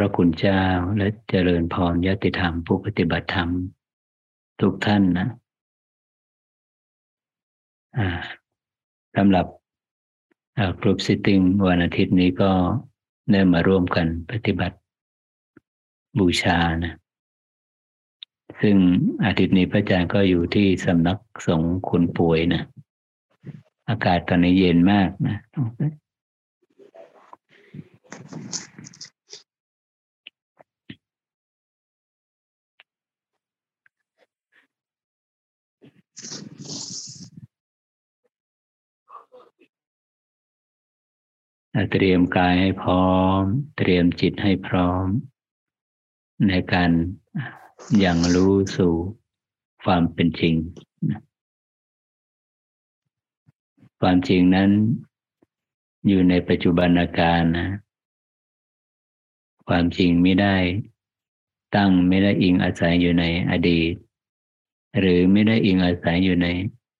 พระคุณเจ้าและเจริญพรยติธรรมผู้ปฏิบัติธรรม ทุกท่านนะสำหรับกลุ่มซิตติ้งวันอาทิตย์นี้ก็ได้มาร่วมกันปฏิบัติบูชานะซึ่งอาทิตย์นี้พระอาจารย์ก็อยู่ที่สำนักสงฆ์คุณป่วยนะอากาศตอนนี้เย็นมากนะ เตรียมกายให้พร้อม เตรียมจิตให้พร้อม ในการยังรู้สู่ความเป็นจริง ความจริงนั้นอยู่ในปัจจุบันอาการนะ ความจริงไม่ได้ตั้งไม่ได้อิงอาศัยอยู่ในอดีต หรือไม่ได้อิงอาศัยอยู่ใน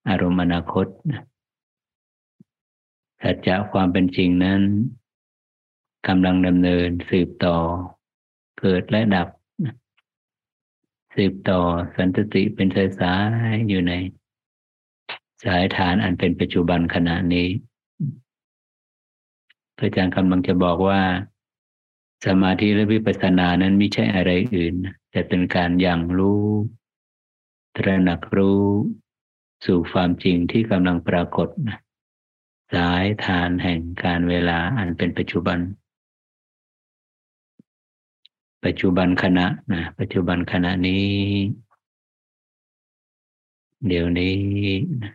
อารมณ์อนาคตสัจจะความเป็นจริงนั้นกำลังดำเนินสืบต่อ เกิดและดับ สืบต่อสันติเป็นสายสายอยู่ใน สายฐานอันเป็นปัจจุบันขณะนี้พระอาจารย์กำลังจะบอกว่า สมาธิและวิปัสสนานั้นไม่ใช่อะไรอื่น แต่เป็นการยังรู้ ตระหนักรู้สู่ความจริงที่กำลังปรากฏนะสายทานแห่งการเวลาอันเป็นปัจจุบัน ปัจจุบันขณะนะปัจจุบันขณะนี้ เดี๋ยวนี้นะ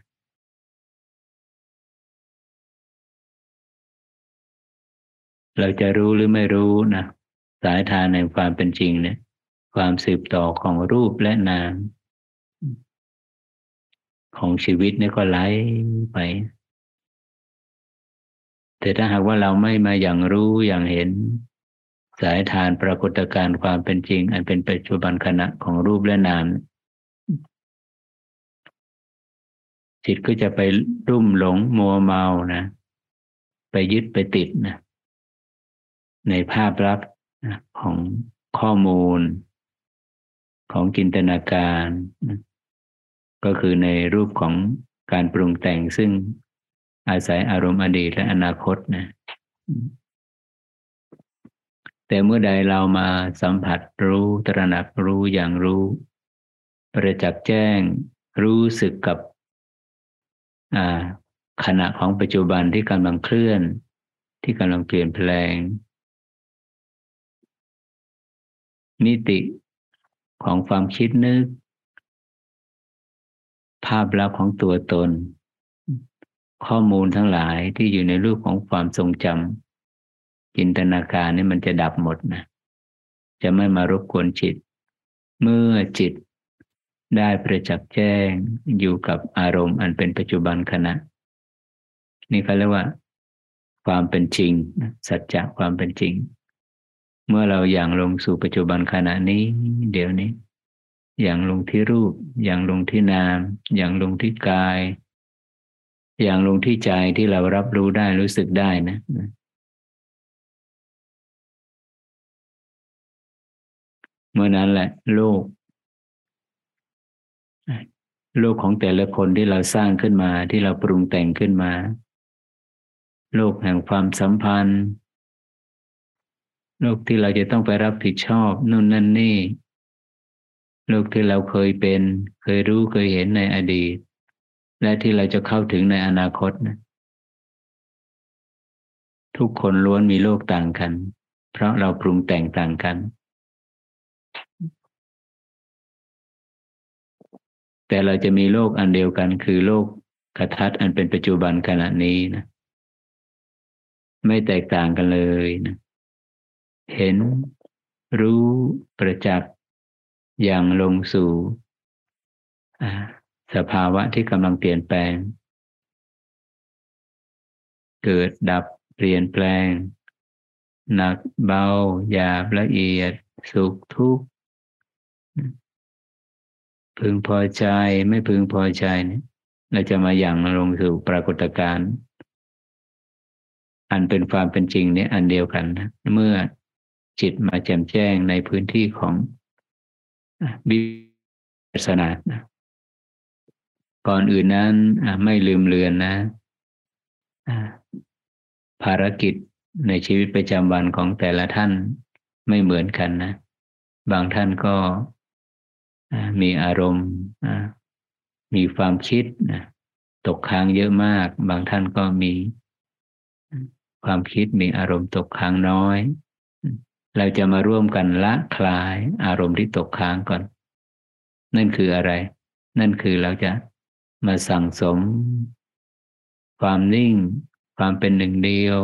เราจะรู้หรือไม่รู้นะสายทานในความเป็นจริงเนี่ย ความสืบต่อของรูปและนาม ของชีวิตเนี่ยก็ไหลไป แต่ถ้าหากว่าเราไม่มาอย่างรู้อย่างเห็น สายทานปรากฏการณ์ความเป็นจริง อันเป็นปัจจุบันขณะของรูปและนาม จิตก็จะไปรุ่มหลงมัวเมานะ ไปยึดไปติดนะในภาพลักษณ์ของข้อมูล ของจินตนาการ ก็คือในรูปของการปรุงแต่งซึ่งอาศัยอารมณ์อดีตและอนาคตนะแต่เมื่อใดเรามาสัมผัสรู้ตระหนักรู้อย่างรู้ ประจักษ์แจ้งรู้สึกกับขณะของปัจจุบันที่กำลังเคลื่อน ที่กำลังเปลี่ยนแปลงมิติของความคิดนึก ภาพลักษณ์ของตัวตน ข้อมูลทั้งหลายที่อยู่ในรูปของความทรงจำจินตนาการนี่มันจะดับหมดนะ จะไม่มารบกวนจิต เมื่อจิตได้ประจักษ์แจ้งอยู่กับอารมณ์อันเป็นปัจจุบันขณะ นี่เขาเรียกว่า ความเป็นจริง สัจจะความเป็นจริง เมื่อเราอย่างลงสู่ปัจจุบันขณะนี้ เดี๋ยวนี้ อย่างลงที่รูป อย่างลงที่นาม อย่างลงที่กาย อย่างลงที่ใจที่เรารับรู้ได้รู้สึกได้นะเมื่อนั้นแหละโลก โลกของแต่ละคนที่เราสร้างขึ้นมาที่เราปรุงแต่งขึ้นมา โลกแห่งความสัมพันธ์ โลกที่เราจะต้องไปรับผิดชอบนู่นนั่นนี่ โลกที่เราเคยเป็น เคยรู้เคยเห็นในอดีต และที่เราจะเข้าถึงในอนาคตนะทุกคนล้วนมีโลกต่างกัน เพราะเราปรุงแต่งต่างกัน แต่เราจะมีโลกอันเดียวกัน คือโลกกระทัดอันเป็นปัจจุบันขณะนี้นะไม่แตกต่างกันเลยนะเห็นรู้ประจักษ์ อย่างลงสู่สภาวะที่กำลังเปลี่ยนแปลง เกิดดับเปลี่ยนแปลง หนักเบาหยาบละเอียด สุขทุกข์พึงพอใจไม่พึงพอใจเนี่ยเราจะมาอย่างลงสู่ปรากฏการณ์อันเป็นความเป็นจริงเนี่ยอันเดียวกันนะเมื่อจิตมาแจ่มแจ้งในพื้นที่ของ วิปัสสนาก่อนอื่นนั้นไม่ลืมเลือนนะภารกิจในชีวิตประจำวันของแต่ละท่านไม่เหมือนกันนะ บางท่านก็มีอารมณ์มีความคิดตกค้างเยอะมาก บางท่านก็มีความคิดมีอารมณ์ตกค้างน้อย เราจะมาร่วมกันละคลายอารมณ์ที่ตกค้างก่อน นั่นคืออะไร นั่นคือเราจะมาสั่งสม ความนิ่ง ความเป็นหนึ่งเดียว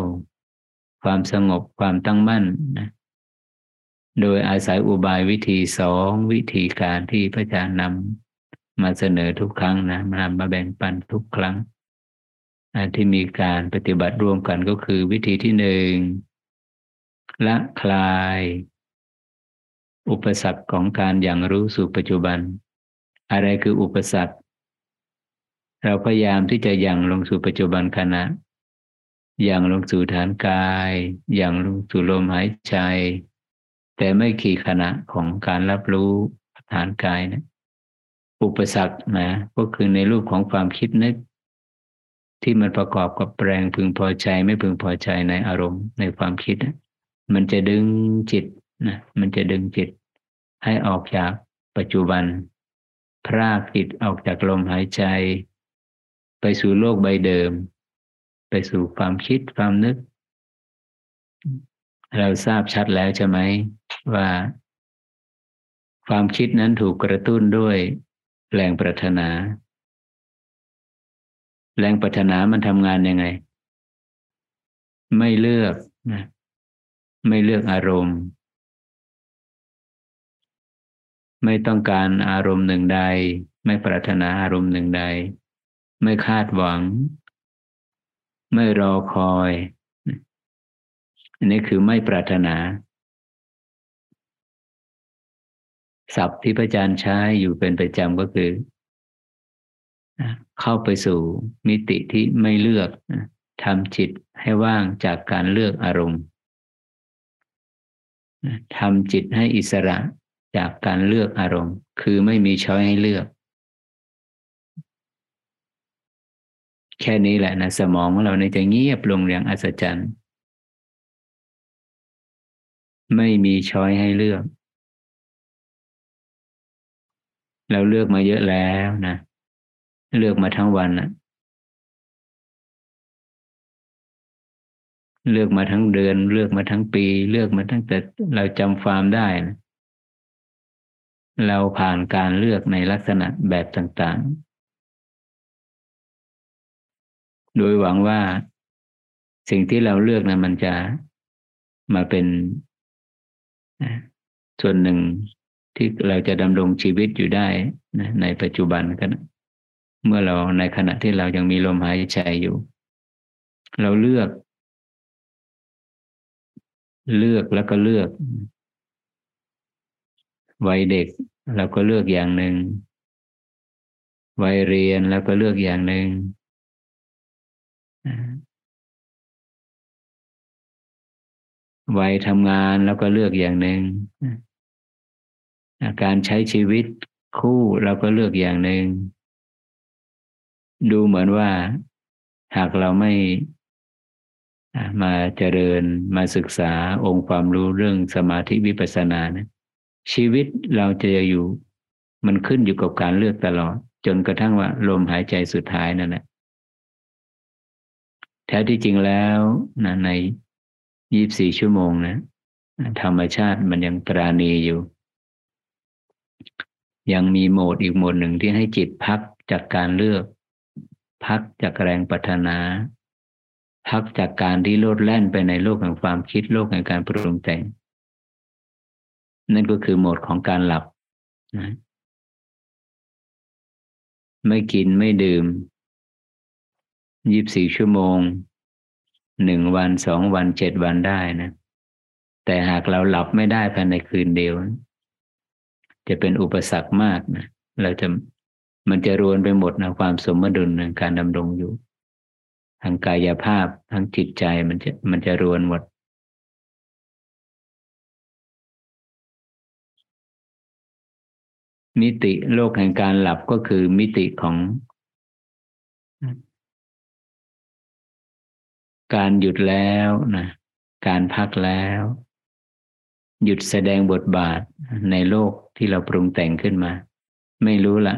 ความสงบความตั้งมั่นนะโดยอาศัยอุบายวิธีสองวิธีการที่พระอาจารย์นำมาเสนอทุกครั้งนะมานำมาแบ่งปันทุกครั้งที่มีการปฏิบัติร่วมกันก็คือวิธีที่หนึ่ง ละคลาย อุปสรรคของการอย่างรู้สู่ปัจจุบัน อะไรคืออุปสรรค เราพยายามที่จะยังลงสู่ปัจจุบันขณะอย่างลงสู่ฐานกาย อย่างลงสู่ลมหายใจ แต่ไม่ขี่ขณะของการรับรู้ฐานกายนะอุปสรรคนะก็คือในรูปของความคิดนึก ที่มันประกอบกับแปลงพึงพอใจไม่พึงพอใจในอารมณ์ในความคิด มันจะดึงจิตนะมันจะดึงจิต ให้ออกจากปัจจุบัน พรากจิตออกจากลมหายใจ ไปสู่โลกใบเดิม ไปสู่ความคิดความนึก เราทราบชัดแล้วใช่ไหมว่า ความคิดนั้นถูกกระตุ้นด้วยแรงปรารถนา แรงปรารถนามันทำงานยังไง ไม่เลือกนะ ไม่เลือกอารมณ์ ไม่ต้องการอารมณ์หนึ่งใด ไม่ปรารถนาอารมณ์หนึ่งใด ไม่คาดหวัง ไม่รอคอย อันนี้คือไม่ปรารถนาศัพท์ที่พระอาจารย์ใช้อยู่เป็นประจำก็คือ เข้าไปสู่มิติที่ไม่เลือกทำจิตให้ว่างจากการเลือกอารมณ์ ทำจิตให้อิสระจากการเลือกอารมณ์ คือไม่มีช้อยให้เลือก แค่นี้แหละนะสมองของเราเนี่ยจะเงียบลงอย่างอัศจรรย์ ไม่มีช้อยให้เลือก เราเลือกมาเยอะแล้วนะ เลือกมาทั้งวันนะ เลือกมาทั้งเดือน เลือกมาทั้งปี เลือกมาตั้งแต่เราจำฟาร์มได้นะเราผ่านการเลือกในลักษณะแบบต่างๆ โดยหวังว่าสิ่งที่เราเลือกนะมันจะมาเป็นส่วนหนึ่งที่เราจะดำรงชีวิตอยู่ได้นะในปัจจุบันกันเมื่อเราในขณะที่เรายังมีลมหายใจอยู่ เราเลือก เลือกแล้วก็เลือกวัยเด็กเราก็เลือกอย่างหนึ่งวัยเรียนแล้วก็เลือกอย่างหนึ่งวัยทำงานแล้วก็เลือกอย่างหนึ่งการใช้ชีวิตคู่เราก็เลือกอย่างหนึ่งดูเหมือนว่า หากเราไม่ มาเจริญมาศึกษาองค์ความรู้เรื่องสมาธิวิปัสสนานะชีวิตเราจะอยู่ มันขึ้นอยู่กับการเลือกตลอด จนกระทั่งว่าลมหายใจสุดท้ายนั่นแหละแท้ที่จริงแล้วนะในยี่บสี่ชั่วโมงนะธรรมชาติมันยังปราณีอยู่ ยังมีโหมดอีกโหมดหนึ่งที่ให้จิตพักจากการเลือก พักจากแรงปรารถนา พักจากการที่โลดแล่นไปในโลกแห่งความคิดโลกแห่งการปรุงแต่ง นั่นก็คือโหมดของการหลับนะไม่กินไม่ดื่มยีิบสี่ชั่วโมงหนึ่งวันสองวันเจ็ดวันได้นะ แต่หากเราหลับไม่ได้ภายในคืนเดียว จะเป็นอุปสรรคมากนะเราจะมันจะรวนไปหมดนะความสมดุลในการดำรงอยู่ ทางกายภาพทางจิตใจมันจะมันจะรวนหมด มิติโลกแห่งการหลับก็คือมิติของ การหยุดแล้วนะการพักแล้ว หยุดแสดงบทบาทในโลกที่เราปรุงแต่งขึ้นมา ไม่รู้ละ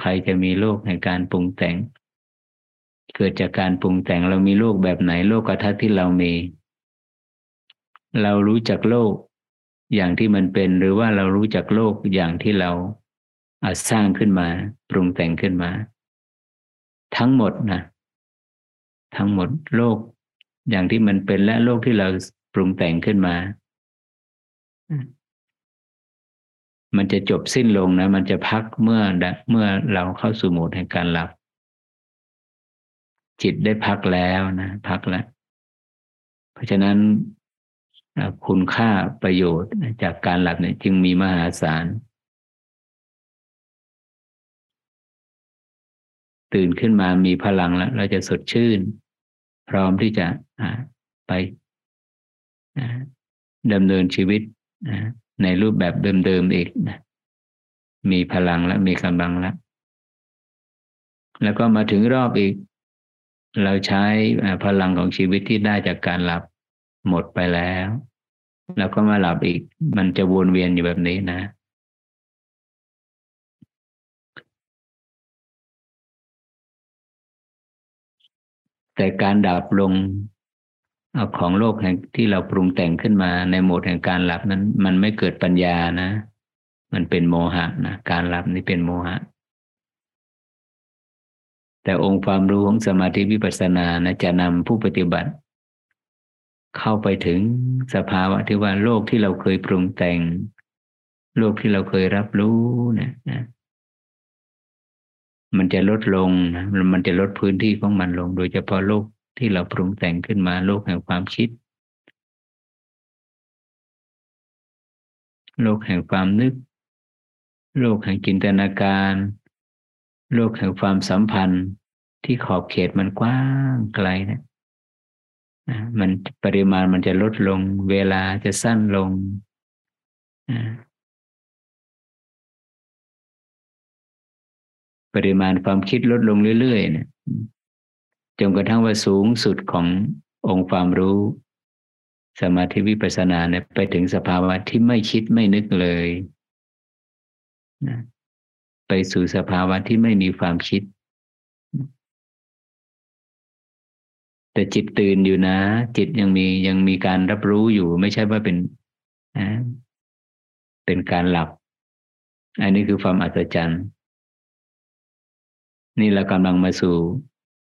ใครจะมีโลกในการปรุงแต่ง เกิดจากการปรุงแต่งเรามีโลกแบบไหนโลกกทัศที่เรามี เรารู้จักโลกอย่างที่มันเป็น หรือว่าเรารู้จักโลกอย่างที่เราอาสร้างขึ้นมา ปรุงแต่งขึ้นมา ทั้งหมดนะทั้งหมดโลก อย่างที่มันเป็นและโลกที่เราปรุงแต่งขึ้นมา มันจะจบสิ้นลงนะ มันจะพักเมื่อเมื่อเราเข้าสู่โหมดแห่งการหลับ จิตได้พักแล้วนะ พักแล้ว เพราะฉะนั้นคุณค่าประโยชน์จากการหลับเนี่ยจึงมีมหาศาล ตื่นขึ้นมามีพลังแล้ว เราจะสดชื่น พร้อมที่จะไปดำเนินชีวิตในรูปแบบเดิมๆอีกนะมีพลังแล้วมีกำลังแล้ว แล้วก็มาถึงรอบอีก เราใช้พลังของชีวิตที่ได้จากการหลับหมดไปแล้วแล้วก็มาหลับอีก มันจะวนเวียนอยู่แบบนี้นะ แต่การดับลงของโลกแห่งที่เราปรุงแต่งขึ้นมาในโหมดแห่งการหลับนั้น มันไม่เกิดปัญญานะ มันเป็นโมหะนะ การหลับนี่เป็นโมหะ แต่องค์ความรู้ของสมาธิวิปัสสนานะจะนำผู้ปฏิบัติ เข้าไปถึงสภาวะที่ว่าโลกที่เราเคยปรุงแต่ง โลกที่เราเคยรับรู้เนี่ยนะมันจะลดลงนะมันจะลดพื้นที่ของมันลง โดยเฉพาะโลกที่เราปรุงแต่งขึ้นมาโลกแห่งความคิด โลกแห่งความนึก โลกแห่งจินตนาการ โลกแห่งความสัมพันธ์ที่ขอบเขตมันกว้างไกลนะมันปริมาณมันจะลดลง เวลาจะสั้นลง ปริมาณความคิดลดลงเรื่อยๆเนี่ยจนกระทั่งว่าสูงสุดขององค์ความรู้ สมาธิวิปัสสนาเนี่ยไปถึงสภาวะที่ไม่คิดไม่นึกเลยนะ ไปสู่สภาวะที่ไม่มีความคิด แต่จิตตื่นอยู่นะ จิตยังมียังมีการรับรู้อยู่ ไม่ใช่ว่าเป็นเป็นการหลับ อันนี้คือความอัศจรรย์ นี่เรากำลังมาสู่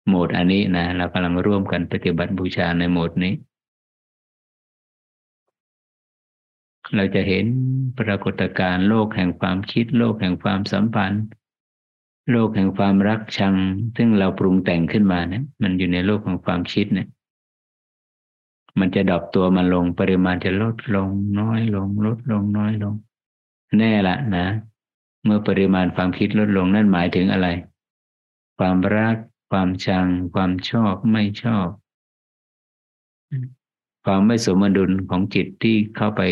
โหมดอันนี้นะเรากำลังร่วมกันปฏิบัติบูชาในโหมดนี้ เราจะเห็นปรากฏการณ์โลกแห่งความคิด โลกแห่งความสัมพันธ์ โลกแห่งความรักชัง ซึ่งเราปรุงแต่งขึ้นมาเนี่ยมันอยู่ในโลกของความคิดเนี่ยมันจะดรอปตัวมันลงปริมาณจะลดลงน้อยลง ลดลงน้อยลง แน่ละนะ เมื่อปริมาณความคิดลดลงนั่นหมายถึงอะไร ความรัก ความชัง ความชอบไม่ชอบ ความไม่สมดุลของจิตที่เข้าไป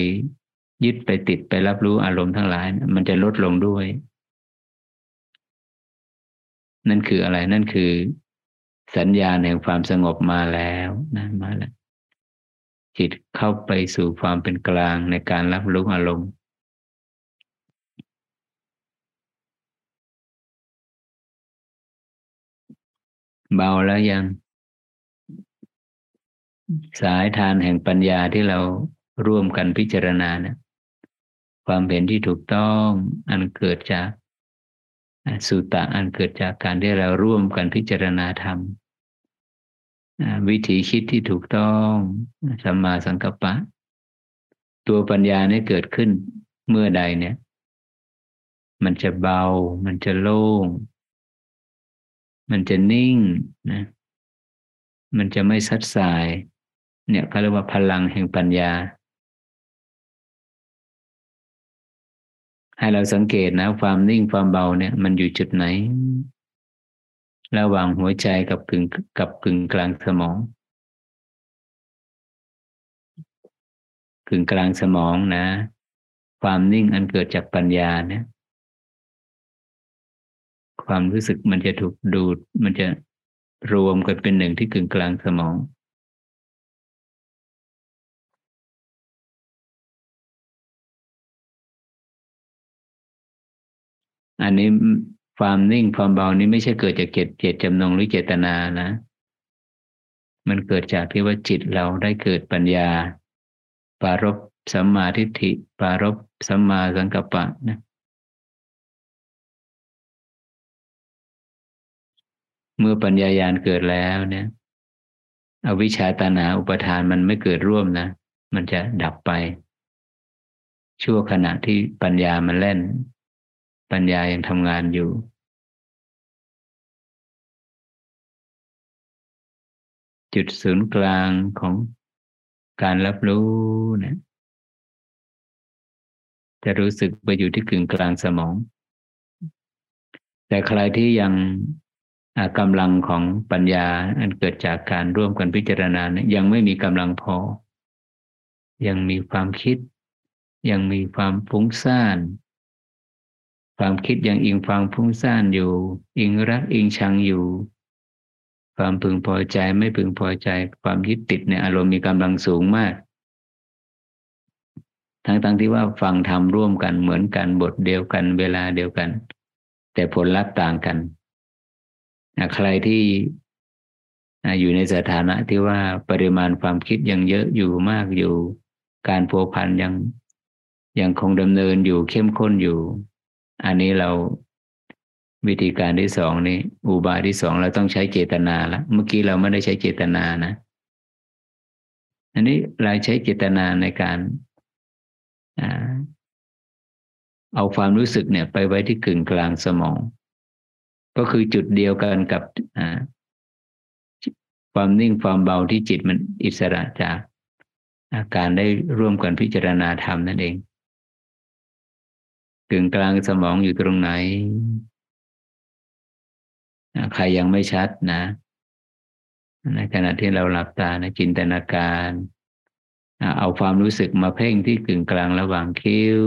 ยึดไปติดไปรับรู้อารมณ์ทั้งหลาย มันจะลดลงด้วย นั่นคืออะไรนั่นคือ สัญญาณแห่งความสงบมาแล้วนะมาแล้ว จิตเข้าไปสู่ความเป็นกลางในการรับรู้อารมณ์เบาแล้วยัง สายทานแห่งปัญญาที่เราร่วมกันพิจารณาเนะ ความเห็นที่ถูกต้องอันเกิดจากสุตะอันเกิดจากการที่เราร่วมกันพิจารณาธรรม วิธีคิดที่ถูกต้องสัมมาสังกัปปะ ตัวปัญญาเนี่ยเกิดขึ้นเมื่อใดเนี่ย มันจะเบา มันจะโล่ง มันจะนิ่งนะมันจะไม่ซัดสาย เนี่ยเขาเรียกว่าพลังแห่งปัญญา ให้เราสังเกตนะ ความนิ่งความเบาเนี่ย มันอยู่จุดไหน ระหว่างหัวใจกับกึ่งกับกึ่งกลางสมอง กึ่งกลางสมองนะ ความนิ่งอันเกิดจากปัญญาเนี่ย ความรู้สึกมันจะถูกดูด มันจะรวมกันเป็นหนึ่งที่กึ่งกลางสมอง อันนี้ความนิ่งความเบานี้ไม่ใช่เกิดจากเจตเจตจำนงหรือเจตนานะ มันเกิดจากที่ว่าจิตเราได้เกิดปัญญา ปารบสัมมาทิฏฐิ ปารบสัมมาสังกัปปะนะเมื่อปัญญายาณเกิดแล้วเนี่ย อวิชชาตานาอุปทานมันไม่เกิดร่วมนะ มันจะดับไป ชั่วขณะที่ปัญญามันเล่น ปัญญายังทำงานอยู่ จุดศูนย์กลางของการรับรู้นี่ยจะรู้สึกไปอยู่ที่กึ่งกลางสมอง แต่ใครที่ยังกำลังของปัญญาอันเกิดจากการร่วมกันพิจารณานี่ยยังไม่มีกำลังพอ ยังมีความคิด ยังมีความฟุ้งซ่าน ความคิดยังอิงความฟุ้งซ่านอยู่ อิงรักอิงชังอยู่ ความพึงพอใจไม่พึงพอใจ ความยึดติดในอารมณ์มีกำลังสูงมาก ทั้งๆทที่ว่าฟังธรรมร่วมกันเหมือนกันบทเดียวกันเวลาเดียวกัน แต่ผลลัพธ์ต่างกัน ใครที่อยู่ในสถานะที่ว่าปริมาณความคิดยังเยอะอยู่มากอยู่ การโวพันยังยังคงดำเนินอยู่เข้มข้นอยู่ อันนี้เราวิธีการที่สองนี่อุบายที่สองเราต้องใช้เจตนาละเมื่อกี้เราไม่ได้ใช้เจตนานะอันนี้เราใช้เจตนาในการเอาความรู้สึกเนี่ย ไปไว้ที่กึ่งกลางสมอง ก็คือจุดเดียวกันกับความนิ่งความเบาที่จิตมันอิสระจากอาการได้ร่วมกันพิจารณาธรรมนั่นเอง กึ่งกลางสมองอยู่ตรงไหน ใครยังไม่ชัดนะในขณะที่เราหลับตานะจินตนาการ เอาความรู้สึกมาเพ่งที่กึ่งกลางระหว่างคิ้ว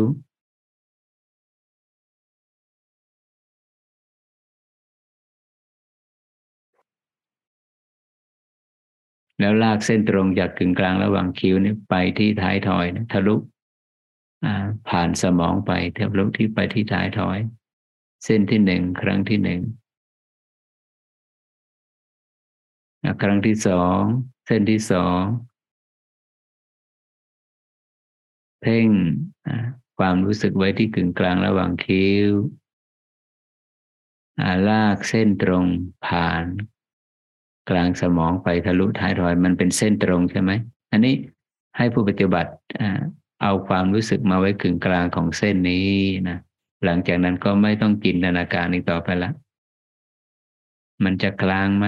แล้วลากเส้นตรงจากกึ่งกลางระหว่างคิ้วนี่ไปที่ท้ายทอยนะทะลุ ผ่านสมองไปทะลุที่ไปที่ท้ายทอย เส้นที่หนึ่งครั้งที่หนึ่งครั้งที่สองเส้นที่สองเพ่งความรู้สึกไว้ที่กึ่งกลางระหว่างคิ้วลากเส้นตรงผ่าน กลางสมองไปทะลุท้ายทอย มันเป็นเส้นตรงใช่ไหม อันนี้ให้ผู้ปฏิบัติ เอาความรู้สึกมาไว้กึ่งกลางของเส้นนี้นะหลังจากนั้นก็ไม่ต้องจินตนาการอีกต่อไปละ มันจะกลางไหม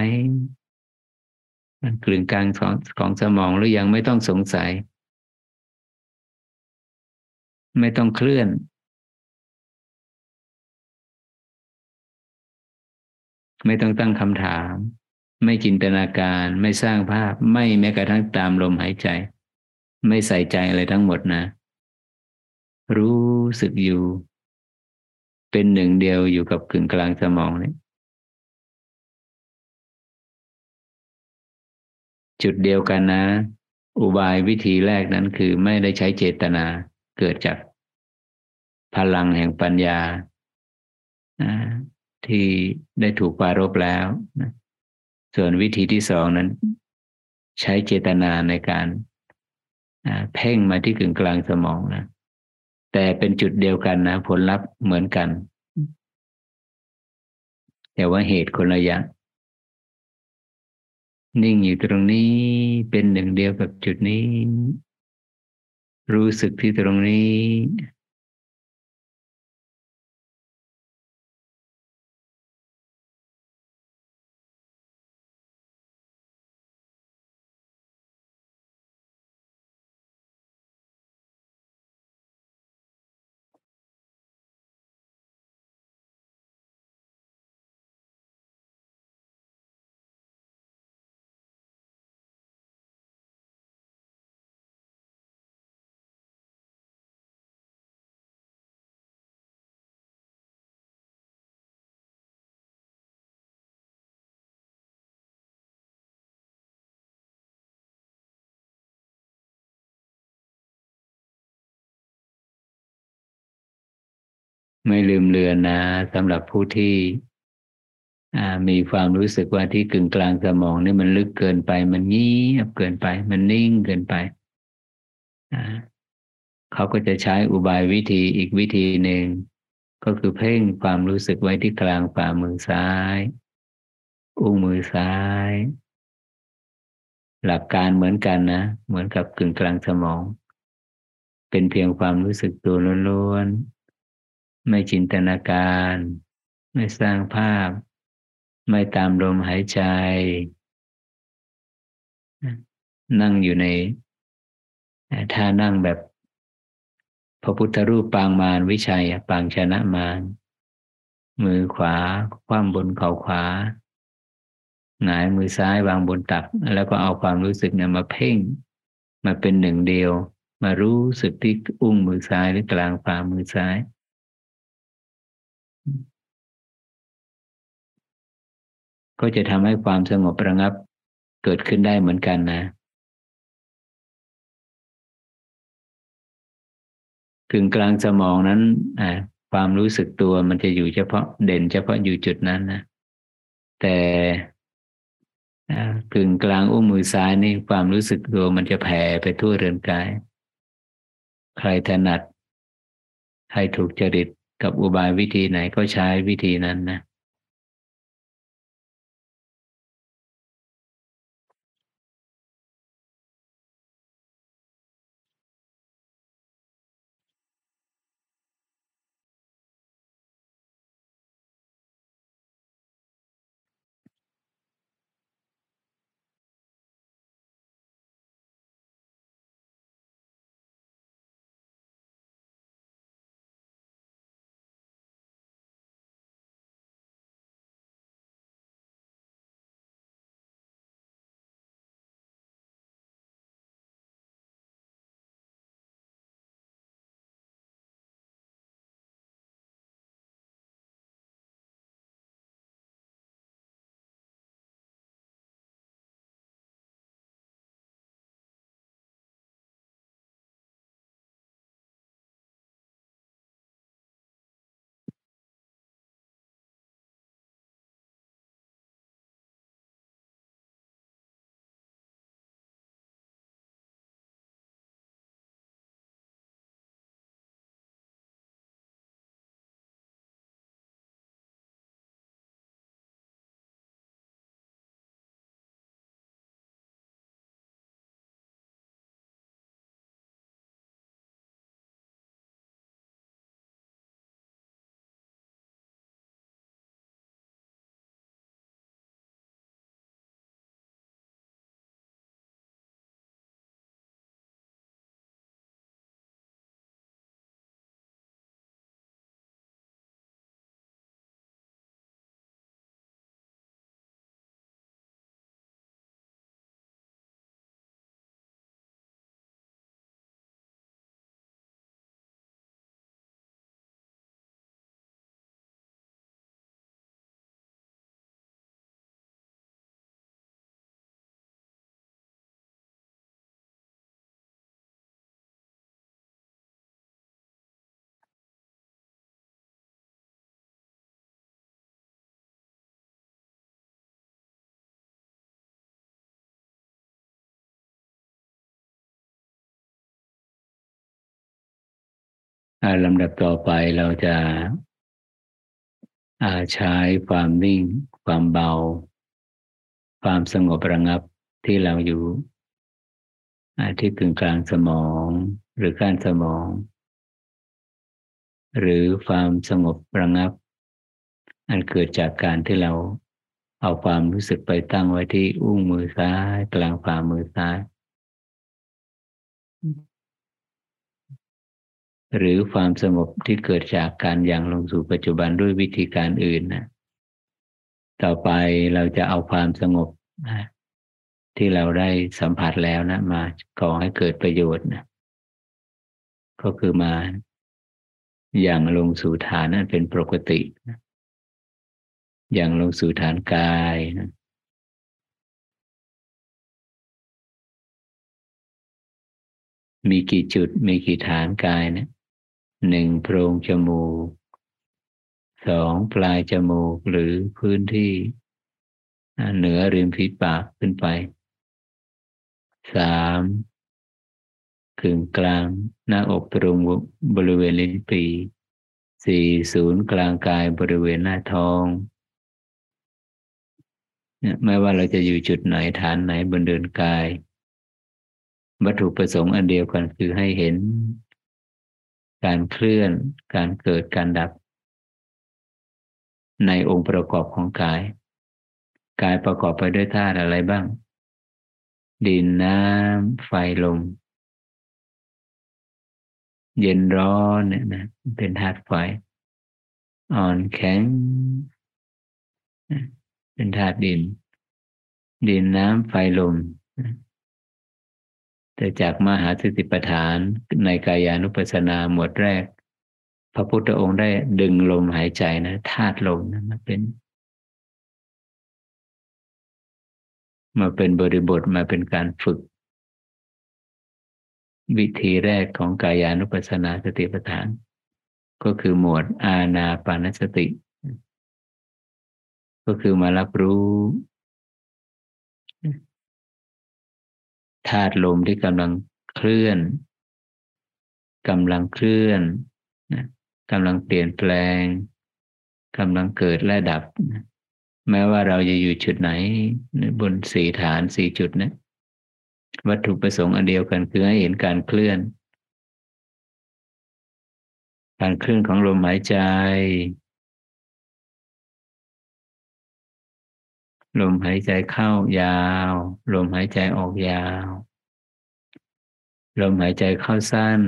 มันกลึงกลางของของสมองหรือยังไม่ต้องสงสัย ไม่ต้องเคลื่อน ไม่ต้องตั้งคำถาม ไม่จินตนาการ ไม่สร้างภาพ ไม่แม้กระทั่งตามลมหายใจ ไม่ใส่ใจอะไรทั้งหมดนะ รู้สึกอยู่ เป็นหนึ่งเดียวอยู่กับกึ่งกลางสมองนี่จุดเดียวกันนะ อุบายวิธีแรกนั้นคือไม่ได้ใช้เจตนาเกิดจากพลังแห่งปัญญา ที่ได้ถูกปารบแล้วส่วนวิธีที่สองนั้น ใช้เจตนาในการ เพ่งมาที่กึ่งกลางสมองนะแต่เป็นจุดเดียวกันนะผลลัพธ์เหมือนกัน แต่ว่าเหตุคนละอย่างนิ่งอยู่ตรงนี้เป็นหนึ่งเดียวกับจุดนี้ รู้สึกที่ตรงนี้ ไม่ลืมเลือนนะสำหรับผู้ที่มีความรู้สึกว่าที่กึ่งกลางสมองนี่มันลึกเกินไป มันเงียบเกินไป มันนิ่งเกินไปเขาก็จะใช้อุบายวิธีอีกวิธีหนึ่งก็คือเพ่งความรู้สึกไว้ที่กลางฝ่ามือซ้าย อุ้งมือซ้าย หลักการเหมือนกันนะ เหมือนกับกึ่งกลางสมอง เป็นเพียงความรู้สึกตัวล้วนๆ ไม่จินตนาการ ไม่สร้างภาพ ไม่ตามลมหายใจ นั่งอยู่ในท่านั่งแบบพระพุทธรูปปางมารวิชัยปางชนะมารมือขวาคว่ำบนเข่าขวาหงายมือซ้ายวางบนตัก แล้วก็เอาความรู้สึกเนี่ยมาเพ่ง มาเป็นหนึ่งเดียว มารู้สึกที่อุ้งมือซ้ายหรือกลางฝ่ามือซ้าย ก็จะทำให้ความสงบระงับเกิดขึ้นได้เหมือนกันนะกึ่งกลางสมองนั้นความรู้สึกตัวมันจะอยู่เฉพาะเด่นเฉพาะอยู่จุดนั้นนะ แต่กึ่งกลางอุ้งมือซ้ายนี่ความรู้สึกตัวมันจะแผ่ไปทั่วเรือนกาย ใครถนัด ใครถูกจริต กับอุบายวิธีไหนก็ใช้วิธีนั้นนะ ลำดับต่อไปเราจะใช้ความนิ่ง ความเบา ความสงบระงับที่เราอยู่ที่กึ่งกลางสมองหรือก้านสมอง หรือความสงบระงับ อันเกิดจากการที่เราเอาความรู้สึกไปตั้งไว้ที่อุ้งมือซ้าย กลางฝ่ามือซ้าย หรือความสงบที่เกิดจากการยังลงสู่ปัจจุบันด้วยวิธีการอื่นนะต่อไปเราจะเอาความสงบนะที่เราได้สัมผัสแล้วนะ มาก่อให้เกิดประโยชน์นะก็คือมาอย่างลงสู่ฐานนั้นเป็นปกตินะอย่างลงสู่ฐานกายนะมีกี่จุด มีกี่ฐานกายเนะ หนึ่งโพรงจมูกสองปลายจมูกหรือพื้นที่เหนือริมฝีปากขึ้นไปสามกึ่งกลางหน้าอกตรงบริเวณลิ้นปีสี่ศูนย์กลางกายบริเวณหน้าท้องเนี่ยไม่ว่าเราจะอยู่จุดไหนฐานไหนบนเดินกาย วัตถุประสงค์อันเดียวกันคือให้เห็น การเคลื่อน การเกิดการดับ ในองค์ประกอบของกาย กายประกอบไปด้วยธาตุอะไรบ้าง ดินน้ำไฟลม เย็นร้อนเนี่ยนะเป็นธาตุไฟ อ่อนแข็ง เป็นธาตุดิน ดินน้ำไฟลม แต่จากมหาสติปัฏฐานในกายานุปัสสนาหมวดแรก พระพุทธองค์ได้ดึงลมหายใจนะธาตุลมนะมาเป็น มาเป็นบริบทมาเป็นการฝึก วิธีแรกของกายานุปัสสนาสติปัฏฐาน ก็คือหมวดอาณาปานสติ ก็คือมารับรู้ ธาตุลมที่กำลังเคลื่อนกำลังเคลื่อนกำลังเปลี่ยนแปลงกำลังเกิดและดับแม้ว่าเราจะอยู่จุดไหนบนสี่ฐานสี่จุดนะวัตถุประสงค์อันเดียวกันคือให้เห็นการเคลื่อน การเคลื่อนของลมหายใจ ลมหายใจเข้ายาว ลมหายใจออกยาว ลมหายใจเข้าสั้น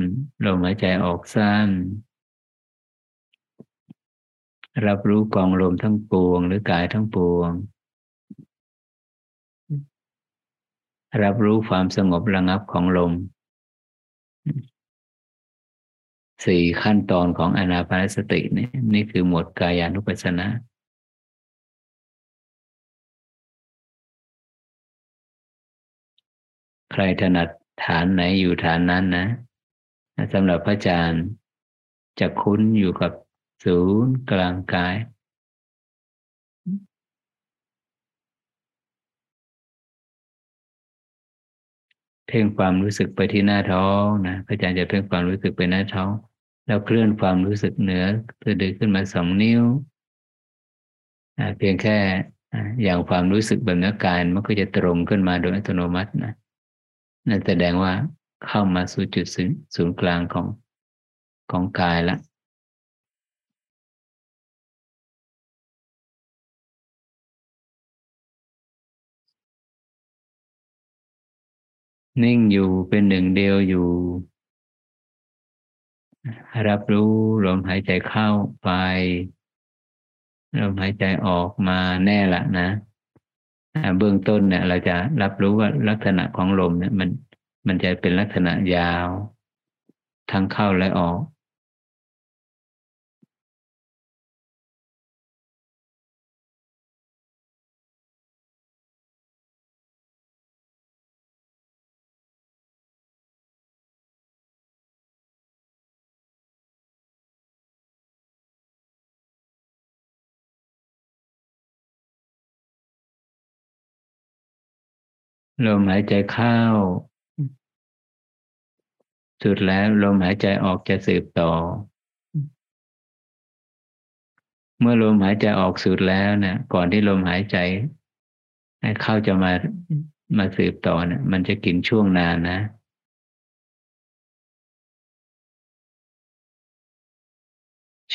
ลมหายใจออกสั้น รับรู้กองลมทั้งปวง หรือกายทั้งปวง รับรู้ความสงบระงับของลม สี่ขั้นตอนของอนาปานสตินี่นี่คือหมวดกายานุปัสสนา ใครถนัดฐานไหนอยู่ฐานนั้นนะสำหรับพระอาจารย์จะคุ้นอยู่กับศูนย์กลางกาย เพ่งความรู้สึกไปที่หน้าท้องนะพระอาจารย์จะเพ่งความรู้สึกไปหน้าท้อง แล้วเคลื่อนความรู้สึกเหนือสะดือขึ้นมาสองนิ้วเพียงแค่อย่างความรู้สึกแบบนื้อกายมันก็จะตรงขึ้นมาโดยอัตโนมัตินะ นั่นแสดงว่าเข้ามาสู่จุดศูนย์กลางของของกายละนิ่งอยู่เป็นหนึ่งเดียวอยู่ รับรู้ลมหายใจเข้าไปลมหายใจออกมาแน่ละนะ เบื้องต้นเนี่ย เราจะรับรู้ว่าลักษณะของลมเนี่ย มันมันจะเป็นลักษณะยาว ทั้งเข้าและออก ลมหายใจเข้า สุดแล้วลมหายใจออกจะสืบต่อ เมื่อลมหายใจออกสุดแล้วเนะี่ยก่อนที่ลมหายใจให้เข้าจะมามาสืบต่อเนะี่ยมันจะกินช่วงนานนะ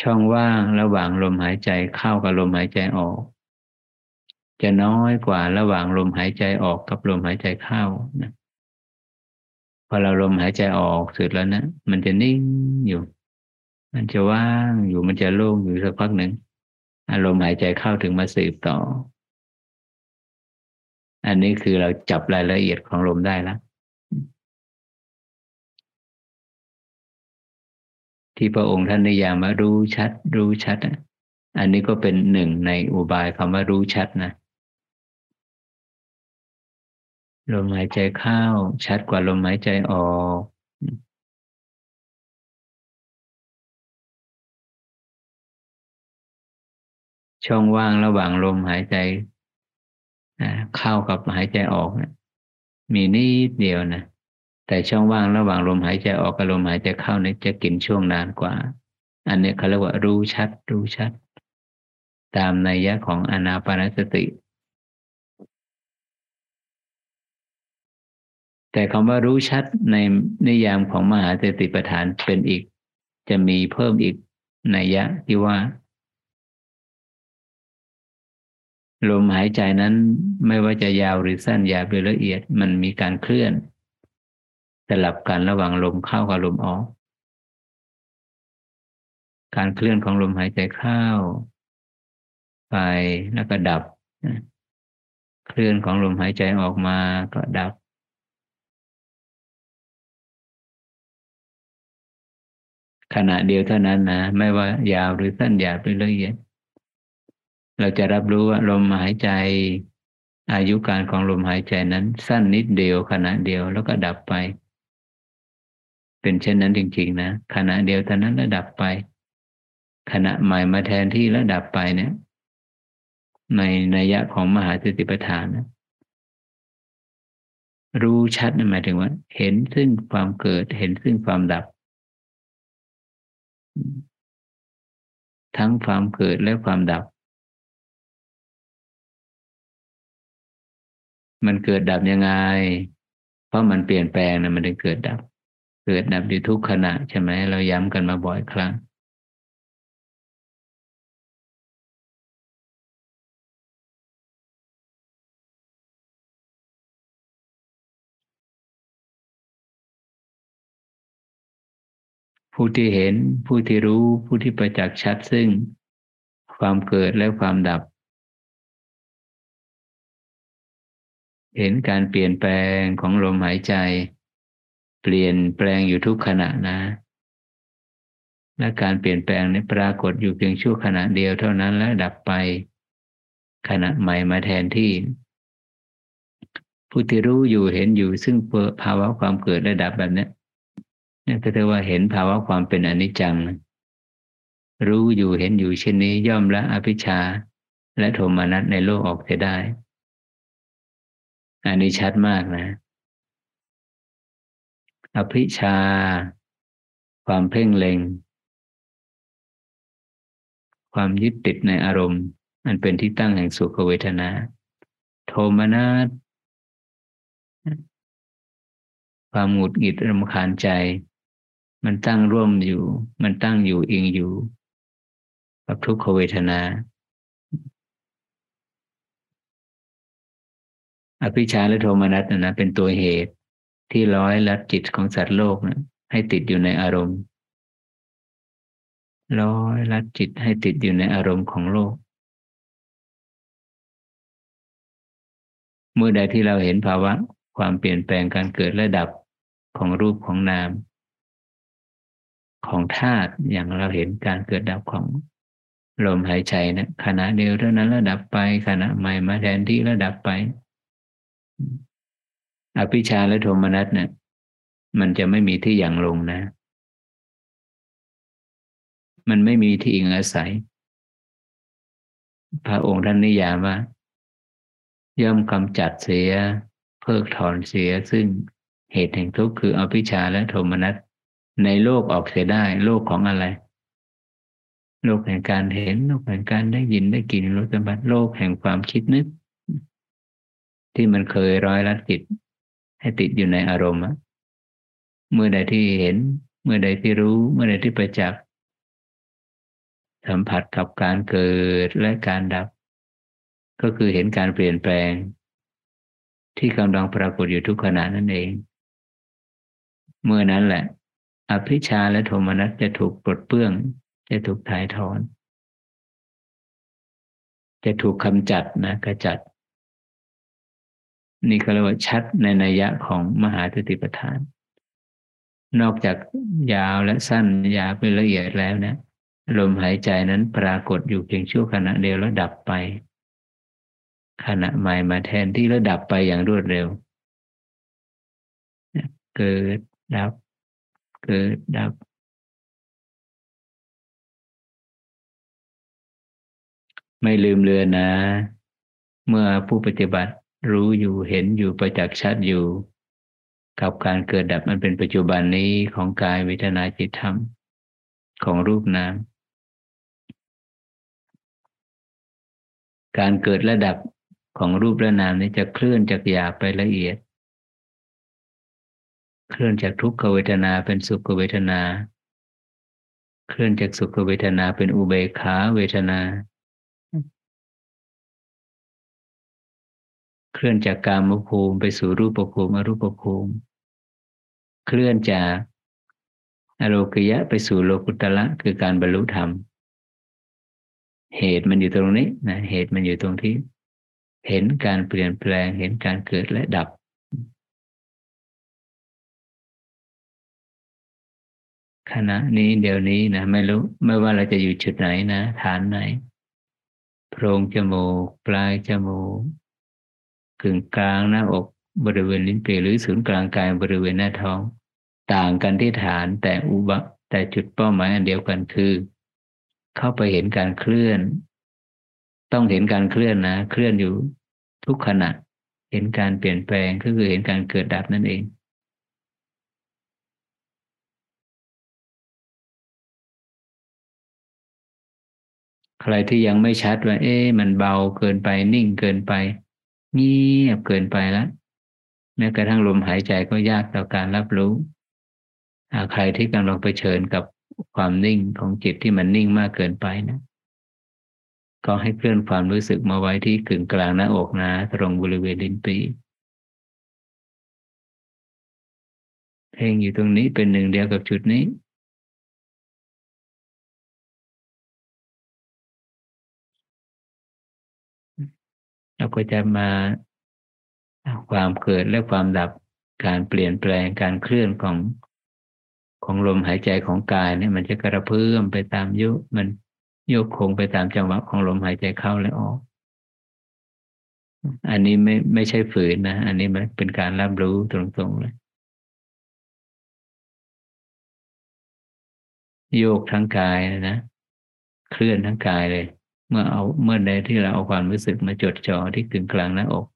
ช่องว่างระหว่างลมหายใจเข้ากับลมหายใจออก จะน้อยกว่าระหว่างลมหายใจออกกับลมหายใจเข้านะพอเราลมหายใจออกสุดแล้วนะมันจะนิ่งอยู่ มันจะว่างอยู่มันจะโล่งอยู่สักพักหนึ่งอารมณ์หายใจเข้าถึงมาสืบต่อ อันนี้คือเราจับรายละเอียดของลมได้แล้วที่พระองค์ท่านนิยามว่ารู้ชัด รู้ชัด อันนี้ก็เป็นหนึ่งในอุบายคำว่ารู้ชัดนะ ลมหายใจเข้า ชัดกว่าลมหายใจออก ช่องว่างระหว่างลมหายใจเข้ากับหายใจออกนะมีนิดเดียวนะแต่ช่องว่างระหว่างลมหายใจออกกับลมหายใจเข้าเนี่ยจะกินช่วงนานกว่า อันนี้เขาเรียกว่ารู้ชัด รู้ชัด ตามนัยยะของอนาปานสติ แต่คำว่ารู้ชัดในนิยามของมหาสติปัฏฐานเป็นอีก จะมีเพิ่มอีกนัยยะที่ว่า ลมหายใจนั้นไม่ว่าจะยาวหรือสั้นยาวหรือละเอียดมันมีการเคลื่อนสลับกันระหว่างลมเข้ากับลมออก การเคลื่อนของลมหายใจเข้า ไปแล้วก็ดับ เคลื่อนของลมหายใจออกมาก็ดับ ขณะเดียวเท่านั้นนะไม่ว่ายาวหรือสั้นยาวหรือละเอียดเราจะรับรู้ว่าลมหายใจ อายุการของลมหายใจนั้น สั้นนิดเดียว ขณะเดียวแล้วก็ดับไป เป็นเช่นนั้นจริง ๆ นะขณะเดียวเท่านั้นแล้วดับไป ขณะใหม่มาแทนที่แล้วดับไปเนี่ย ในนัยยะของมหาสติปัฏฐานนะรู้ชัดหมายถึงว่า เห็นซึ่งความเกิดเห็นซึ่งความดับ ทั้งความเกิดและความดับ มันเกิดดับยังไง เพราะมันเปลี่ยนแปลงนะมันถึงเกิดดับ เกิดดับอยู่ทุกขณะใช่ไหมเราย้ำกันมาบ่อยครั้ง ผู้ที่เห็นผู้ที่รู้ผู้ที่ประจักษ์ชัดซึ่ง ความเกิดและความดับ เห็นการเปลี่ยนแปลงของลมหายใจ เปลี่ยนแปลงอยู่ทุกขณะนะ และการเปลี่ยนแปลงนี้ปรากฏอยู่เพียงชั่วขณะเดียวเท่านั้นแล้วดับไป ขณะใหม่มาแทนที่ผู้ที่รู้อยู่เห็นอยู่ซึ่งภาวะความเกิดและดับแบบนี้ นี่ก็เรียกว่าเห็นภาวะความเป็นอนิจจัง รู้อยู่เห็นอยู่เช่นนี้ย่อมละอภิชา และโทมานัสในโลกออกเสียได้อันนี้ชัดมากนะ อภิชา ความเพ่งเล็ง ความยึดติดในอารมณ์ อันเป็นที่ตั้งแห่งสุขเวทนา โทมนัสความหงุดหงิดรำคาญใจ มันตั้งร่วมอยู่ มันตั้งอยู่อิงอยู่ กับทุกขเวทนา อภิชาและโทมนัสนะนะเป็นตัวเหตุที่ร้อยลัดจิตของสัตว์โลกนะให้ติดอยู่ในอารมณ์ ร้อยลัดจิตให้ติดอยู่ในอารมณ์ของโลก เมื่อใดที่เราเห็นภาวะความเปลี่ยนแปลงการเกิดและดับของรูปของนาม ของธาตุอย่างเราเห็นการเกิดดับของลมหายใจนะขณะเดียวเท่านั้นแล้วดับไปขณะใหม่มาแทนที่แล้วดับไป อภิชาและโทมนัสเนี่ยมันจะไม่มีที่อย่างลงนะ มันไม่มีที่อิงอาศัย พระองค์ท่านนิยามว่า ย่อมกำจัดเสีย เพิกถอนเสียซึ่งเหตุแห่งทุกข์คืออภิชาและโทมนัส ในโลกออกเสียได้ โลกของอะไร โลกแห่งการเห็น โลกแห่งการได้ยินได้กลิ่นรสสัมผัสโลกแห่งความคิดนึก ที่มันเคยร้อยลัดจิต ให้ติดอยู่ในอารมณ์เมื่อใดที่เห็น เมื่อใดที่รู้ เมื่อใดที่ประจักษ์สัมผัสกับการเกิดและการดับ ก็คือเห็นการเปลี่ยนแปลง ที่กำลังปรากฏอยู่ทุกขณะนั่นเอง เมื่อนั้นแหละ อภิชาและโทมนัสจะถูกปลดเปื้อง จะถูกถ่ายถอน จะถูกคำจัดนะกระจัด นี่ก็เรียกว่าชัดในนัยยะของมหาสติปัฏฐาน นอกจากยาวและสั้นยาวไปละเอียดแล้วเนะลมหายใจนั้นปรากฏอยู่เพียงชั่วขณะเดียวแล้วดับไป ขณะใหม่มาแทนที่แล้วดับไปอย่างรวดเร็ว เกิดดับ เกิดดับ ไม่ลืมเลือนนะ เมื่อผู้ปฏิบัติรู้อยู่เห็นอยู่ประจักษ์ชัดอยู่ กับการเกิดดับมันเป็นปัจจุบันนี้ของกายเวทนาจิตธรรม ของรูปนามการเกิดระดับของรูปและนามนี้จะเคลื่อนจากหยาบไปละเอียด เคลื่อนจากทุกขเวทนาเป็นสุขเวทนา เคลื่อนจากสุขเวทนาเป็นอุเบกขาเวทนา เคลื่อนจากกามภูมิไปสู่รูปภูมิอรูปภูมิ เคลื่อนจากอโลกยะไปสู่โลกุตละคือการบรรลุธรรม เหตุมันอยู่ตรงนี้นะเหตุมันอยู่ตรงที่ เห็นการเปลี่ยนแปลงเห็นการเกิดและดับ ขณะนี้เดี๋ยวนี้นะไม่รู้ ไม่ว่าเราจะอยู่จุดไหนนะ ฐานไหนโพรงจมูก ปลายจมูกกึ่งกลางหน้าอกบริเวณลิ้นปีหรือศูนย์กลางกายบริเวณหน้าท้อง ต่างกันที่ฐานแต่อุบะแต่จุดเป้าหมายอันเดียวกันคือ เข้าไปเห็นการเคลื่อน ต้องเห็นการเคลื่อนนะ เคลื่อนอยู่ทุกขณะ เห็นการเปลี่ยนแปลงก็คือเห็นการเกิดดับนั่นเอง ใครที่ยังไม่ชัดว่า เอ๊ะมันเบาเกินไปนิ่งเกินไป เงียบเกินไปแล้วแม้กระทั่งลมหายใจก็ยากต่อการรับรู้ใครที่กำลังไปเชิญกับความนิ่งของจิตที่มันนิ่งมากเกินไปนะ ก็ให้เคลื่อนความรู้สึกมาไว้ที่กึ่งกลางหน้าอกนะตรงบริเวณลิ้นปีเพ่งอยู่ตรงนี้เป็นหนึ่งเดียวกับจุดนี้ เราก็จะมาความเกิดและความดับการเปลี่ยนแปลงการเคลื่อนของของลมหายใจของกายเนี่ย มันจะกระเพื่อมไปตามยุมันโยกคงไปตามจังหวะของลมหายใจเข้าและออก อันนี้ไม่ไม่ใช่ฝืนนะ อันนี้มันเป็นการรับรู้ตรงๆเลย โยกทั้งกายนะ เคลื่อนทั้งกายเลย เมื่อเอาเมื่อใดที่เราเอาความรู้สึกมาจดจ่อที่กึ่งกลางหน้าอก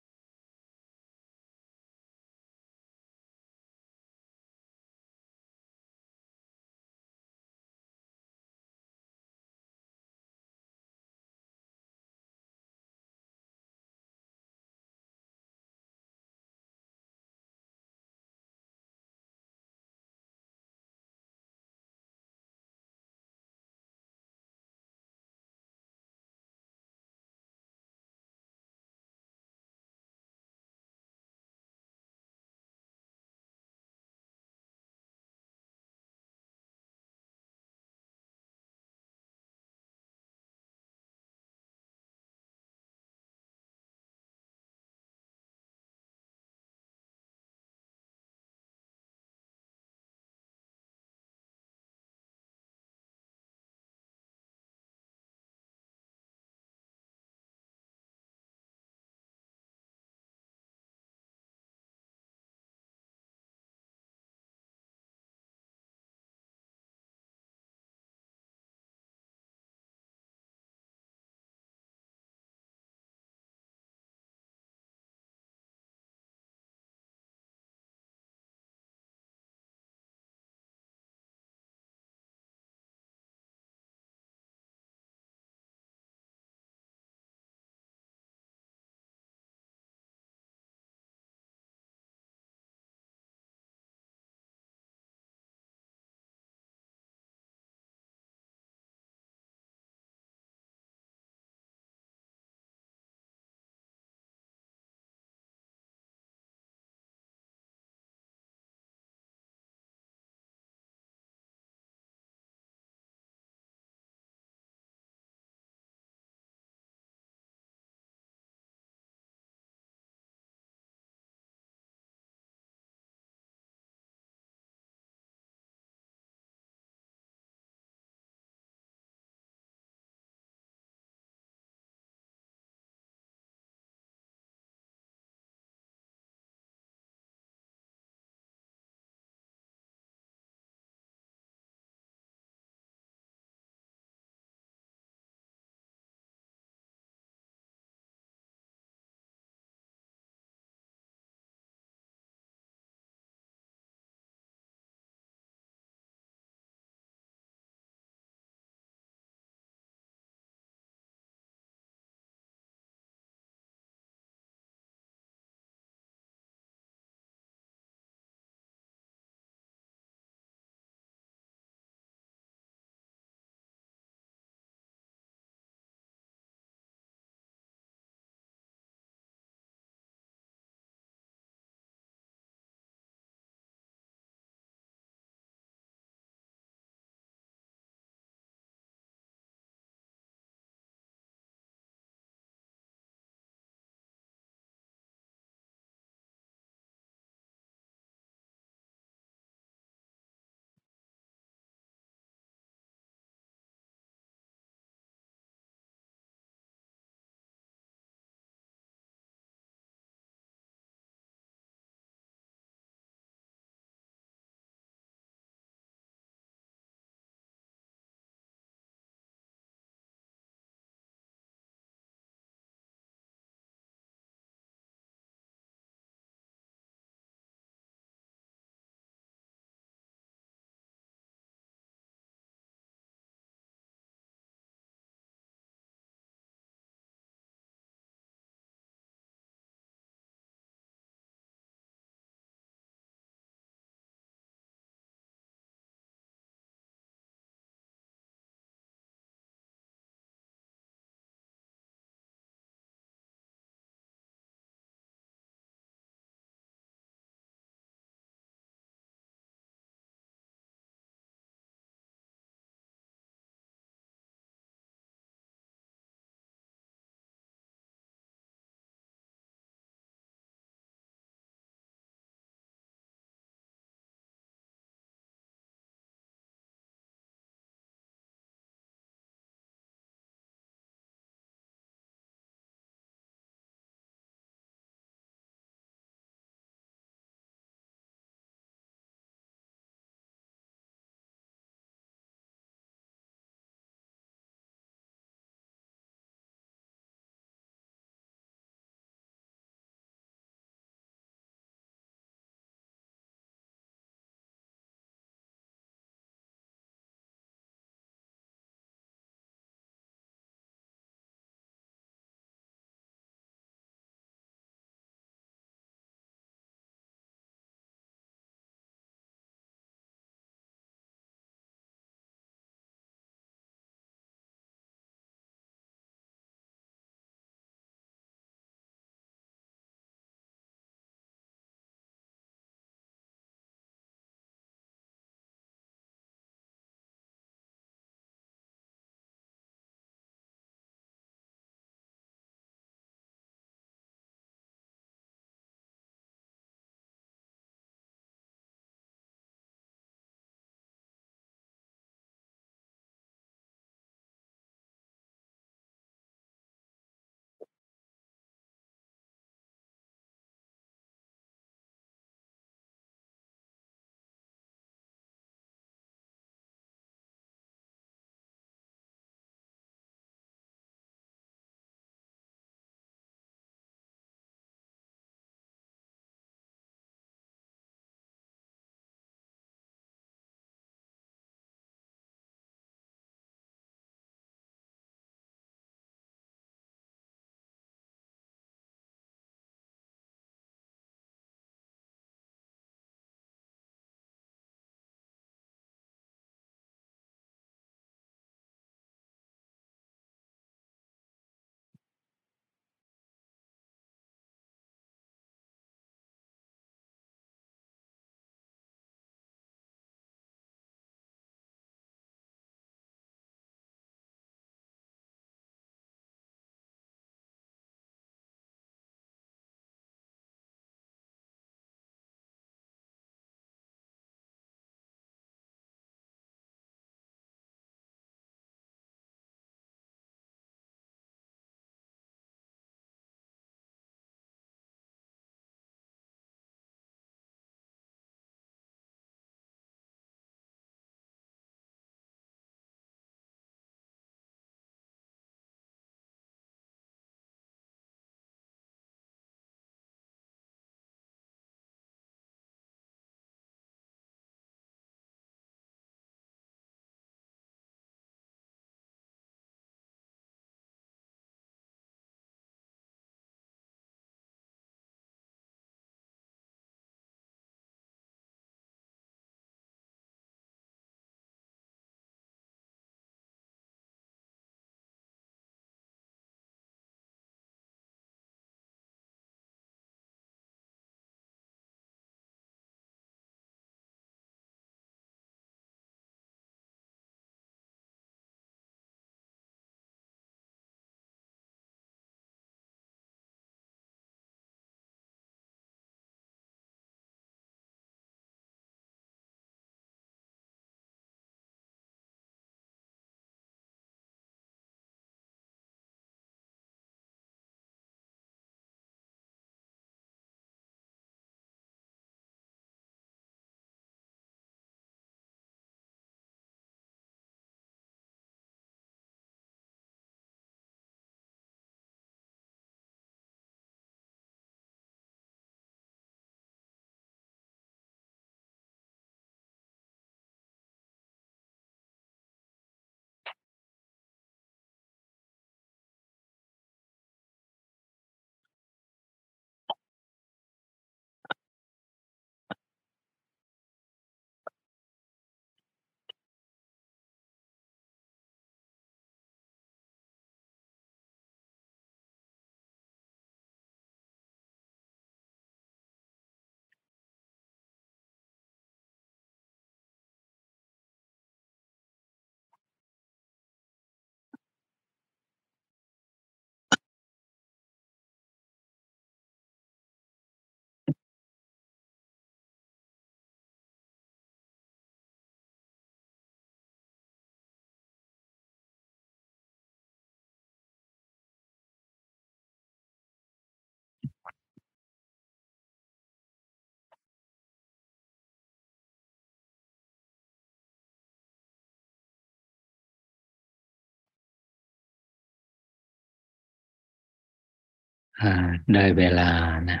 ได้เวลานะ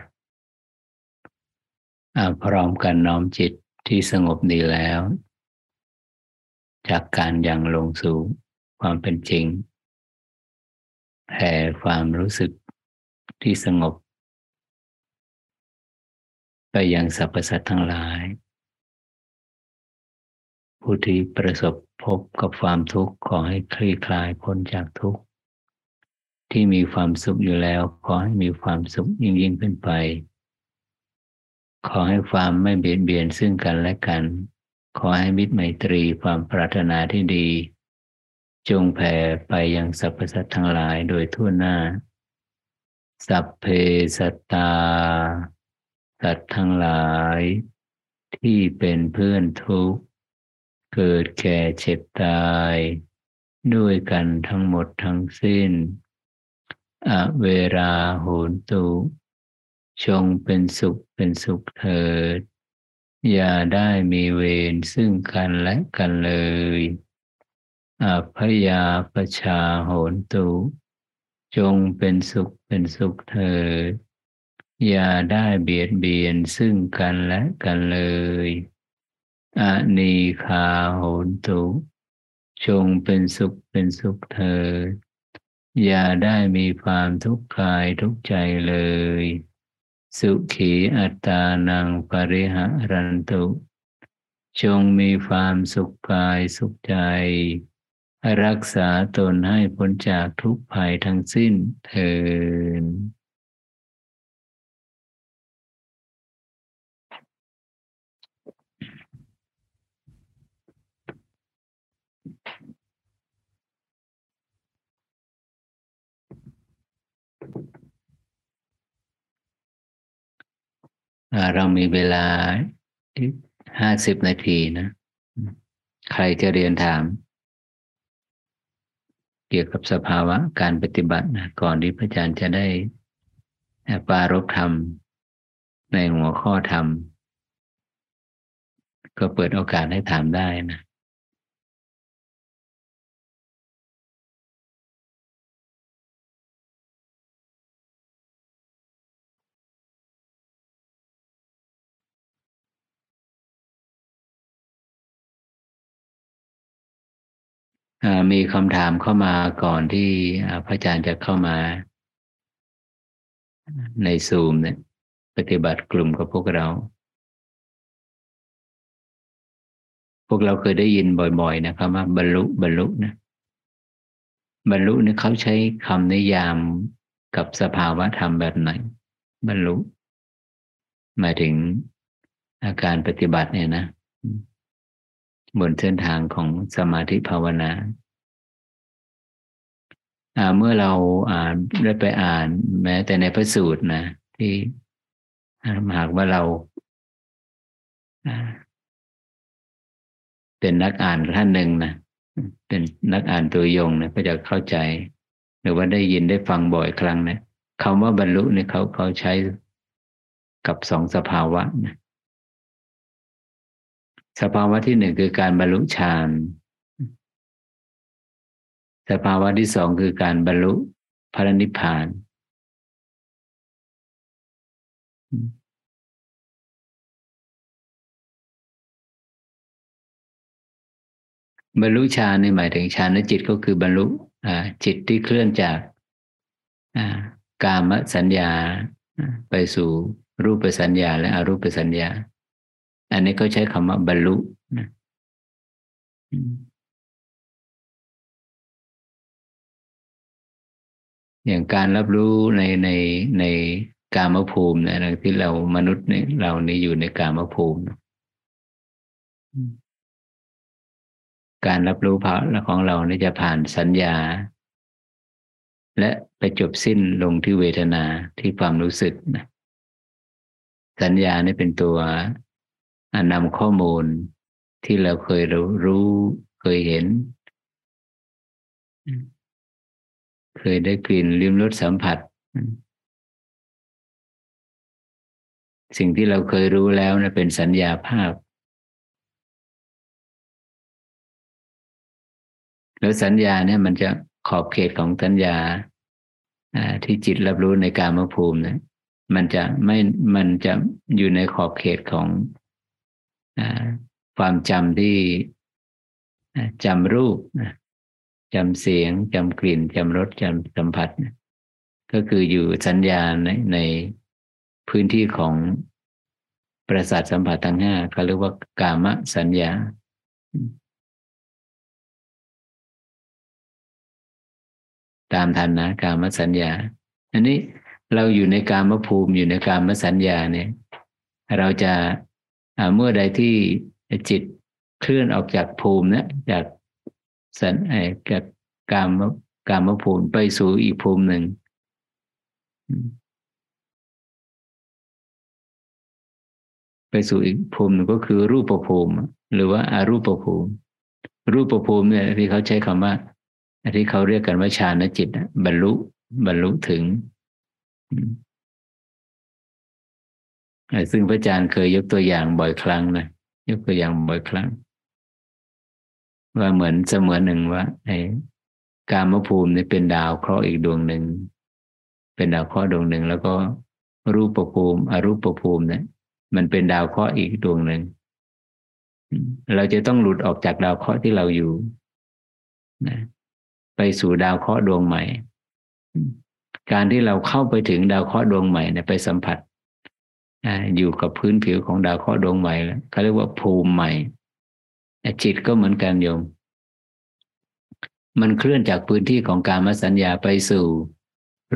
พร้อมกันน้อมจิตที่สงบดีแล้ว จากการยังลงสู่ความเป็นจริงแผ่ความรู้สึกที่สงบ ไปยังสรรพสัตว์ทั้งหลาย ผู้ที่ประสบพบกับความทุกข์ขอให้คลี่คลายพ้นจากทุกข์ ที่มีความสุขอยู่แล้ว ขอให้มีความสุขยิ่งยิ่งขึ้นไป ขอให้ความไม่เบียดเบียนซึ่งกันและกัน ขอให้มิตรไมตรีความปรารถนาที่ดี จงแผ่ไปยังสรรพสัตว์ทั้งหลายโดยทั่วหน้า สัพเพสัตตา สัตว์ทั้งหลาย ที่เป็นเพื่อนทุกข์ เกิดแก่เจ็บตาย ด้วยกันทั้งหมดทั้งสิ้น อเวราโหนตุชงเป็นสุขเป็นสุขเถิด อย่าได้มีเวรซึ่งกันและกันเลยอพยาปชาโหนตุ จงเป็นสุขเป็นสุขเถิด อย่าได้เบียดเบียนซึ่งกันและกันเลยอนีคาโหนตุ จงเป็นสุขเป็นสุขเถิด อย่าได้มีความทุกข์กายทุกใจเลย สุขีอัตานังปริหารันตุ จงมีความสุขกายสุขใจ รักษาตนให้พ้นจากทุกภัยทั้งสิ้นเถิด เรามีเวลาห้าสิบนาทีนะ ใครจะเรียนถาม เกี่ยวกับสภาวะการปฏิบัตินะก่อนที่พระอาจารย์จะได้ปารบธรรม ในหัวข้อธรรม ก็เปิดโอกาสให้ถามได้นะ มีคำถามเข้ามาก่อนที่พระอาจารย์จะเข้ามา ในซูมเนี่ยปฏิบัติกลุ่มกับพวกเรา พวกเราเคยได้ยินบ่อยๆนะครับว่าบรรลุบรรลุนะ บรรลุเนี่ยเขาใช้คำนิยามกับสภาวะธรรมแบบไหน บรรลุหมายถึงอาการปฏิบัติเนี่ยนะบนเส้นทางของสมาธิภาวนา เมื่อเราอ่านได้ไปอ่านแม้แต่ในพระสูตรนะ ที่หากว่าเราเป็นนักอ่านท่านหนึ่งนะเป็นนักอ่านตัวยงนะก็จะเข้าใจ หรือว่าได้ยินได้ฟังบ่อยครั้งนะคำว่าบรรลุเนี่ยเขาเขาใช้กับสองสภาวะนะสภาวะที่หนึ่งคือการบรรลุฌาน สภาวะที่สองคือการบรรลุพระนิพพาน บรรลุฌานนี่หมายถึงฌานจิตก็คือบรรลุจิตที่เคลื่อนจากกามสัญญาไปสู่รูปสัญญาและอรูปสัญญา อันนี้ก็ใช้คำว่าบรรลุนะ อย่างการรับรู้ในในในกามภูมินะที่เรามนุษย์เนี่ยเรานี่อยู่ในกามภูมิ การรับรู้พระของเรานี่จะผ่านสัญญา และไปจบสิ้นลงที่เวทนาที่ความรู้สึกนะสัญญานี่เป็นตัวนำข้อมูลที่เราเคยรู้รู้เคยเห็น เคยได้กลิ่นลิ้มรสสัมผัส สิ่งที่เราเคยรู้แล้วนะเป็นสัญญาภาพ แล้วสัญญาเนี่ยมันจะขอบเขตของสัญญาที่จิตรับรู้ในการมภูมินะมันจะไม่มันจะอยู่ในขอบเขตของอความจำที่จำรูป จำเสียงจำกลิ่นจำรสจำสัมผัส ก็คืออยู่สัญญาในในพื้นที่ของประสาทสัมผัสทั้งห้าเขาเรียกว่ากามสัญญา ตามทันนะกามสัญญา อันนี้เราอยู่ในกามภูมิอยู่ในกามสัญญาเนี่ย เราจะเมื่อใดที่จิตเคลื่อนออกจากภูมินะจาก สันไอ้กับกามกามภูมิไปสู่อีกภูมิหนึ่ง ไปสู่อีกภูมิหนึ่งก็คือรูปภูมิ หรือว่าอารูปภูมิ รูปภูมิเนี่ยที่เขาใช้คำว่าที่เขาเรียกกันว่าฌานจิตบรรลุบรรลุถึงซึ่งพระอาจารย์เคยยกตัวอย่างบ่อยครั้งนะยกตัวอย่างบ่อยครั้ง ว่าเหมือนเสมือนหนึ่งว่าไอ้กามภูมิเนี่ยเป็นดาวเคราะห์อีกดวงหนึ่ง เป็นดาวเคราะห์ดวงหนึ่ง แล้วก็รูปภูมิ อรูปภูมิเนี่ย มันเป็นดาวเคราะห์อีกดวงหนึ่ง เราจะต้องหลุดออกจากดาวเคราะห์ที่เราอยู่นะไปสู่ดาวเคราะห์ดวงใหม่ การที่เราเข้าไปถึงดาวเคราะห์ดวงใหม่เนี่ยไปสัมผัสอยู่กับพื้นผิวของดาวเคราะห์ดวงใหม่แล้วเขาเรียกว่าภูมิใหม่ จิตก็เหมือนกันโยม มันเคลื่อนจากพื้นที่ของการมสัญญาไปสู่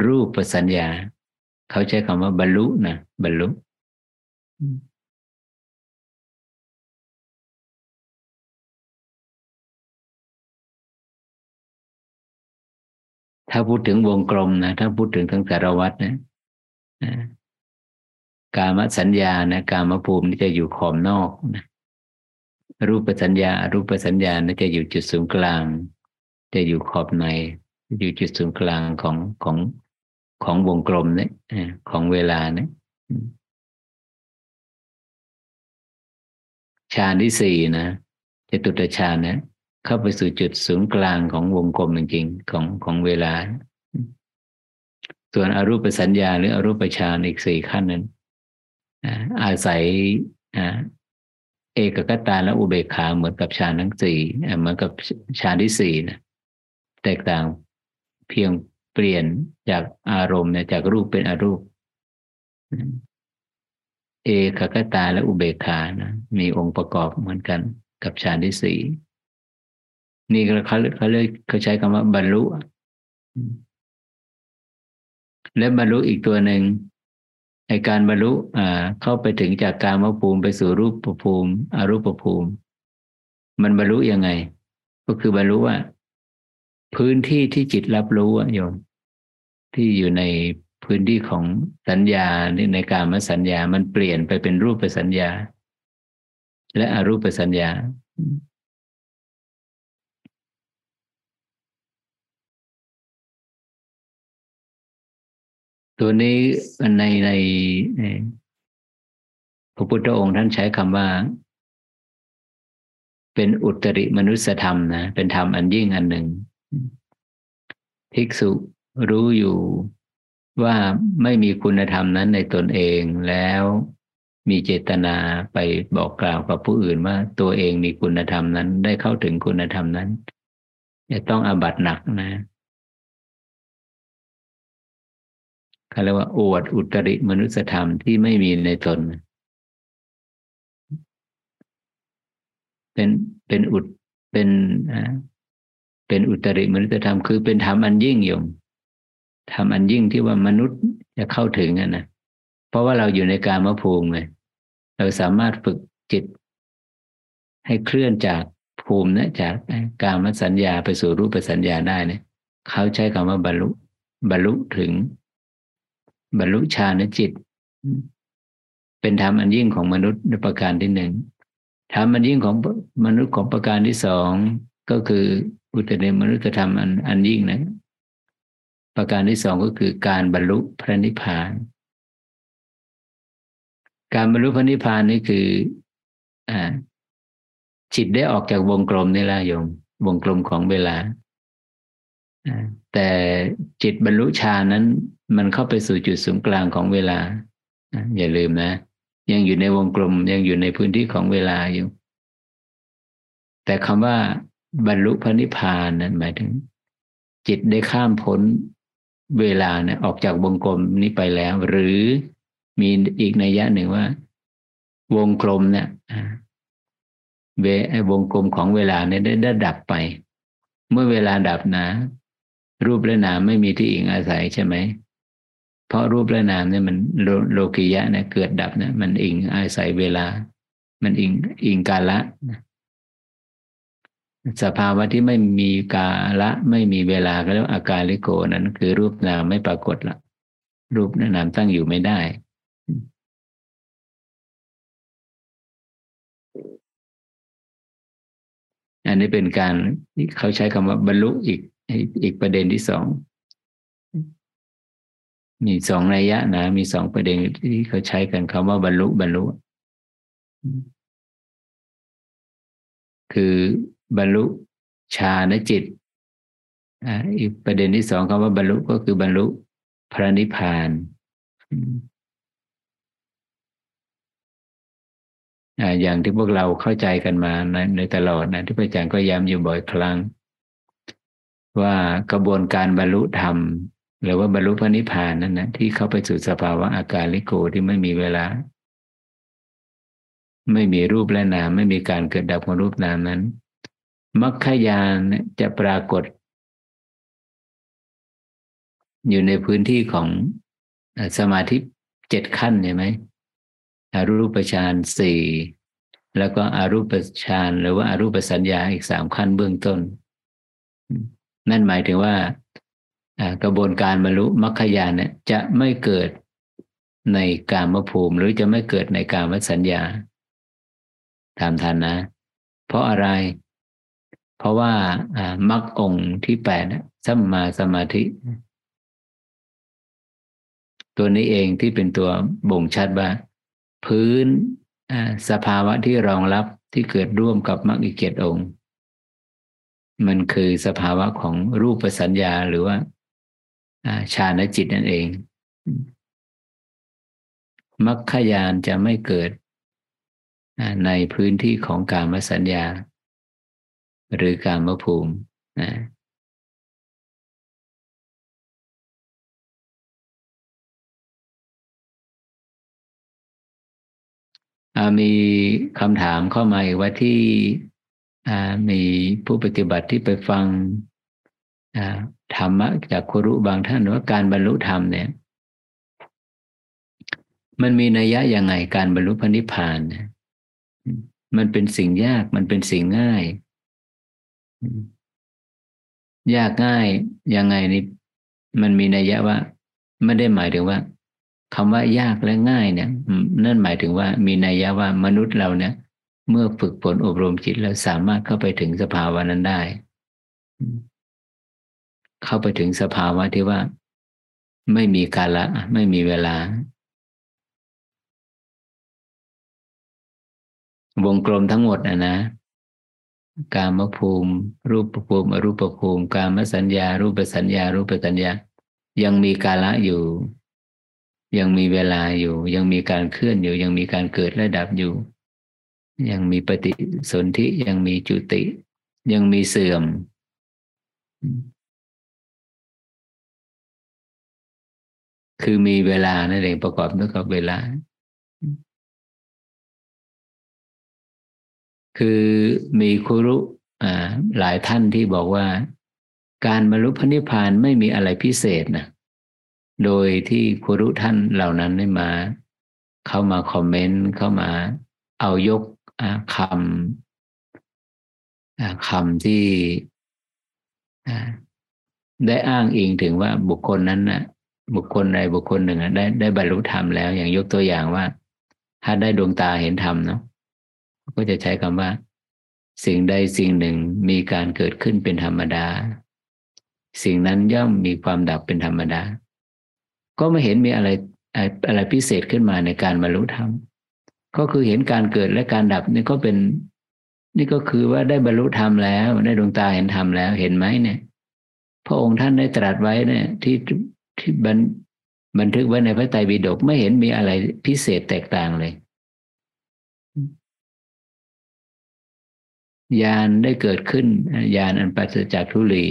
รูปสัญญา เขาใช้คำว่าบรรลุนะบรรลุถ้าพูดถึงวงกลมนะถ้าพูดถึงทั้งสารวัตรนะกามสัญญานะกามภูมินี่จะอยู่ขอบนอกนะ รูปสัญญารูปสัญญานะจะอยู่จุดศูนย์กลาง จะอยู่ขอบใน อยู่จุดศูนย์กลางของของของวงกลมเนี่ยของเวลาเนี่ยฌานที่สี่นะจะตุตฌานนะเข้าไปสู่จุดศูนย์กลางของวงกลมจริงๆของของเวลา ส่วนอรูปสัญญา หรืออรูปฌานอีกสี่ขั้นนั้นอาศัย เอกกตาและอุเบกขาเหมือนกับฌานทั้งสี่เหมือนกับฌานที่สี่นะแตกต่างเพียงเปลี่ยนจากอารมณ์เนี่ยจากรูปเป็นอรูป เอกกตาและอุเบกขานะมีองค์ประกอบเหมือนกันกับฌานที่สี่นี่เขาเขาเลยเขาใช้คำว่าบรรลุ และบรรลุอีกตัวหนึ่ง ในการบรรลุเข้าไปถึงจากการมภูมิไปสู่รูปภูมิอรูปภูมิ มันบรรลุยังไง ก็คือบรรลุว่า พื้นที่ที่จิตรับรู้อะโยม ที่อยู่ในพื้นที่ของสัญญาในการมาสัญญา มันเปลี่ยนไปเป็นรูปสัญญา และอรูปสัญญา ตัวนี้ในในพระพุทธองค์ท่านใช้คำว่า เป็นอุตริมนุสธรรมนะเป็นธรรมอันยิ่งอันหนึ่งภิกษุรู้อยู่ว่าไม่มีคุณธรรมนั้นในตนเองแล้วมีเจตนาไปบอกกล่าวกับผู้อื่นว่าตัวเองมีคุณธรรมนั้น ได้เข้าถึงคุณธรรมนั้น จะต้องอาบัตหนักนะ เรียกว่าอวดอุตริมนุสธรรมที่ไม่มีในตน เป็นเป็นอุดเป็นเป็นอุตริมนุสธรรมคือเป็นธรรมอันยิ่งยงธรรมอันยิ่งที่ว่ามนุษย์จะเข้าถึงนะเพราะว่าเราอยู่ในการมภูมิเลยเราสามารถฝึกจิต ให้เคลื่อนจากภูมินะจากการมสัญญาไปสู่รูปสัญญาได้เนี่ยเขาใช้คำว่าบรรลุบรรลุถึง บรรลุฌานจิต เป็นธรรมอันยิ่งของมนุษย์ในประการที่หนึ่งธรรมอันยิ่งของมนุษย์ของประการที่สองก็คืออุตริมนุษยธรรมอันอันยิ่งนะ ประการที่สองก็คือการบรรลุพระนิพพาน การบรรลุพระนิพพานนี่คืออ่าจิตได้ออกจากวงกลมนี่ละโยม วงกลมของเวลา แต่จิตบรรลุฌานนั้น มันเข้าไปสู่จุดศูนย์กลางของเวลา อย่าลืมนะ ยังอยู่ในวงกลมยังอยู่ในพื้นที่ของเวลาอยู่ แต่คำว่าบรรลุพระนิพพานนั้นหมายถึง จิตได้ข้ามพ้นเวลาเนี่ยออกจากวงกลมนี้ไปแล้ว หรือมีอีกนัยยะหนึ่งว่า วงกลมเนี่ยเววงกลมของเวลาเนี่ยได้ดับไป เมื่อเวลาดับนะ รูปและนามไม่มีที่อิงอาศัยใช่ไหม เพราะรูปและนามเนี่ยมันโลกิยะเนี่ยเกิดดับเนี่ยมันอิงอาศัยเวลา มันอิงอิงกาละสภาวะที่ไม่มีกาละไม่มีเวลาก็เรียกอาการลิโกนั้น คือรูปนามไม่ปรากฏละรูปนามตั้งอยู่ไม่ได้อันนี้เป็นการเขาใช้คำว่าบรรลุอีก อีกประเด็นที่สอง มีสองระยะนะมีสองประเด็นที่เขาใช้กันคำว่าบรรลุบรรลุ คือบรรลุฌานจิตอีกประเด็นที่สองคำว่าบรรลุก็คือบรรลุพระนิพพานอย่างที่พวกเราเข้าใจกันมาในในตลอดนะที่พระอาจารย์ก็ย้ำอยู่บ่อยครั้ง ว่ากระบวนการบรรลุธรรม หรือว่าบรรลุพระนิพพานนั่นนะที่เข้าไปสู่สภาวะอาการลิโกที่ไม่มีเวลา ไม่มีรูปและนาม ไม่มีการเกิดดับของรูปนามนั้นมรรคยานจะปรากฏ อยู่ในพื้นที่ของสมาธิเจ็ดขั้นใช่ไหมอรูปฌานสี่แล้วก็อรูปฌานหรือว่าอารูปสัญญาอีกสามขั้นเบื้องต้น นั่นหมายถึงว่ากระบวนการบรรลุมรรคญาณเนี่ยจะไม่เกิดในกามภูมิ หรือจะไม่เกิดในกามสัญญาตามทันนะ เพราะอะไร เพราะว่ามรรคองค์ที่แปดสัมมาสมาธิ ตัวนี้เองที่เป็นตัวบ่งชัดว่า พื้นสภาวะที่รองรับที่เกิดร่วมกับมรรคอีกเกตองค์ มันคือสภาวะของรูปสัญญาหรือว่าฌานจิตนั่นเองมรรคยานจะไม่เกิดในพื้นที่ของการมสัญญา หรือการมภูมินะมีคำถามเข้ามาอีกว่าที่ มีผู้ปฏิบัติที่ไปฟังธรรมะจากครุบางท่านว่าการบรรลุธรรมเนี่ย มันมีนัยยะยังไงการบรรลุพระนิพพานเนี่ยมันเป็นสิ่งยากมันเป็นสิ่งง่าย ยากง่ายยังไงนี่มันมีนัยยะว่า ไม่ได้หมายถึงว่าคำว่ายากและง่ายเนี่ยนั่นหมายถึงว่ามีนัยยะว่ามนุษย์เราเนี่ย เมื่อฝึกฝนอบรมจิตแล้วสามารถเข้าไปถึงสภาวะนั้นได้ เข้าไปถึงสภาวะที่ว่า ไม่มีกาละไม่มีเวลา วงกลมทั้งหมดนะนะการมภูมิ รูปภูมิ อรูปภูมิ การมสัญญา รูปสัญญา รูปสัญญา ยังมีกาละอยู่ ยังมีเวลาอยู่ ยังมีการเคลื่อนอยู่ ยังมีการเกิดและดับอยู่ ยังมีปฏิสนธิยังมีจุติ ยังมีเสื่อม คือมีเวลานั่นเองประกอบด้วยกับเวลา คือมีครุหลายท่านที่บอกว่า การบรรลุพระนิพพานไม่มีอะไรพิเศษนะโดยที่ครุท่านเหล่านั้นได้มา เข้ามาคอมเมนต์เข้ามาเอายก คำคำที่ได้อ้างอิงถึงว่าบุคคลนั้นนะบุคคลใดบุคคลหนึ่งได้ได้บรรลุธรรมแล้ว อย่างยกตัวอย่างว่า ถ้าได้ดวงตาเห็นธรรมเนาะก็จะใช้คำว่า สิ่งใดสิ่งหนึ่งมีการเกิดขึ้นเป็นธรรมดา สิ่งนั้นย่อมมีความดับเป็นธรรมดา ก็ไม่เห็นมีอะไรอะไรพิเศษขึ้นมาในการบรรลุธรรม ก็คือเห็นการเกิดและการดับนี่ก็เป็น นี่ก็คือว่าได้บรรลุธรรมแล้วได้ดวงตาเห็นธรรมแล้วเห็นไหมเนี่ย พระองค์ท่านได้ตรัสไว้เนี่ย ที่ที่บันบันทึกไว้ในพระไตรปิฎกไม่เห็นมีอะไรพิเศษแตกต่างเลยยานได้เกิดขึ้นยานอันปราศจากทุลี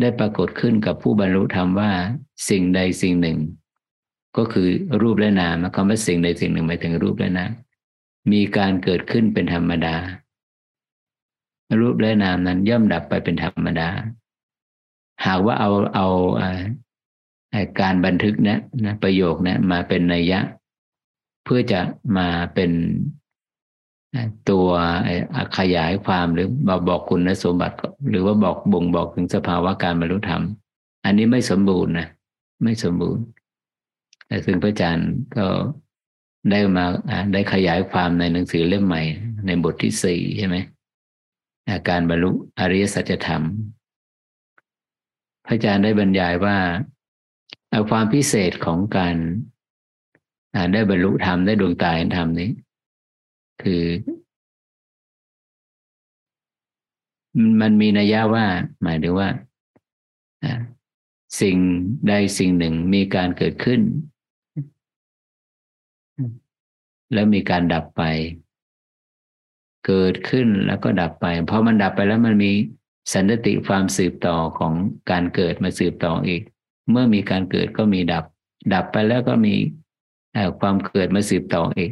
ได้ปรากฏขึ้นกับผู้บรรลุธรรมว่า สิ่งใดสิ่งหนึ่ง ก็คือรูปและนามคำว่าสิ่งใดสิ่งหนึ่งหมายถึงรูปและนามมีการเกิดขึ้นเป็นธรรมดา รูปและนามนั้นย่อมดับไปเป็นธรรมดา หากว่าเอาเอาการบันทึกนะนะประโยคนะมาเป็นนัยยะ เพื่อจะมาเป็นตัวขยายความหรือบอกบอกคุณสมบัติ หรือว่าบอกบ่งบอกถึงสภาวะการบรรลุธรรม อันนี้ไม่สมบูรณ์นะไม่สมบูรณ์ ซึ่งพระอาจารย์ก็ได้มาได้ขยายความในหนังสือเล่มใหม่ ในบทที่สี่ใช่ไหมอาการบรรลุอริยสัจธรรม พระอาจารย์ได้บรรยายว่าเอาความพิเศษของการได้บรรลุธรรมได้ดวงตาเห็นธรรมนี้ คือ มันมีนัยยะว่า หมายถึงว่าสิ่งใดสิ่งหนึ่งมีการเกิดขึ้น แล้วมีการดับไป เกิดขึ้นแล้วก็ดับไปพอมันดับไปแล้วมันมีสันติความสืบต่อของการเกิดมาสืบต่ออีก เมื่อมีการเกิดก็มีดับ ดับไปแล้วก็มีความเกิดมาสืบต่ออีก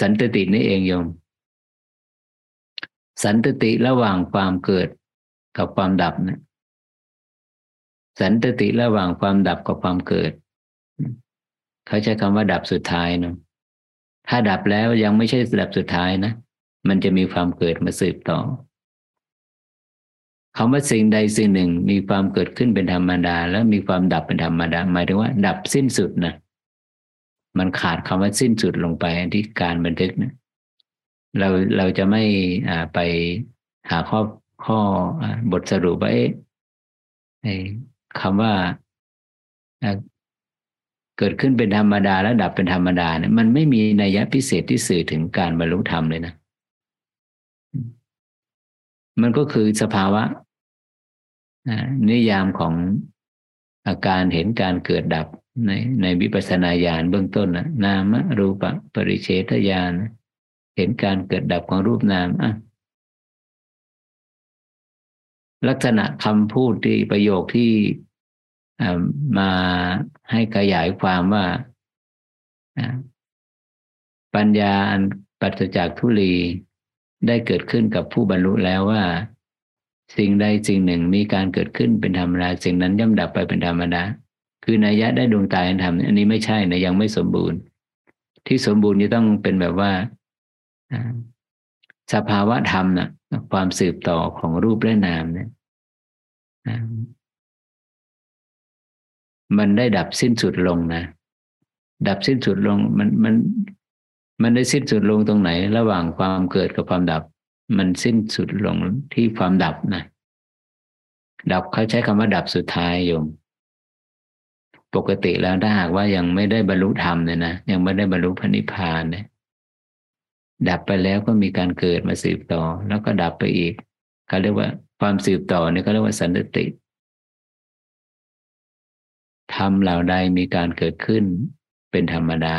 สันตตินี่เองโยม สันตติระหว่างความเกิดกับความดับนะสันตติระหว่างความดับกับความเกิด เขาใช้คำว่าดับสุดท้ายเนาะ ถ้าดับแล้วยังไม่ใช่ดับสุดท้ายนะ มันจะมีความเกิดมาสืบต่อคำว่าสิ่งใดสิ่งหนึ่งมีความเกิดขึ้นเป็นธรรมดา แล้วมีความดับเป็นธรรมดา หมายถึงว่า ดับสิ้นสุดนะมันขาดคำว่าสิ้นสุดลงไปที่การบันทึกนะเราเราจะไม่อ่าไปหาข้อข้อบทสรุปว่าเอ๊ะคำว่า เกิดขึ้นเป็นธรรมดาแล้วดับเป็นธรรมดาเนี่ยมันไม่มีนัยยะพิเศษที่สื่อถึงการบรรลุธรรมเลยนะ มันก็คือสภาวะนิยามของอาการเห็นการเกิดดับในในวิปัสสนาญาณเบื้องต้นนะนามรูปะปริเฉทญาณเห็นการเกิดดับของรูปนามอะลักษณะคำพูดที่ประโยคที่ มาให้ขยายความว่าปัญญาอันปัจจากทุลีได้เกิดขึ้นกับผู้บรรลุแล้วว่า สิ่งใดสิ่งหนึ่งมีการเกิดขึ้นเป็นธรรมดาสิ่งนั้นย่อมดับไปเป็นธรรมดาคือนัยยะได้ดวงตาเห็นธรรมอันนี้ไม่ใช่นะยังไม่สมบูรณ์ ที่สมบูรณ์จะต้องเป็นแบบว่าสภาวะธรรมนะความสืบต่อของรูปและนามเนี่ย มันได้ดับสิ้นสุดลงนะ ดับสิ้นสุดลงมันมันมันได้สิ้นสุดลงตรงไหน ระหว่างความเกิดกับความดับ มันสิ้นสุดลงที่ความดับนะดับเขาใช้คำว่าดับสุดท้ายโยมปกติแล้วถ้าหากว่ายังไม่ได้บรรลุธรรมเนี่ยนะยังไม่ได้บรรลุพระนิพพานเนี่ยดับไปแล้วก็มีการเกิดมาสืบต่อ แล้วก็ดับไปอีกเขาเรียกว่าความสืบต่อเนี่ยเขาเรียกว่าสันติ ธรรมเหล่าใดมีการเกิดขึ้นเป็นธรรมดา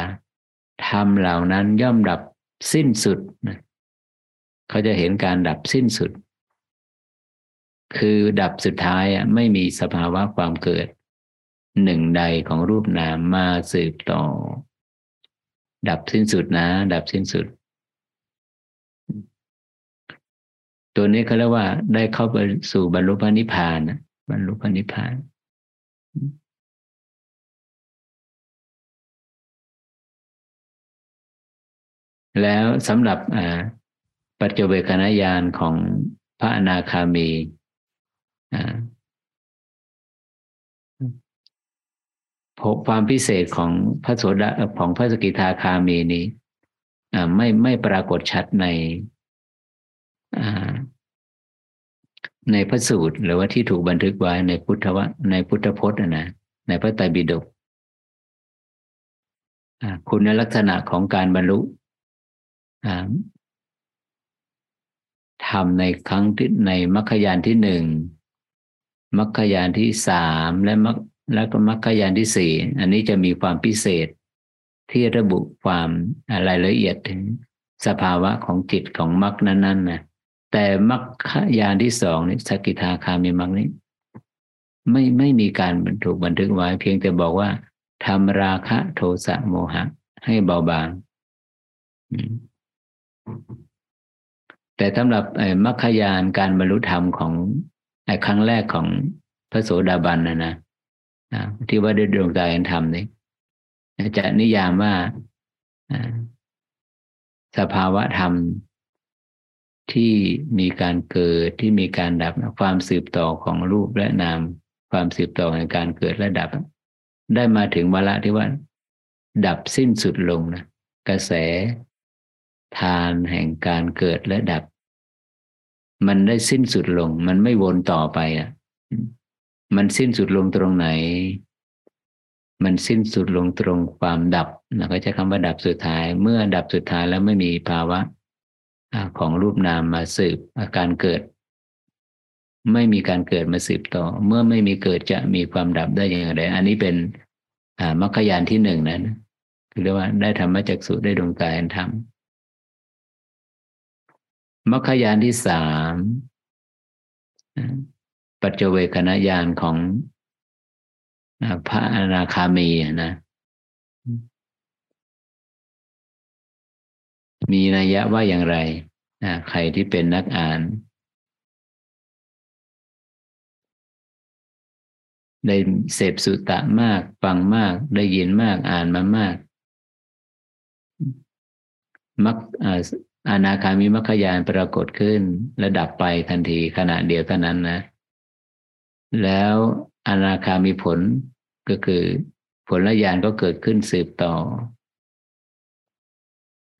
ธรรมเหล่านั้นย่อมดับสิ้นสุด เขาจะเห็นการดับสิ้นสุด คือดับสุดท้ายอะไม่มีสภาวะความเกิด หนึ่งใดของรูปนามมาสืบต่อ ดับสิ้นสุดนะ ดับสิ้นสุด ตัวนี้เขาเรียกว่าได้เข้าไปสู่บรรลุพระนิพพานนะบรรลุพระนิพพาน แล้วสำหรับปัจจเบกนญาณของพระอนาคามีความพิเศษของพระโสดาของพระสกิทาคามีนี้ไม่ไม่ปรากฏชัดในในพระสูตร หรือว่าที่ถูกบันทึกไว้ในพุทธวะในพุทธพจน์นะในพระไตรปิฎกคุณลักษณะของการบรรลุ ทำในครั้งที่ในมรรคยานที่หนึ่งมรรคยานที่สามและมรรคแล้วก็มรรคยานที่สี่อันนี้จะมีความพิเศษที่ระบุความรายละเอียดถึงสภาวะของจิตของมรรคนั้นๆนะแต่มรรคยานที่สองนี่สกิทาคามีมรรคนี้ ไม่ไม่มีการถูกบันทึกไว้เพียงแต่บอกว่าทำราคะโทสะโมหะให้เบาบาง แต่สำหรับมรรคยานการบรรลุธรรมของครั้งแรกของพระโสดาบันนะนะที่ว่าได้ดวงใจเห็นธรรมนี่จะนิยามว่าสภาวะธรรมที่มีการเกิดที่มีการดับความสืบต่อของรูปและนาม ความสืบต่อในการเกิดและดับ ได้มาถึงวาระที่ว่า ดับสิ้นสุดลงนะกระแส ทานแห่งการเกิดและดับ มันได้สิ้นสุดลง มันไม่วนต่อไปอะ มันสิ้นสุดลงตรงไหน มันสิ้นสุดลงตรงความดับนะก็จะคำว่าดับสุดท้าย เมื่อดับสุดท้ายแล้วไม่มีภาวะของรูปนามมาสืบอาการเกิด ไม่มีการเกิดมาสืบต่อ เมื่อไม่มีเกิดจะมีความดับได้อย่างไร อันนี้เป็นมรรคยานที่หนึ่งนั้นคือเรียกว่าได้ธรรมจักสุได้ดวงกายธรรม มรรคยานที่สามปัจเจเวคณญาณของพระอนาคามีนะ มีนัยยะว่าอย่างไรใครที่เป็นนักอ่าน ได้เสพสุตะมาก ฟังมาก ได้ยินมากอ่านมามากมัก อนาคามิมัคคยานปรากฏขึ้นและดับไปทันทีขณะเดียวเท่านั้นนะ แล้วอนาคามีผลก็คือ ผลละยานก็เกิดขึ้นสืบต่อ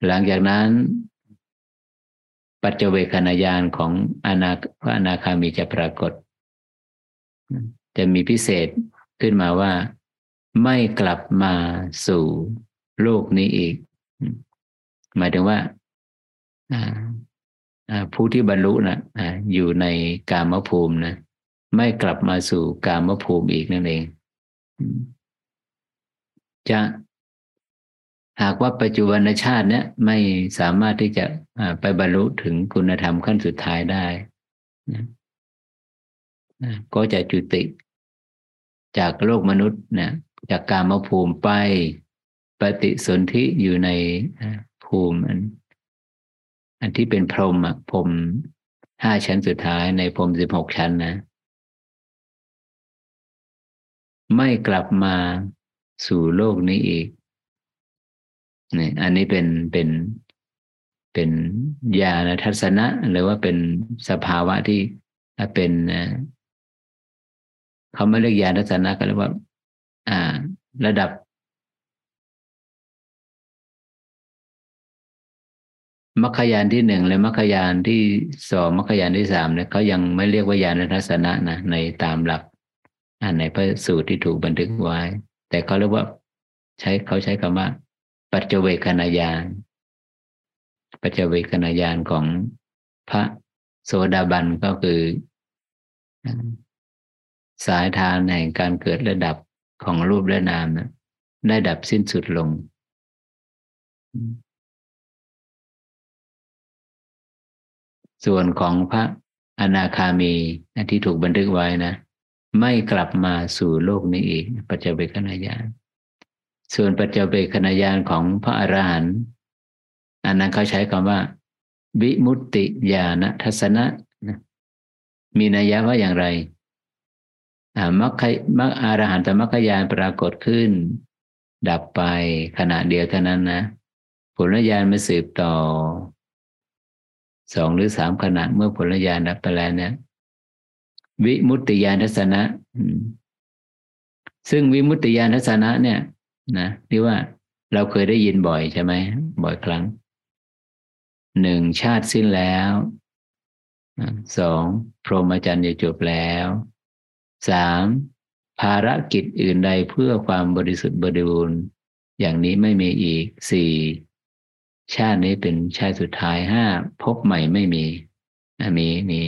หลังจากนั้น ปัจเจเวคณายานของอนาพระอนาคามีจะปรากฏ จะมีพิเศษขึ้นมาว่า ไม่กลับมาสู่โลกนี้อีก หมายถึงว่า ผู้ที่บรรลุนะอยู่ในกามภูมินะไม่กลับมาสู่กามภูมิอีกนั่นเอง จะหากว่าปัจจุบันชาติเนี้ยไม่สามารถที่จะไปบรรลุถึงคุณธรรมขั้นสุดท้ายได้นะก็จะจุติจากโลกมนุษย์นะจากกามภูมิไปปฏิสนธิอยู่ในภูมิอัน อันที่เป็นพรมอะพรมห้าชั้นสุดท้ายในพรมสิบหกชั้นนะ ไม่กลับมาสู่โลกนี้อีกนี่อันนี้เป็นเป็นเป็นญาณทัศนะ หรือว่าเป็นสภาวะที่เป็นเขาไม่เรียกญาณทัศนะก็เรียกว่า อ่า ระดับ มรรคยานที่หนึ่งและมรรคยานที่สองมรรคยานที่สามเนี่ยเขายังไม่เรียกว่ายานทัศนะนะในตามหลักในพระสูตรที่ถูกบันทึกไว้ แต่เขาเรียกว่าใช้เขาใช้คำว่า ปัจเจเวคณายานปัจเจเวคณายานของพระโสดาบันก็คือ สายทานแห่งการเกิดระดับของรูปและนามนะได้ดับสิ้นสุดลง ส่วนของพระอนาคามีที่ถูกบันทึกไว้นะ ไม่กลับมาสู่โลกนี้อีก ปัจจเบกนายานส่วนปัจจเบกนายานของพระอรหันต์อันนั้นเขาใช้คำว่า วิมุตติญาณทัศนะมีนัยยะว่าอย่างไรมัคคมัคอารหันตมัคคยานปรากฏขึ้น ดับไปขณะเดียวเท่านั้นนะผลญาณมาสืบต่อ สองหรือสามขณะเมื่อผลญาณดับไปแล้วเนี่ยวิมุตติญาณทัศนะซึ่งวิมุตติญาณทัศนะเนี่ย นะที่ว่าเราเคยได้ยินบ่อยใช่ไหมบ่อยครั้งหนึ่งชาติสิ้นแล้วสองพรหมจรรย์จะจบแล้วสามภารกิจอื่นใดเพื่อความบริสุทธิ์บริบูรณ์อย่างนี้ไม่มีอีกสี่ ชาตินี้เป็นชาติสุดท้ายห้าพบใหม่ไม่มีมีมี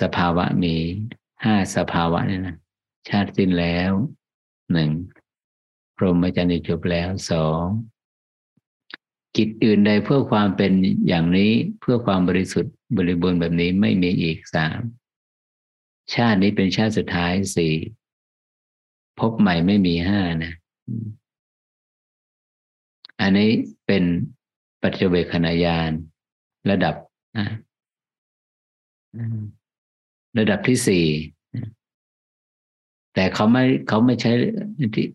สภาวะมีห้าสภาวะเนี่ยนะชาติสิ้นแล้วหนึ่งพรหมจรรย์จบแล้วสองกิจอื่นใดเพื่อความเป็นอย่างนี้เพื่อความบริสุทธิ์บริบูรณ์แบบนี้ไม่มีอีกสามชาตินี้เป็นชาติสุดท้ายสี่พบใหม่ไม่มีห้านะ อันนี้เป็นปัจเจเวคณาญาณระดับนะระดับที่สี่แต่เขาไม่เขาไม่ใช้ที่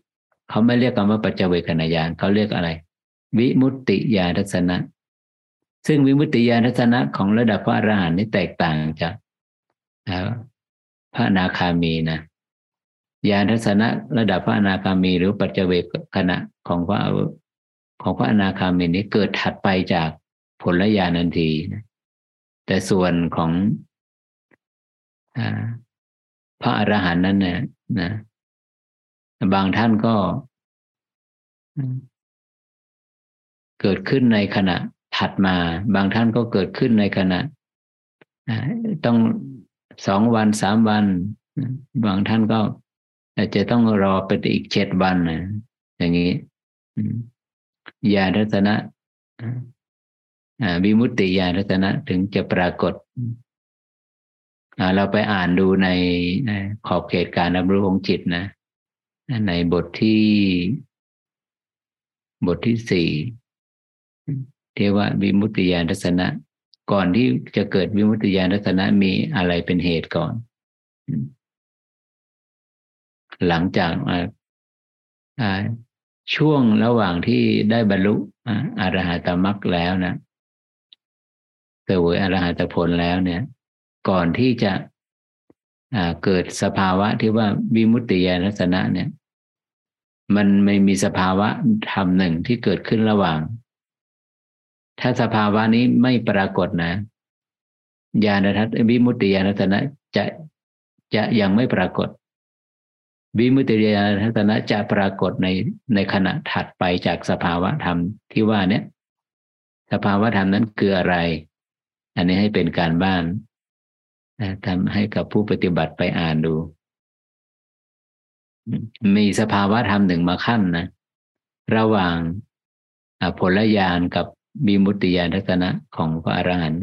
เขาไม่เรียกคำว่าปัจเจเวคณาญาณเขาเรียกอะไร วิมุตติญาณทัศนะ ซึ่งวิมุตติญาณทัศนะของระดับพระอรหันต์นี่แตกต่างจากพระนาคามีนะญาณทัศนะระดับพระนาคามี หรือปัจเจเวคณะของพระ ของพระอนาคามีนี้เกิดถัดไปจากผลญาณทันทีนะแต่ส่วนของอพระอรหันต์นั้นเนี่ยนะบางท่านก็เกิดขึ้นในขณะถัดมา บางท่านก็เกิดขึ้นในขณะต้องสองวันสามวัน บางท่านก็อาจจะต้องรอไปอีกเจ็ดวันนะอย่างนี้ ญาณรัตนะวิมุตติญาณรัตนะถึงจะปรากฏเราไปอ่านดูในขอบเขตการรับรู้ของจิตนะ ในบทที่ บทที่สี่เทว่าวิมุตติญาณทัศนะ ก่อนที่จะเกิดวิมุตติญาณทัศนะมีอะไรเป็นเหตุก่อน หลังจาก ช่วงระหว่างที่ได้บรรลุอรหัตมรรคแล้วนะเสวยอรหัตผลแล้วเนี่ย ก่อนที่จะเกิดสภาวะที่ว่าวิมุตติญาณทัศนะเนี่ย มันไม่มีสภาวะธรรมหนึ่งที่เกิดขึ้นระหว่าง ถ้าสภาวะนี้ไม่ปรากฏนะญาณทัศน์วิมุตติญาณทัศนะจะจะยังไม่ปรากฏ วิมุตติญาณทัศนะจะปรากฏในในขณะถัดไปจากสภาวะธรรมที่ว่าเนี้ยสภาวะธรรมนั้นคืออะไร อันนี้ให้เป็นการบ้านทำให้กับผู้ปฏิบัติไปอ่านดู มีสภาวะธรรมหนึ่งมาขั้นนะ ระหว่างผลญาณกับบิมุตติญาณทัศนะของพระอรหันต์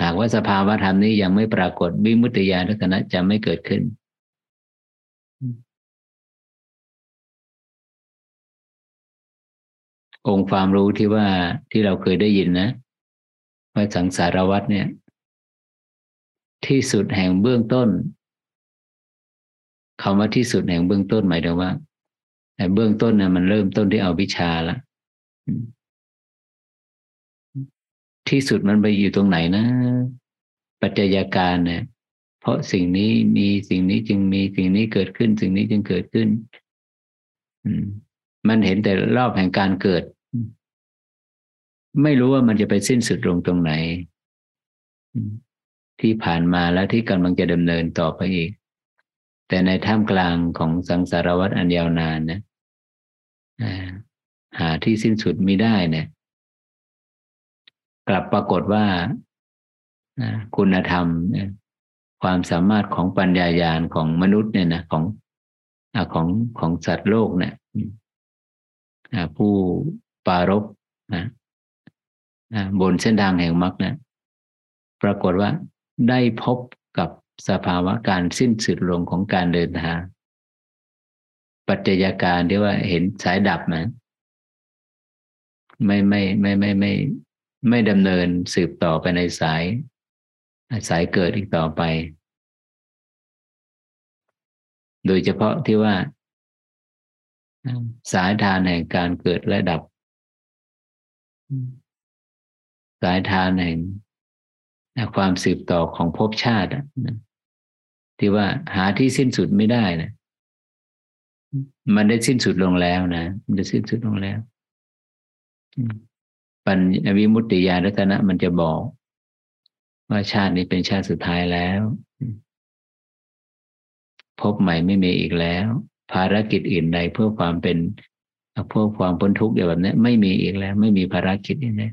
หากว่าสภาวะธรรมนี้ยังไม่ปรากฏบิมุตติญาณทัศนะจะไม่เกิดขึ้น องค์ความรู้ที่ว่าที่เราเคยได้ยินนะ ว่าสังสารวัตเนี่ย ที่สุดแห่งเบื้องต้นคำว่าที่สุดแห่งเบื้องต้นหมายถึงว่าแต่เบื้องต้นเนี่ยมันเริ่มต้นที่เอาวิชาละ ที่สุดมันไปอยู่ตรงไหนนะ ปัจจัยการเนี่ยเพราะสิ่งนี้มีสิ่งนี้จึงมีสิ่งนี้เกิดขึ้น สิ่งนี้จึงเกิดขึ้นมันเห็นแต่รอบแห่งการเกิด ไม่รู้ว่ามันจะไปสิ้นสุดลงตรงไหน ที่ผ่านมาแล้วที่กำลังจะดำเนินต่อไปอีก แต่ในท่ามกลางของสังสารวัฏอันยาวนานนะหาที่สิ้นสุดไม่ได้เนี่ย ลับปรากฏว่าคุณธรรมความสามารถของปัญญายาณของมนุษย์เนี่ยนะของของของสัตว์โลกเนี่ยผู้ปารบนะบนเส้นทางแห่งมรรคนี่ยปรากฏว่าได้พบกับสภาวะการสิ้นสุดลงของการเดินทางปัจจัยการที่ว่าเห็นสายดับนะไม่ไม่ไม่ไม่ไม่ ไม่ดำเนินสืบต่อไปในสาย สายเกิดอีกต่อไป โดยเฉพาะที่ว่า สายทานแห่งการเกิดและดับ สายทานแห่งความสืบต่อของภพชาติที่ว่าหาที่สิ้นสุดไม่ได้นะมันได้สิ้นสุดลงแล้วนะ มันจะสิ้นสุดลงแล้ว ปัญวิมุตติญาณรัตนะมันจะบอก ว่าชาตินี้เป็นชาติสุดท้ายแล้วพบใหม่ไม่มีอีกแล้ว ภารกิจอื่นใดเพื่อความเป็นเพื่อความพ้นทุกข์อย่างแบบนี้ไม่มีอีกแล้ว ไม่มีภารกิจนี้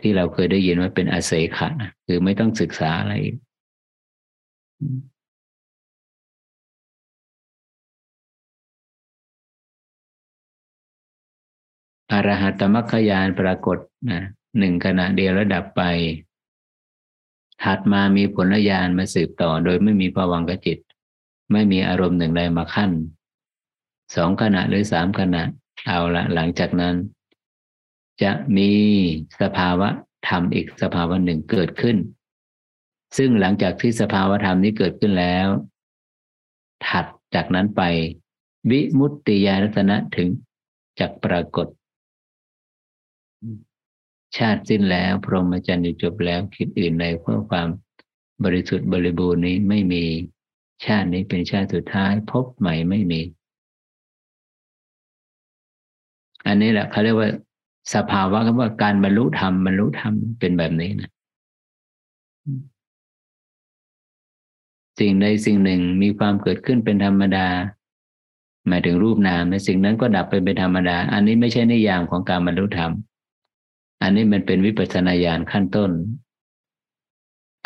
ที่เราเคยได้ยินว่าเป็นอาเสขะคือไม่ต้องศึกษาอะไรอ อรหัตมรรคยานปรากฏนะหนึ่งขณะเดียวแล้วดับไป ถัดมามีผลญาณมาสืบต่อ โดยไม่มีภวังกจิต ไม่มีอารมณ์หนึ่งใดมาขั้นสองขณะหรือสามขณะ เอาละหลังจากนั้น จะมีสภาวะธรรมอีกสภาวะหนึ่งเกิดขึ้น ซึ่งหลังจากที่สภาวะธรรมนี้เกิดขึ้นแล้ว ถัดจากนั้นไป วิมุตติญาณรัตนะถึงจักปรากฏ ชาติสิ้นแล้ว พรหมจรรย์จบแล้วคิดอื่นในเพื่อความบริสุทธิ์บริบูรณ์นี้ไม่มีชาตินี้เป็นชาติสุดท้ายพบใหม่ไม่มี อันนี้แหละเขาเรียกว่า สภาวะคำว่าการบรรลุธรรมบรรลุธรรมเป็นแบบนี้นะสิ่งใดสิ่งหนึ่งมีความเกิดขึ้นเป็นธรรมดา หมายถึงรูปนามในสิ่งนั้นก็ดับไปเป็นธรรมดา อันนี้ไม่ใช่นิยามของการบรรลุธรรม อันนี้มันเป็นวิปัสสนาญาณขั้นต้น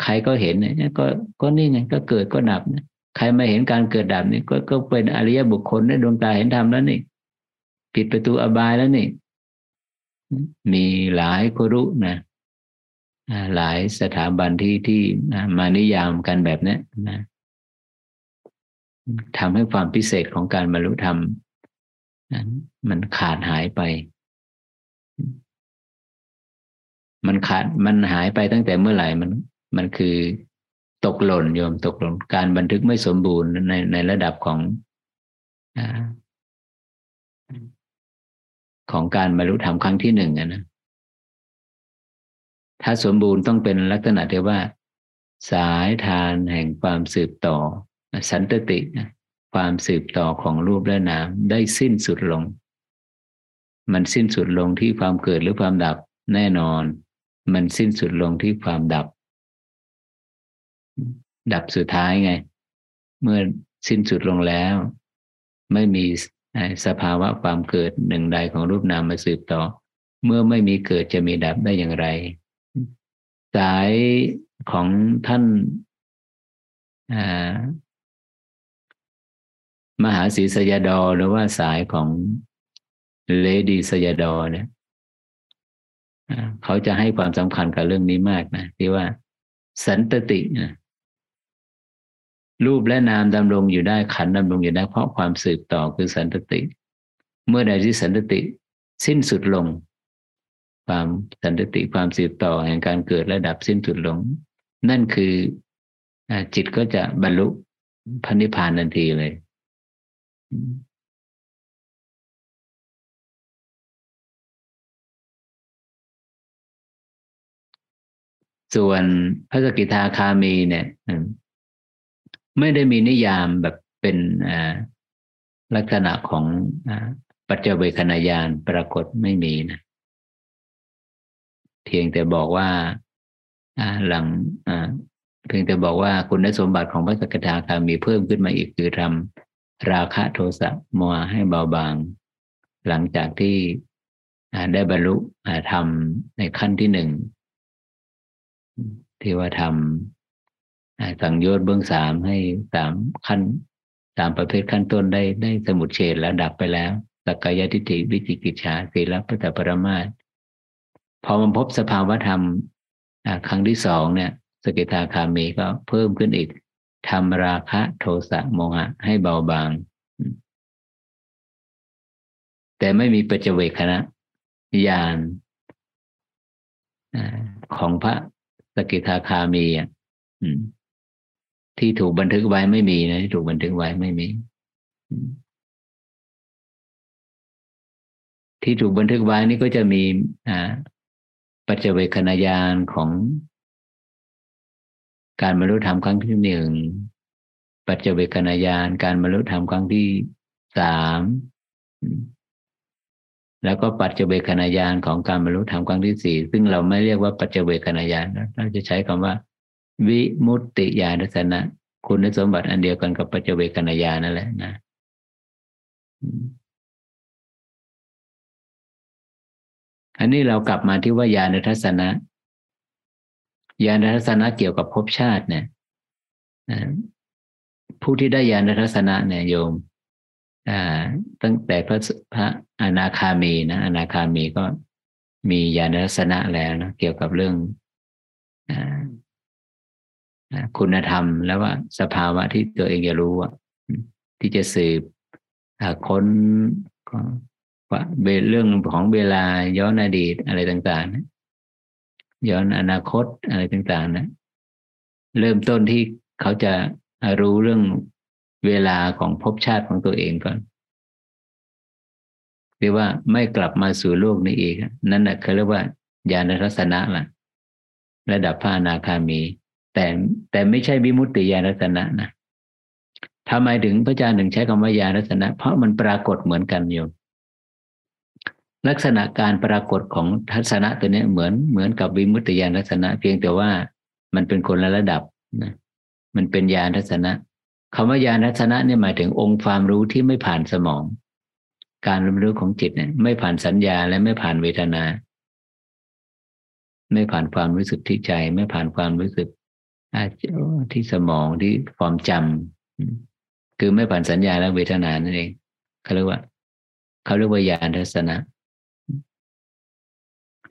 ใครก็เห็นเนี่ยก็ก็นี่ไงก็เกิดก็ดับนะใครไม่เห็นการเกิดดับนี่ก็ก็เป็นอริยบุคคลได้ดวงตาเห็นธรรมแล้วนี่ปิดประตูอบายแล้วนี่มีหลายครุนะหลายสถาบันที่ที่มานิยามกันแบบนี้นะทำให้ความพิเศษของการบรรลุธรรมมันขาดหายไป มันขาดมันหายไปตั้งแต่เมื่อไหร่มัน มันคือตกหล่นโยมตกหล่นการบันทึกไม่สมบูรณ์ในในระดับของอของการบรรลุธรรมครั้งที่หนึ่งนะถ้าสมบูรณ์ต้องเป็นลักษณะที่ว่า สายทานแห่งความสืบต่อ สันตติ ความสืบต่อของรูปและนามได้สิ้นสุดลง มันสิ้นสุดลงที่ความเกิดหรือความดับแน่นอน มันสิ้นสุดลงที่ความดับ ดับสุดท้ายไง เมื่อสิ้นสุดลงแล้ว ไม่มีสภาวะความเกิดหนึ่งใดของรูปนามมาสืบต่อ เมื่อไม่มีเกิดจะมีดับได้อย่างไร สายของท่านมหาศีสยดอหรือว่าสายของเลดีสยดอเนี่ย เขาจะให้ความสำคัญกับเรื่องนี้มากนะที่ว่า สันตตินะรูปและนามดำรงอยู่ได้ขันดำรงอยู่ได้เพราะความสืบต่อคือสันตติ เมื่อใดที่สันตติ สิ้นสุดลง ความสันตติความสืบต่อแห่งการเกิดและดับสิ้นสุดลง นั่นคือจิตก็จะบรรลุพระนิพพานทันทีเลย ส่วนพระสกิทาคามีเนี่ยไม่ได้มีนิยามแบบเป็นลักษณะของปัจเจเวคณญาณปรากฏไม่มีนะ เพียงแต่บอกว่าหลังเพียงแต่บอกว่าคุณสมบัติของพระสกิทาคามีเพิ่มขึ้นมาอีกคือทำราคะโทสะโมหให้เบาบาง หลังจากที่ได้บรรลุธรรมในขั้นที่หนึ่ง ที่ว่าทำสังโยชน์เบื้องสามให้สามขั้นสามประเภทขั้นต้นได้ได้สมุดเฉดแล้วดับไปแล้วสักกายทิฏฐิวิจิกิจฉาสีลปัตตปรมาตพอมันพบสภาวธรรมครั้งที่สองเนี่ย สกิทาคามีก็เพิ่มขึ้นอีกทำราคะโทสะโมหะให้เบาบาง แต่ไม่มีปัจเจเวคณะญาณของพระ สกิทาคามีอะที่ถูกบันทึกไว้ไม่มีนะที่ถูกบันทึกไว้ไม่มี ที่ถูกบันทึกไว้นี่ก็จะมีอ่าปัจเจเวคณญาณของการบรรลุธรรมครั้งที่หนึ่ง ปัจเจเวคณญาณการบรรลุธรรมครั้งที่สาม แล้วก็ปัจเจเวคณญาณของการบรรลุธรรมครั้งที่สี่ซึ่งเราไม่เรียกว่าปัจเจเวคณญาณเราจะใช้คำว่า วิมุตติญาณทัศนะคุณสมบัติอันเดียวกันกับปัจเจเวคณญาณนั่นแหละนะอันนี้เรากลับมาที่ว่าญาณทัศนะญาณทัศนะเกี่ยวกับภพชาติเนี่ยผู้ที่ได้ญาณทัศนะเนี่ยโยม ตั้งแต่พระพระอนาคามีนะอนาคามีก็มีญาณทัศนะแล้วนะเกี่ยวกับเรื่องคุณธรรมแล้วว่าสภาวะที่ตัวเองจะรู้ว่าที่จะสืบค้นว่าเรื่องของเวลาย้อนอดีตอะไรต่าง ๆ นะ ย้อนอนาคตอะไรต่าง ๆ นะ เริ่มต้นที่เขาจะรู้เรื่อง เวลาของภพชาติของตัวเองก่อนเรียกว่าไม่กลับมาสู่โลกนี้อีก นั่นแหละเขาเรียกว่าญาณทัศนะล่ะ ระดับพระอนาคามี แต่แต่ไม่ใช่วิมุตติญาณทัศนะนะทำไมถึงพระอาจารย์ถึงใช้คำว่าญาณทัศนะ เพราะมันปรากฏเหมือนกันอยู่ลักษณะการปรากฏของทัศนะตัวนี้เหมือนเหมือนกับวิมุตติญาณทัศนะ เพียงแต่ว่ามันเป็นคนละระดับนะมันเป็นญาณทัศนะ คำว่าญาณทัศนะเนี่ยหมายถึงองค์ความรู้ที่ไม่ผ่านสมอง การรู้ของจิตเนี่ย ไม่ผ่านสัญญาและไม่ผ่านเวทนา ไม่ผ่านความรู้สึกที่ใจ ไม่ผ่านความรู้สึกที่สมองที่ความจำคือไม่ผ่านสัญญาและเวทนานั่นเองเขาเรียกว่าเขาเรียกว่าญาณทัศนะ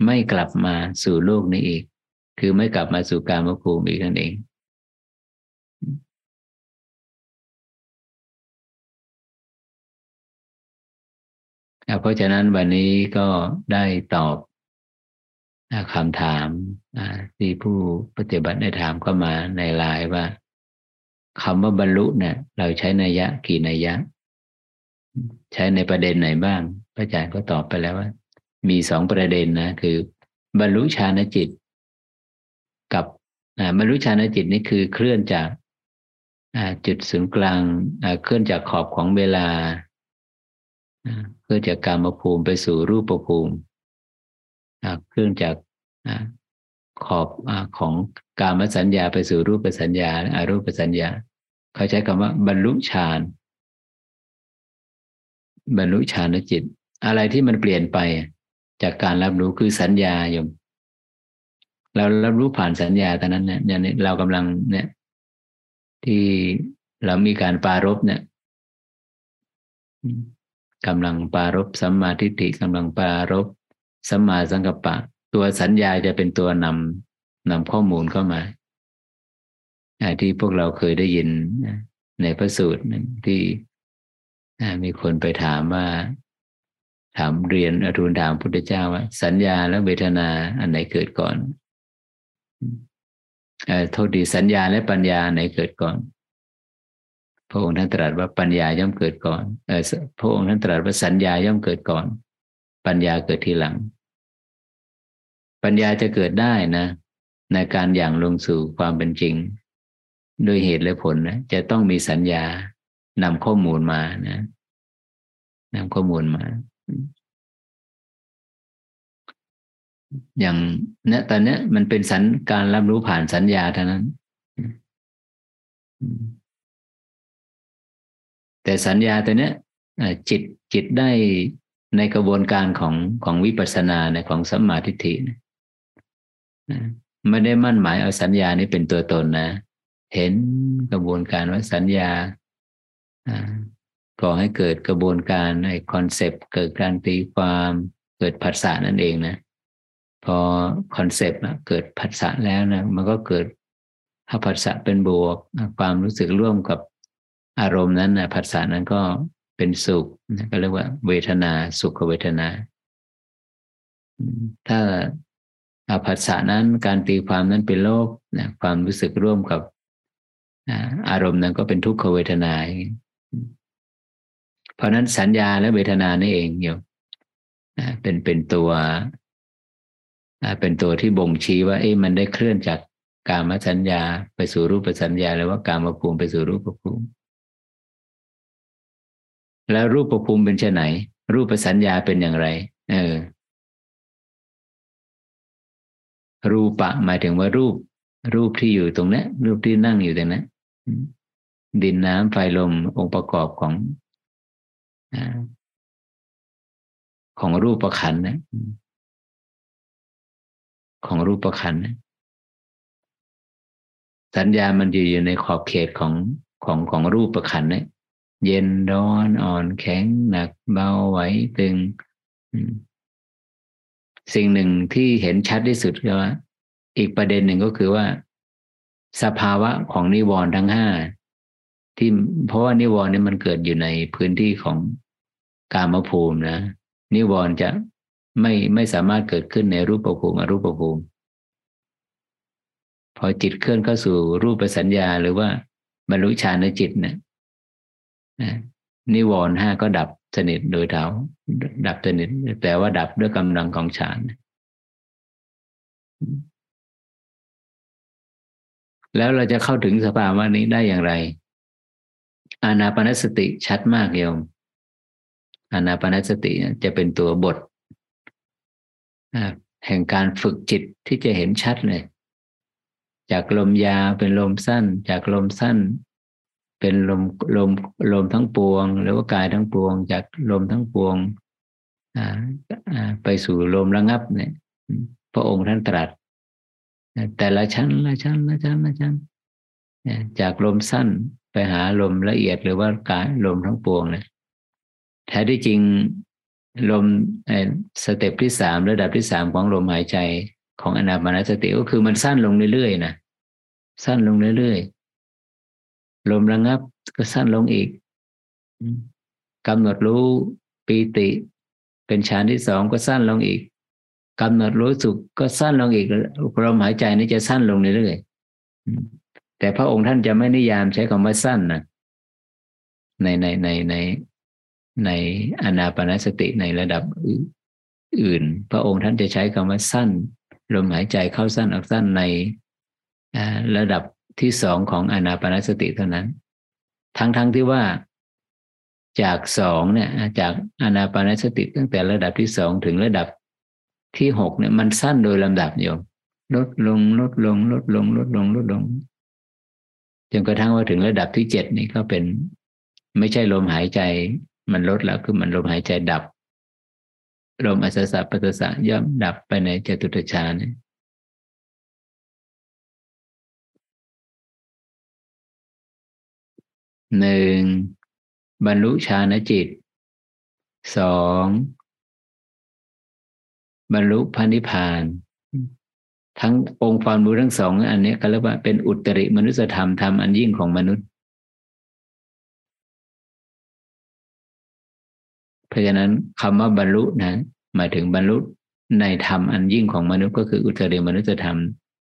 ไม่กลับมาสู่โลกนี้อีก คือไม่กลับมาสู่การมภูมิอีกนั่นเอง เพราะฉะนั้นวันนี้ก็ได้ตอบคำถามที่ผู้ปฏิบัติได้ถามเข้ามาในไลน์ว่าคำว่าบรรลุเนี่ย เราใช้นัยยะกี่นัยยะ ใช้ในประเด็นไหนบ้าง พระอาจารย์ก็ตอบไปแล้วว่า มีสองประเด็นนะ คือ บรรลุฌานจิต กับบรรลุฌานจิตนี่คือเคลื่อนจากจุดศูนย์กลางเคลื่อนจากขอบของเวลา เคลื่อจากการมภูมิไปสู่รูปภูมิเคลื่อนจากขอบของการมสัญญาไปสู่รูปสัญญาอารูปสัญญา เขาใช้คำว่า บรรลุฌานบรรลุฌานจิต อะไรที่มันเปลี่ยนไปจากการรับรู้คือสัญญาโยมเรารับรู้ผ่านสัญญาตอนนั้นเนี่ยอย่างนี้เรากำลังเนี่ย ที่เรามีการปารบเนี่ย กำลังปารบสัมมาทิฏฐิกำลังปารบสัมมาสังกัปปะ ตัวสัญญาจะเป็นตัวนำนำข้อมูลเข้ามาที่พวกเราเคยได้ยินในพระสูตรที่มีคนไปถามว่า ถามเรียนอรุณถามพุทธเจ้าว่าสัญญาและเวทนาอันไหนเกิดก่อนอโทษดีสัญญาและปัญญาไหนเกิดก่อน ระองค์ท่านตรัสว่าปัญญาย่อมเกิดก่อนเออพระองค์ท่านตรัสว่าสัญญาย่อมเกิดก่อน ปัญญาเกิดทีหลัง ปัญญาจะเกิดได้นะ ในการอย่างลงสู่ความเป็นจริงโดยเหตุและผลนะจะต้องมีสัญญานำข้อมูลมานะนำข้อมูลมา อย่างเนี้ยตอนเนี้ยมันเป็นสัญการรับรู้ผ่านสัญญาเท่านั้น แต่สัญญาตัวเนี้ยจิตจิตได้ในกระบวนการของของวิปัสสนาในของสัมมาทิฏฐิไม่ได้มั่นหมายเอาสัญญานี้เป็นตัวตนนะ เห็นกระบวนการว่าสัญญาก่อให้เกิดกระบวนการใน concept เกิดการตีความเกิดภาษานั่นเองนะ พอ concept เกิดภาษาแล้วนะมันก็เกิดถ้าภาษาเป็นบวก ความรู้สึกร่วมกับ อารมณ์นั้นนะภาษานั้นก็เป็นสุขนะก็เรียกว่า เวทนา สุขเวทนา ถ้าอาภาษานั้นการตีความนั้นเป็นโลกนะความรู้สึกร่วมกับอารมณ์นั้นก็เป็นทุกขเวทนา เพราะนั้นสัญญาและเวทนานี่เองอยู่เป็นเป็นตัวเป็นตัวที่บ่งชี้ว่า เอ๊ะมันได้เคลื่อนจากกามสัญญาไปสู่รูปสัญญาหรือว่ากามภูมิไปสู่รูปภูมิ แล้วรูปประภูมิเป็นเช่นไหน รูปประสัญญาเป็นอย่างไร เออ รูปะหมายถึงว่ารูป รูปที่อยู่ตรงนี้รูปที่นั่งอยู่ตรงนี้ดินน้ำไฟลมองค์ประกอบของของรูปประคันนะของรูปประคันนะสัญญามันอยู่อยู่ในขอบเขตของของของรูปประคันเนี่ย เย็นร้อนอ่อนแข็งหนักเบาไหวตึง สิ่งหนึ่งที่เห็นชัดที่สุดก็ว่า อีกประเด็นหนึ่งก็คือว่า สภาวะของนิวรณ์ทั้งห้าที่เพราะว่านิวรณ์นี่มันเกิดอยู่ในพื้นที่ของกามภูมินะนิวรณ์จะไม่ไม่สามารถเกิดขึ้นในรูปภูมิอรูปภูมิ พอจิตเคลื่อนเข้าสู่รูปสัญญาหรือว่าบรรลุฌานจิตเนี่ย นิวรณ์ห้าก็ดับสนิทโดยเท้าดับสนิทแต่ว่าดับด้วยกำลังของฌานแล้วเราจะเข้าถึงสภาวะนี้ได้อย่างไร อานาปนสติชัดมากโยม อานาปนสติจะเป็นตัวบทแห่งการฝึกจิตที่จะเห็นชัดเลย จากลมยาวเป็นลมสั้น จากลมสั้น เป็นลมลมลมทั้งปวง หรือว่ากายทั้งปวง จากลมทั้งปวงไปสู่ลมระงับเนี่ย พระองค์ท่านตรัส แต่ละชั้นละชั้นละชั้นละชั้นจากลมสั้นไปหาลมละเอียดหรือว่ากายลมทั้งปวงเนี่ยแท้ที่จริงลมสเต็ปที่สามระดับที่สามของลมหายใจของอนาปานสติก็คือมันสั้นลงเรื่อยๆนะสั้นลงเรื่อยๆ ลมระงับก็สั้นลงอีกกำหนดรู้ปีติ เป็นฌานที่สองก็สั้นลงอีกกำหนดรู้สุขก็สั้นลงอีกลมหายใจนี่จะสั้นลงเรื่อยๆแต่พระองค์ท่านจะไม่นิยามใช้คำว่าสั้นนะในในในในในอนาปนสติในระดับอื่น พระองค์ท่านจะใช้คำว่าสั้น ลมหายใจเข้าสั้นออกสั้นในระดับ ที่สองของอนาปนสติเท่านั้น ทั้งๆทที่ว่าจากสองเนี่ยจากอนาปนสติตั้งแต่ระดับที่สองถึงระดับที่หกเนี่ยมันสั้นโดยลำดับโยมลดลงลดลงลดลงลดลงลดลงจนกระทั่งว่าถึงระดับที่เจ็ดนี่ก็เป็น ไม่ใช่ลมหายใจ มันลดแล้วคือมันลมหายใจดับลมอัศสะปัสสะย่อมดับไปในจตุตฌาน หนึ่งบรรลุฌานจิตสองบรรลุพระนิพพาน ทั้งองค์ความรู้ทั้งสองอันนี้ก็เรียกว่าเป็นอุตริมนุสธรรมธรรมอันยิ่งของมนุษย์ เพราะฉะนั้นคำว่าบรรลุนะหมายถึงบรรลุในธรรมอันยิ่งของมนุษย์ก็คืออุตริมนุษยธรรม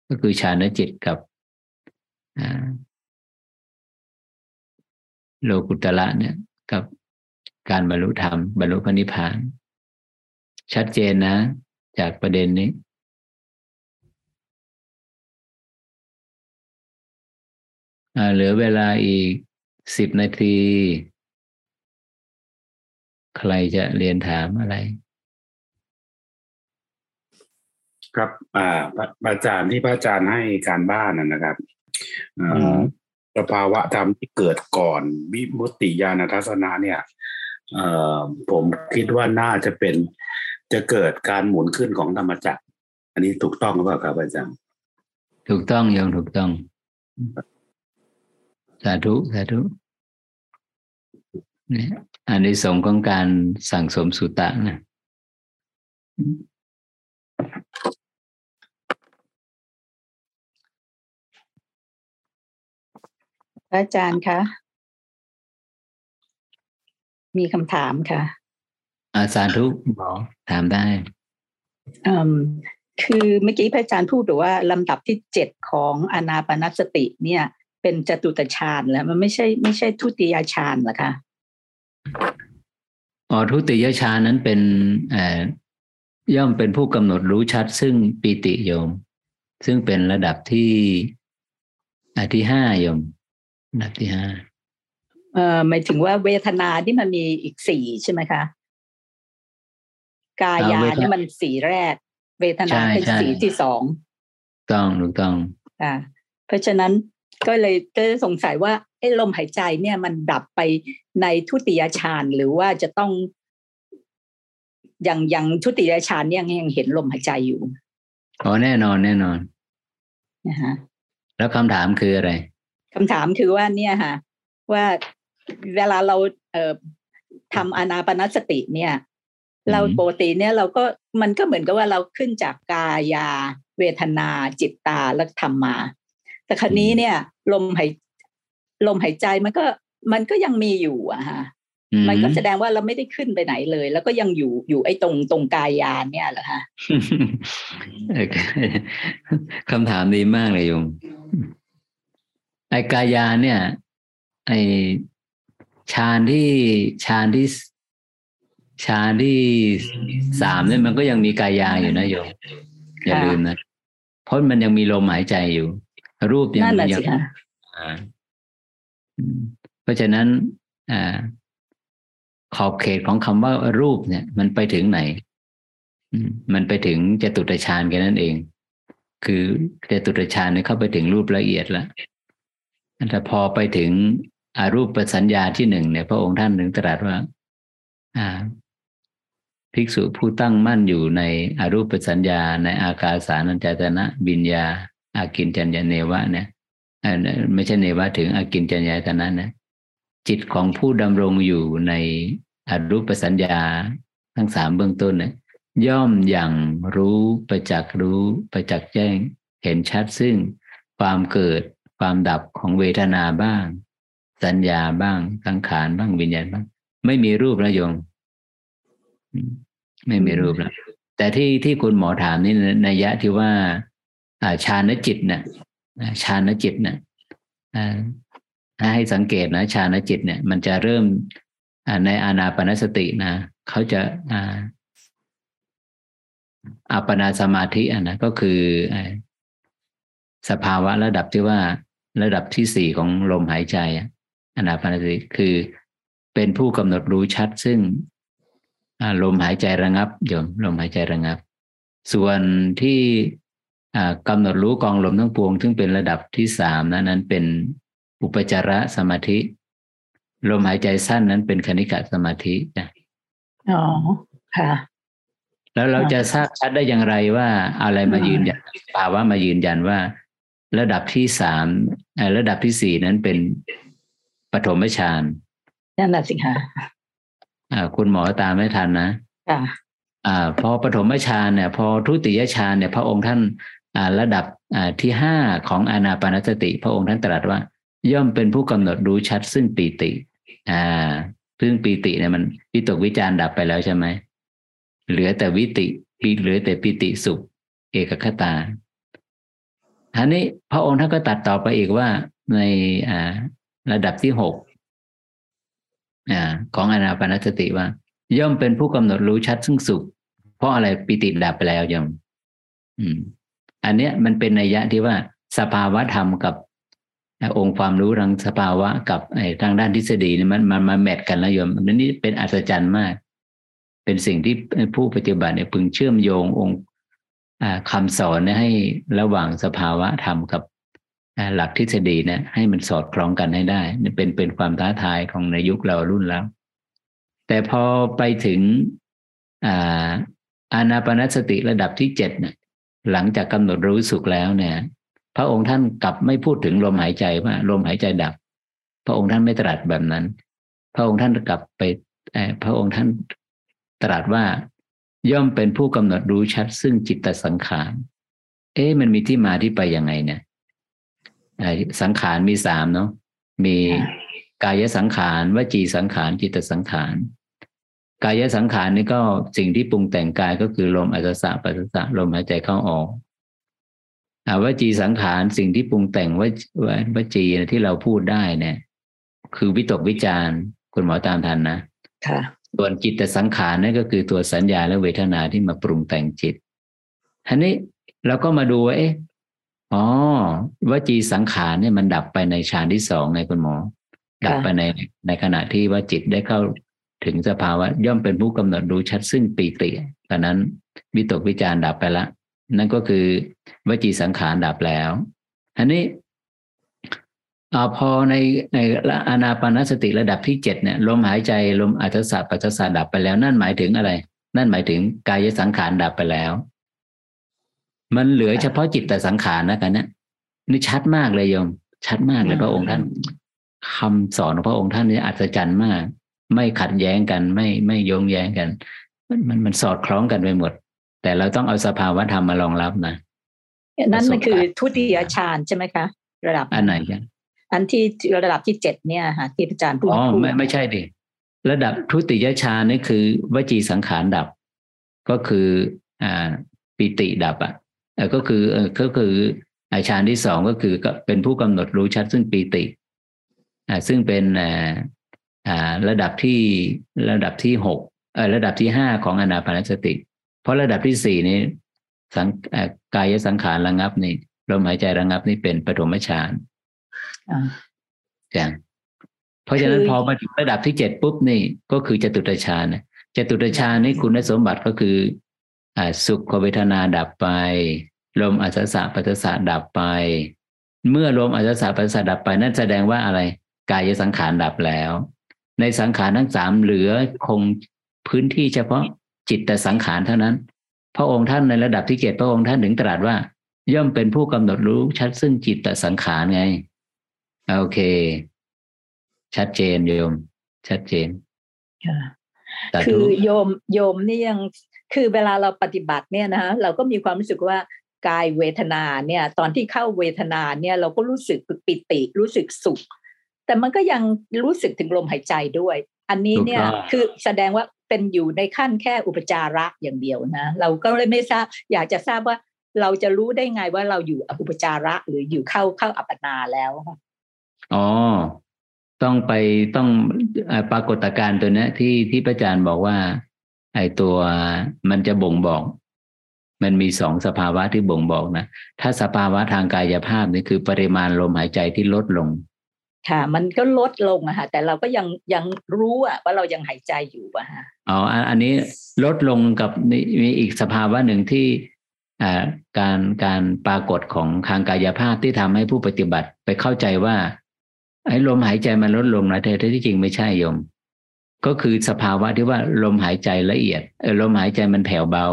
ก็คือฌานจิตกับ โลกุตละเนี่ย กับการบรรลุธรรมบรรลุพระนิพพาน ชัดเจนนะ จากประเด็นนี้เหลือเวลาอีกสิบนาที ใครจะเรียนถามอะไร ครับอ่าอาจารย์ที่พระอาจารย์ให้การบ้านนะครับ สภาวะธรรมที่เกิดก่อนวิมุตติญาณทัศนะเนี่ยผมคิดว่าน่าจะเป็นจะเกิดการหมุนขึ้นของธรรมจักร อันนี้ถูกต้องหรือเปล่าครับอาจารย์ถูกต้องยังถูกต้อง สาธุ สาธุเนี่ยอันนี้สงของการสั่งสมสุตะนะ อาจารย์คะมีคำถามค่ะ อาสาทุกหมอถามได้อืมคือเมื่อกี้พระอาจารย์พูดว่าลำดับที่เจ็ดของอนาปนสติเนี่ย เป็นจตุตฌานแล้วมันไม่ใช่ไม่ใช่ทุติยฌานหรอคะอ๋อทุติยฌานนั้นเป็นย่อมเป็นผู้กำหนดรู้ชัด ซึ่งปีติโยม ซึ่งเป็นระดับที่อที่ห้าโยม ระดับที่ห้าเอ่อหมายถึงว่าเวทนาที่มันมีอีกสี่ใช่ไหมคะกายานี่มันสีแรก เวทนาเป็นสีที่สองต้องถูกต้องอ่าเพราะฉะนั้นก็เลยก็สงสัยว่าไอ้ลมหายใจเนี่ยมันดับไปในทุติยฌานหรือว่าจะต้อง อย่างอย่างทุติยฌานเนี่ยยังเห็นลมหายใจอยู่อ๋อแน่นอนแน่นอนนะฮะแล้วคำถามคืออะไร คำถามคือว่าเนี่ยค่ะ ว่าเวลาเราเอ่อทำอานาปนสติเนี่ย เราปกติเนี่ยเราก็มันก็เหมือนกับว่าเราขึ้นจากกายา เวทนาจิตตาแล้วทำมา แต่ครั้นี้เนี่ย ลมหายลมหายใจมันก็มันก็ยังมีอยู่อะฮะมันก็แสดงว่าเราไม่ได้ขึ้นไปไหนเลย แล้วก็ยังอยู่อยู่ไอ้ตรงตรงกายาเนี่ยเหรอฮะคำถามดีมากเลยโยม ไอ้กายาเนี่ย ไอ้ฌานที่ฌานที่ฌานที่สามเนี่ยมันก็ยังมีกายาอยู่นะโยมอย่าลืมนะเพราะมันยังมีลมหายใจอยู่ รูปยังยังเพราะฉะนั้นอ่าขอบเขตของคำว่ารูปเนี่ย มันไปถึงไหนมันไปถึงจตุตฌานกันนั่นเอง คือจตุตฌานเนี่ยเข้าไปถึงรูปละเอียดแล้ว แต่พอไปถึงอารูปประสัญญาที่หนึ่งเนี่ยพระองค์ท่านถึงตรัสว่าภิกษุผู้ตั้งมั่นอยู่ในอรูปสัญญา ในอากาสานัญจตนะบิญญาอากินจัญญาเนวะเนี่ยไม่ใช่เนวะถึงอากินจัญญาตนะนะจิตของผู้ดำรงอยู่ในอรูปสัญญาทั้งสามเบื้องต้นเนี่ยย่อมอย่างรู้ประจักษ์รู้ประจักษ์แจ้ง เห็นชัดซึ่งความเกิด ความดับของเวทนาบ้าง สัญญาบ้างสังขารบ้างวิญญาณบ้าง ไม่มีรูประโยงไม่มีรูปแล้วแต่ที่ที่คุณหมอถามนี่นัยยะที่ว่าฌานจิตนะ่ะฌานจิตนะ่ะให้สังเกตนะฌานจิตเนี่ย มันจะเริ่มในอานาปนสตินะเขาจะอัปปนาสมาธิอะนะก็คือสภาวะระดับที่ว่า ระดับที่สี่ของลมหายใจอนาปนสติคือเป็นผู้กำหนดรู้ชัด ซึ่งลมหายใจระงับโยมลมหายใจระงับ ส่วนที่กำหนดรู้กองลมทั้งปวง ซึ่งเป็นระดับที่สามนะนั้นเป็นอุปจาระสมาธิ ลมหายใจสั้นนั้นเป็นคณิกะสมาธินะอ๋อค่ะ แล้วเราจะทราบชัดได้อย่างไรว่าอะไรมายืนยันภาวะมายืนยันว่า ระดับที่สามระดับที่สี่นั้นเป็นปฐมฌานนั่นแหละสิค่ะอ่าคุณหมอตามไม่ทันนะค่ะอ่าพอปฐมฌานเนี่ย พอทุติยฌานเนี่ย พระองค์ท่านอ่าระดับอ่าที่ห้าของอานาปานสติ พระองค์ท่านตรัสว่า ย่อมเป็นผู้กำหนดรู้ชัดซึ่งปีติ อ่า ซึ่งปีติเนี่ยมันวิตกวิจารดับไปแล้วใช่ไหมเหลือแต่วิติปีเหลือแต่ปิติสุข เอกคตา ทีนี้พระองค์ท่านก็ตัดต่อไปอีกว่าในระดับที่หกของอนาปานสติว่า ย่อมเป็นผู้กำหนดรู้ชัดซึ่งสุข เพราะอะไรปิติดับไปแล้วยมอืมอันเนี้ยมันเป็นนัยยะที่ว่าสภาวะธรรมกับองค์ความรู้ทางสภาวะกับทางด้านทฤษฎีนี่มันมันมาแมทกันแล้วโยมนี่เป็นอัศจรรย์มาก เป็นสิ่งที่ผู้ปฏิบัติเนี่ยพึงเชื่อมโยงองค์ คำสอนให้ระหว่างสภาวะธรรมกับหลักทฤษฎีเนี่ยให้มันสอดคล้องกันให้ได้เป็นเป็นความท้าทายของในยุคเรารุ่นแล้ว แต่พอไปถึงอานาปนสติระดับที่เจ็ดหลังจากกำหนดรู้สุขแล้วเนี่ย พระองค์ท่านกลับไม่พูดถึงลมหายใจว่า ลมหายใจดับ พระองค์ท่านไม่ตรัสแบบนั้น พระองค์ท่านกลับไปพระองค์ท่านตรัสว่า ย่อมเป็นผู้กำหนดรู้ชัด ซึ่งจิตตสังขาร เอ๊ะมันมีที่มาที่ไปยังไงเนี่ยสังขารมีสามเนาะมีกายสังขารวจีสังขารจิตสังขาร กายสังขารนี่ก็สิ่งที่ปรุงแต่งกายก็คือลมอัศสะปัสสะลมหายใจเข้าออกวจีสังขารสิ่งที่ปรุงแต่งววจีที่เราพูดได้เนี่ย คือวิตกวิจารคุณหมอตามทันนะค่ะ ส่วนจิตสังขารนั่นก็คือตัวสัญญาและเวทนาที่มาปรุงแต่งจิตทีนี้เราก็มาดูว่าเอ๊ะอ๋อวจีสังขารเนี่ยมันดับไปในฌานที่สองไงคุณหมอ ดับไปในในขณะที่ว่าจิตได้เข้าถึงสภาวะ ย่อมเป็นผู้กำหนดรู้ชัดซึ่งปีติตอนนั้นวิตกวิจารดับไปละ นั่นก็คือวจีสังขารดับแล้วอันนี้ อพอในในอานาปานสติระดับที่เจ็ดเนี่ยลมหายใจลมอัจฉริปัจจสดับไปแล้ว นั่นหมายถึงอะไร นั่นหมายถึงกายสังขารดับไปแล้ว มันเหลือเฉพาะจิตแต่สังขารนะกันนะนี่ชัดมากเลยโยม ชัดมากเลยพระองค์ท่านคำสอนของพระองค์ท่านนี่อัศจรรย์มาก ไม่ขัดแย้งกัน ไม่ไม่โยงแย้งกัน มันมันมันสอดคล้องกันไปหมด แต่เราต้องเอาสภาวะธรรมมารองรับนะนั่นมันคือทุติยฌานใช่ไหมคะ ระดับอันไหนกัน อันที่ระดับที่เจ็ดเนี่ยค่ะที่อาจารย์พูดอ๋อพูดไม่ไม่ใช่ดิระดับทุติยฌานนี่คือวจีสังขารดับ ก็คืออ่าปิติดับอะเออก็คือเออก็คืออาฌานที่สองก็คือก็เป็นผู้กำหนดรู้ชัดซึ่งปีติอ่าซึ่งเป็นอ่าอ่าระดับที่ระดับที่หกเออระดับที่ห้าของอนาปานสติ เพราะระดับที่สี่นี้สังเอ่อกายสังขารระงับนี่ลมหายใจระงับนี่เป็นปฐมฌาน อ่าจ้ะเพราะฉะนั้นคือพอมาถึงระดับที่เจ็ดปุ๊บนี่ก็คือจตุตฌานนะจตุตฌานนี่คุณสมบัติก็คืออ่าสุขเวทนาดับไป ลมอัศสะปัสสะดับไป เมื่อลมอัศสะปัสสะดับไป นั่นแสดงว่าอะไร กายสังขารดับแล้ว ในสังขารทั้งสามเหลือคงพื้นที่เฉพาะจิตแต่สังขารเท่านั้น พระองค์ท่านในระดับที่เจ็ดพระองค์ท่านถึงตรัสว่า ย่อมเป็นผู้กำหนดรู้ชัดซึ่งจิตแต่สังขารไง โอเค ชัดเจนโยม ชัดเจนค่ะสาคืธุอโยมโยมนี่ยังคือเวลาเราปฏิบัติเนี่ยนะเราก็มีความรู้สึกว่ากายเวทนาเนี่ย ตอนที่เข้าเวทนาเนี่ยเราก็รู้สึกปิติรู้สึกสุข แต่มันก็ยังรู้สึกถึงลมหายใจด้วย อันนี้เนี่ยถูกต้องคือแสดงว่าเป็นอยู่ในขั้นแค่อุปจาระอย่างเดียวนะเราก็เลยไม่ทราบอยากจะทราบว่าเราจะรู้ได้ไงว่าเราอยู่อุปจาระหรืออยู่เข้าเข้าอัปปนาแล้วค่ะ อ๋อ ต้องไปต้องเอ่อปรากฏการณ์ตัวเนี้ยที่ที่พระอาจารย์บอกว่า ไอ้ตัวมันจะบ่งบอก มันมีสองสภาวะที่บ่งบอกนะ ถ้าสภาวะทางกายภาพนี่คือปริมาณลมหายใจที่ลดลง ค่ะ มันก็ลดลงอะค่ะแต่เราก็ยังยังรู้อะว่าเรายังหายใจอยู่อะค่ะอ๋ออันอันนี้ลดลงกับมีมีอีกสภาวะหนึ่งที่อ่าการการปรากฏของทางกายภาพที่ทำให้ผู้ปฏิบัติไปเข้าใจว่า ไอ้ลมหายใจมันลดลงนะแต่ที่จริงไม่ใช่โยม ก็คือสภาวะที่ว่าลมหายใจละเอียดเออลมหายใจมันแผ่วเบา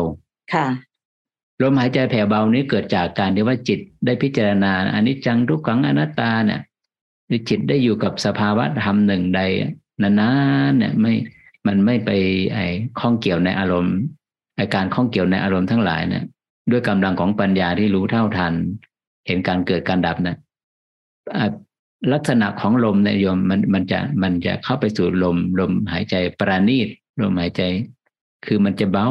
ค่ะ ลมหายใจแผ่วเบานี้เกิดจากการที่ว่าจิตได้พิจารณาอนิจจังทุกขังอนัตตาเนี่ยหรือจิตได้อยู่กับสภาวะธรรมหนึ่งใดนานๆเนี่ยไม่มันไม่ไปไอ้ข้องเกี่ยวในอารมณ์ไอ้การข้องเกี่ยวในอารมณ์ทั้งหลายเนี่ยด้วยกำลังของปัญญาที่รู้เท่าทัน เห็นการเกิดการดับนะอะ ลักษณะของลมเนี่ยโยมมันมันจะมันจะเข้าไปสู่ลมลมหายใจปราณีตลมหายใจ คือมันจะเบา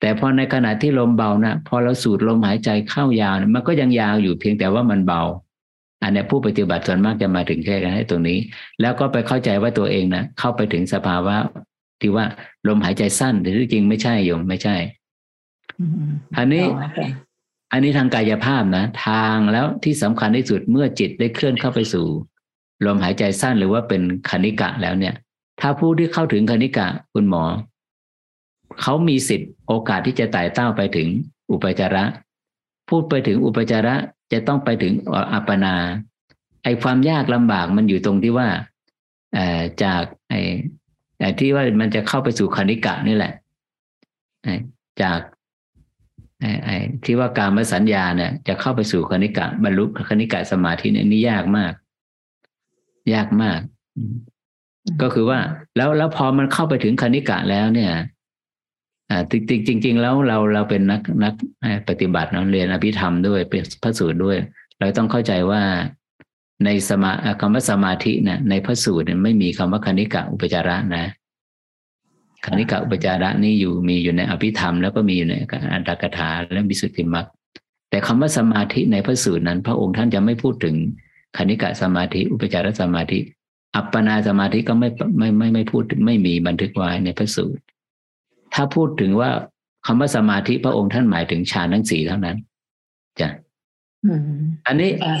แต่พอในขณะที่ลมเบานะพอเราสูดลมหายใจเข้ายาวนะมันก็ยังยาวอยู่เพียงแต่ว่ามันเบา อันเนี้ยผู้ปฏิบัติส่วนมากจะมาถึงแค่กันให้ตรงนี้ แล้วก็ไปเข้าใจว่าตัวเองนะเข้าไปถึงสภาวะที่ว่าลมหายใจสั้นแต่ที่จริงไม่ใช่โยมไม่ใช่อืมอันนี้โอันนี้ทางกายภาพนะ ทางแล้วที่สำคัญที่สุดเมื่อจิตได้เคลื่อนเข้าไปสู่ ลมหายใจสั้นหรือว่าเป็นคณิกะแล้วเนี่ย ถ้าผู้ที่เข้าถึงคณิกะคุณหมอ เขามีสิทธิ์โอกาสที่จะไต่เต้าไปถึงอุปจาระ พูดไปถึงอุปจาระจะต้องไปถึงอัปปนา ไอความยากลำบากมันอยู่ตรงที่ว่าจากไอที่ว่ามันจะเข้าไปสู่คณิกะนี่แหละจาก ไอ้ไอ้ที่ว่าการมสัญญาเนี่ย จะเข้าไปสู่คณิกะบรรลุคณิกะสมาธิเนี่ยนี่ยากมาก ยากมากอืมก็คือว่า แล้วแล้วพอมันเข้าไปถึงคณิกะแล้วเนี่ยอ่าจริงจริงจริงๆแล้วเราเราเป็นนักนักเอ่อปฏิบัติเนาะเรียนอภิธรรมด้วยเป็นพระสูตรด้วย เราต้องเข้าใจว่าในสมาอ่าคำว่าสมาธิเนี่ยในพระสูตรเนี่ยไม่มีคำว่าคณิกะอุปจาระนะ คณิกะอุปจาระนี่อยู่มีอยู่ในอภิธรรม แล้วก็มีอยู่ในอัตถกถาและวิสุทธิมรรคแต่คำว่าสมาธิในพระสูตรนั้น พระองค์ท่านจะไม่พูดถึงคณิกะสมาธิ อุปจารสมาธิ อัปปนาสมาธิก็ไม่ไม่ไม่ไม่พูดถึงไม่มีบันทึกไว้ในพระสูตร ถ้าพูดถึงว่าคำว่าสมาธิพระองค์ท่านหมายถึงฌานทั้งสี่เท่านั้นจ้ะอืมอันนี้อ่า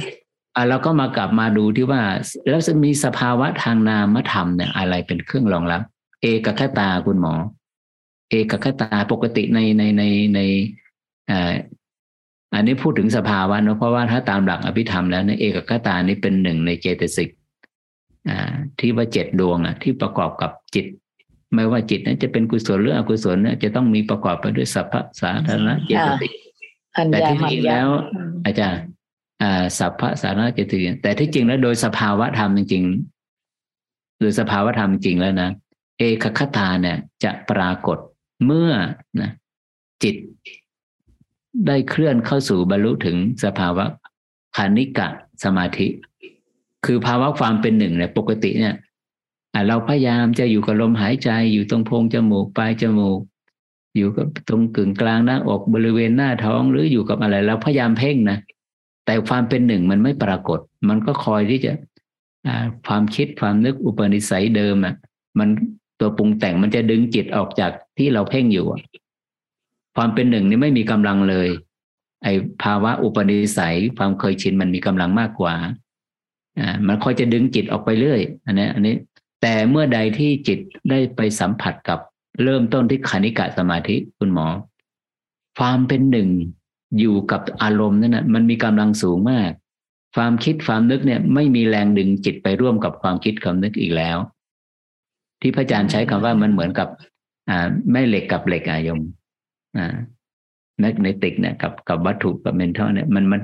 อะเราก็มากลับมาดูที่ว่า แล้วจะมีสภาวะทางนามธรรมเนี่ยอะไรเป็นเครื่องรองรับ เอกคตาคุณหมอ เอกคตาปกติในในในในอ่าอันนี้พูดถึงสภาวะเนอะเพราะว่าถ้าตามหลักอภิธรรมแล้วเนี่ยเอกคตานี่เป็นหนึ่งในเจตสิกอ่าที่ว่าเจ็ดดวงอะ ที่ประกอบกับจิต ไม่ว่าจิตนั้นจะเป็นกุศลหรืออกุศลเนี่ยจะต้องมีประกอบไปด้วยสัพพะสาธารณะเจตสิกอัญแต่ญาที่มัจญริงญาแล้วอืมอาจารย์อ่าสัพพะสาระเจติแต่ที่จริงแล้วโดยสภาวะธรรมจริงๆโดยสภาวะธรรมจริงแล้วนะ เอกคตาเนี่ยจะปรากฏเมื่อนะจิตได้เคลื่อนเข้าสู่บรรลุถึงสภาวะคานิกะสมาธิ คือภาวะความเป็นหนึ่งเนี่ยปกติเนี่ยเราพยายามจะอยู่กับลมหายใจอยู่ตรงโพรงจมูกปลายจมูก อยู่กับตรงกึ่งกลางหน้าอกบริเวณหน้าท้องหรืออยู่กับอะไร เราพยายามเพ่งนะแต่ความเป็นหนึ่งมันไม่ปรากฏ มันก็คอยที่จะความคิดความนึกอุปนิสัยเดิมอะ มัน ตัวปรุงแต่งมันจะดึงจิตออกจากที่เราเพ่งอยู่ความเป็นหนึ่งนี่ไม่มีกำลังเลย ไอภาวะอุปนิสัยความเคยชินมันมีกำลังมากกว่าอ่ามันคอยจะดึงจิตออกไปเรื่อยอันนี้อันนี้ แต่เมื่อใดที่จิตได้ไปสัมผัสกับเริ่มต้นที่คณิกะสมาธิคุณหมอ ความเป็นหนึ่งอยู่กับอารมณ์นั่นนะมันมีกำลังสูงมาก ความคิดความนึกเนี่ย ไม่มีแรงดึงจิตไปร่วมกับความคิดความนึกอีกแล้ว ที่พระอาจารย์ใช้คำว่ามันเหมือนกับ อ่าแม่เหล็กกับเหล็กอายมแมกเนติกเนี่ยกับกับวัตถุกับเมนทัลเนี่ยมันมัน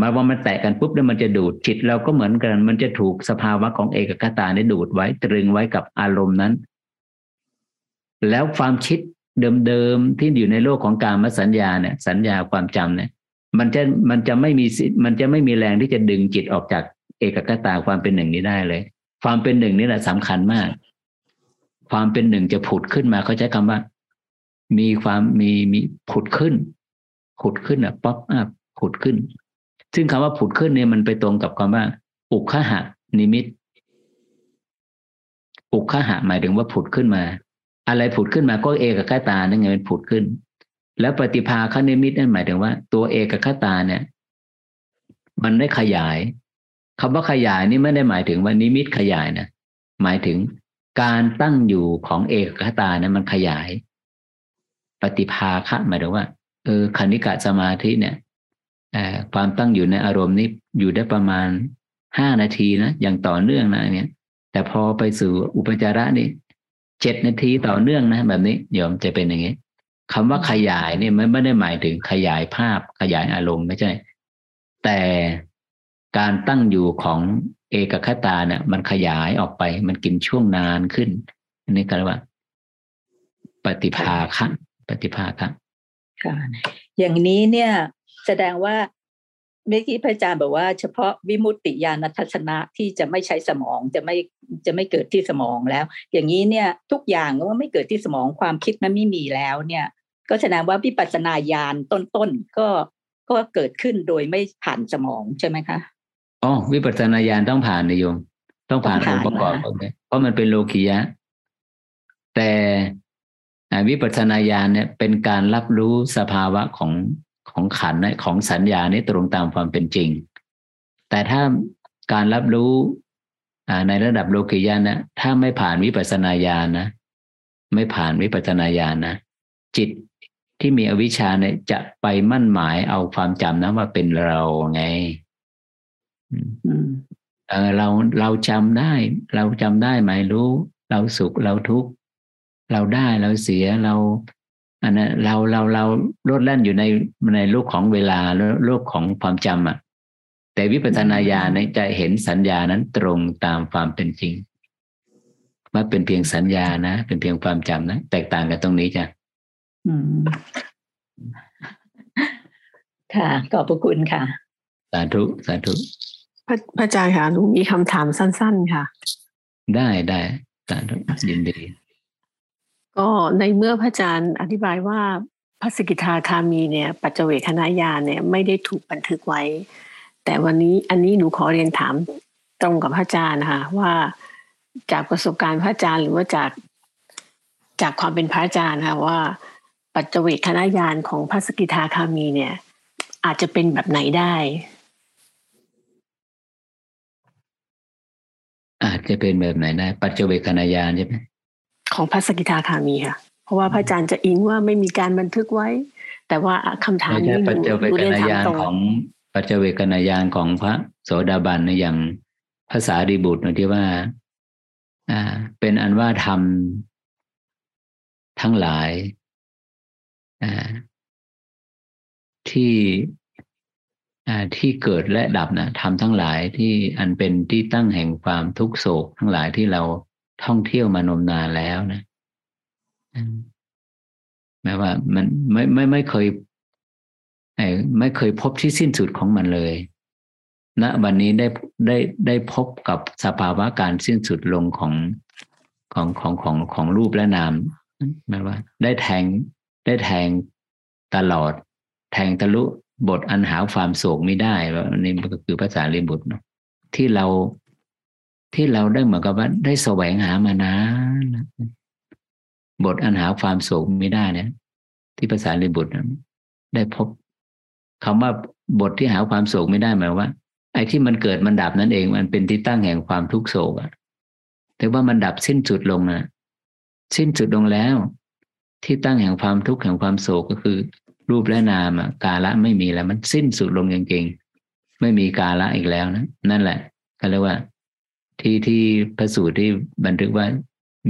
มาว่ามันแตะกันปุ๊บแล้วมันจะดูดจิตเราก็เหมือนกัน มันจะถูกสภาวะของเอกคตาเนี่ยดูดไว้ตรึงไว้กับอารมณ์นั้น แล้วความคิดเดิมๆที่อยู่ในโลกของการมสัญญาเนี่ย สัญญาความจำเนี่ย มันจะมันจะไม่มีมันจะไม่มีแรงที่จะดึงจิตออกจากเอกคตาความเป็นหนึ่งนี้ได้เลย ความเป็นหนึ่งนี่แหละสำคัญมาก ความเป็นหนึ่งจะผุดขึ้นมาเขาใช้คำว่า มีความมีมีผุดขึ้น ผุดขึ้นอะป๊อปอัพผุดขึ้น ซึ่งคำว่าผุดขึ้นเนี่ยมันไปตรงกับคำว่า อุคหะนิมิต อุคหะหมายถึงว่าผุดขึ้นมา อะไรผุดขึ้นมาก็เอกคตานั่นไงมันผุดขึ้น แล้วปฏิภาคนิมิตนั่นหมายถึงว่า ตัวเอกคตาเนี่ย มันได้ขยายคำว่าขยายนี่ไม่ได้หมายถึงว่านิมิตขยายนะหมายถึง การตั้งอยู่ของเอกคตาเนี่ยมันขยาย ปฏิภาคะหมายถึงว่าเออคณิกะสมาธิเนี่ยความตั้งอยู่ในอารมณ์นี้อยู่ได้ประมาณห้านาทีนะอย่างต่อเนื่องนะเนี่ย แต่พอไปสู่อุปจาระนี่เจ็ดนาทีต่อเนื่องนะ แบบนี้โยมจะเป็นอย่างนี้คำว่าขยายเนี่ยมันไม่ได้หมายถึงขยายภาพขยายอารมณ์ไม่ใช่ แต่การตั้งอยู่ของ เอกคตาเนี่ยมันขยายออกไป มันกินช่วงนานขึ้น อันนี้ก็เรียกว่า ปฏิภาคะปฏิภาคค่ะ อย่างนี้เนี่ยแสดงว่าเมื่อกี้พระอาจารย์บอกว่าเฉพาะวิมุตติญาณทัศนะที่จะไม่ใช้สมองจะไม่จะไม่เกิดที่สมองแล้ว อย่างนี้เนี่ยทุกอย่างว่าไม่เกิดที่สมองความคิดมันไม่มีแล้ว เนี่ย ก็แสดงว่าวิปัสสนาญาณต้นๆก็ก็เกิดขึ้นโดยไม่ผ่านสมองใช่ไหมคะ อ๋อวิปัสสนาญาณต้องผ่านนายโยมต้องผ่านองค์ประกอบเพราะมันเป็นโลกิยะ แต่วิปัสสนาญาณเนี่ยเป็นการรับรู้สภาวะของของขันของสัญญานี้ตรงตามความเป็นจริง แต่ถ้าการรับรู้ในระดับโลกิยานะถ้าไม่ผ่านวิปัสสนาญาณนะไม่ผ่านวิปัสสนาญาณนะจิตที่มีอวิชชาเนี่ยจะไปมั่นหมายเอาความจำนะว่าเป็นเราไง เออเราเราจำได้ เราจำได้หมายรู้ เราสุขเราทุกข์เราได้เราเสียเราอันนั้นเราเราเราลดแล่นอยู่ในในโลกของเวลาโลกของความจำอะ แต่วิปัสสนาญาณจะเห็นสัญญานั้นตรงตามความเป็นจริงว่าเป็นเพียงสัญญานะ เป็นเพียงความจำนะ แตกต่างกันตรงนี้จ้ะค่ะ ขอบพระคุณค่ะ สาธุ สาธุ พระอาจารย์ค่ะหนูมีคำถามสั้น ๆ ค่ะ ได้ได้สาธุยินดี ก็ในเมื่อพระอาจารย์อธิบายว่าพระสกิทาคามีเนี่ย ปัจเจเวคณะญาณเนี่ยไม่ได้ถูกบันทึกไว้ แต่วันนี้อันนี้หนูขอเรียนถามตรงกับพระอาจารย์นะคะว่าจากประสบการณ์พระอาจารย์หรือว่าจากจากความเป็นพระอาจารย์ค่ะว่า ปัจเจเวคณะญาณของพระสกิทาคามีเนี่ย อาจจะเป็นแบบไหนได้ จจะเป็นแบบไหนได้ ปัจเจเวคณะญาณใช่ไหมของพระสกิทาคามีค่ะ เพราะว่าพระอาจารย์จะอิงว่าไม่มีการบันทึกไว้ แต่ว่าคำถามนี้ปัจเจเวกนายานของปัจเจเวกนายานของพระโสดาบันในอย่างภาษาดีบุตรที่ว่า อ่า เป็นอันว่าทำทั้งหลายอ่าที่ ที่เกิดและดับนะทำทั้งหลายที่อันเป็นที่ตั้งแห่งความทุกโศก ทั้งหลายที่เราท่องเที่ยวมานมนานแล้วนะแม้ว่ามันไม่ไม่ไม่เคยไม่เคยพบที่สิ้นสุดของมันเลยณนะวันนี้ได้ได้ได้พบกับสภาวะการสิ้นสุดลงของของของของของรูปและนามหมายว่า ได้แทงได้แทงตลอด แทงทะลุ บทอันหาความโศกไม่ได้นี่ก็คือภาษาลิบุตรเนาะที่เราที่เราได้เหมือนกับว่าได้แสวงหามานานบทอันหาความโศกไม่ได้เนี่ย ที่ภาษาลิบุตรได้พบคำว่าบทที่หาความโศกไม่ได้หมายว่า ไอ้ที่มันเกิดมันดับนั่นเอง มันเป็นที่ตั้งแห่งความทุกโศกอะแต่ว่ามันดับสิ้นสุดลงนะสิ้นสุดลงแล้ว ที่ตั้งแห่งความทุกข์แห่งความโศกก็คือ รูปและนามกาละไม่มีแล้ว มันสิ้นสุดลงจริงๆไม่มีกาละอีกแล้วนะนั่นแหละก็เรียกว่า ที่ที่พระสูตรที่บันทึกว่า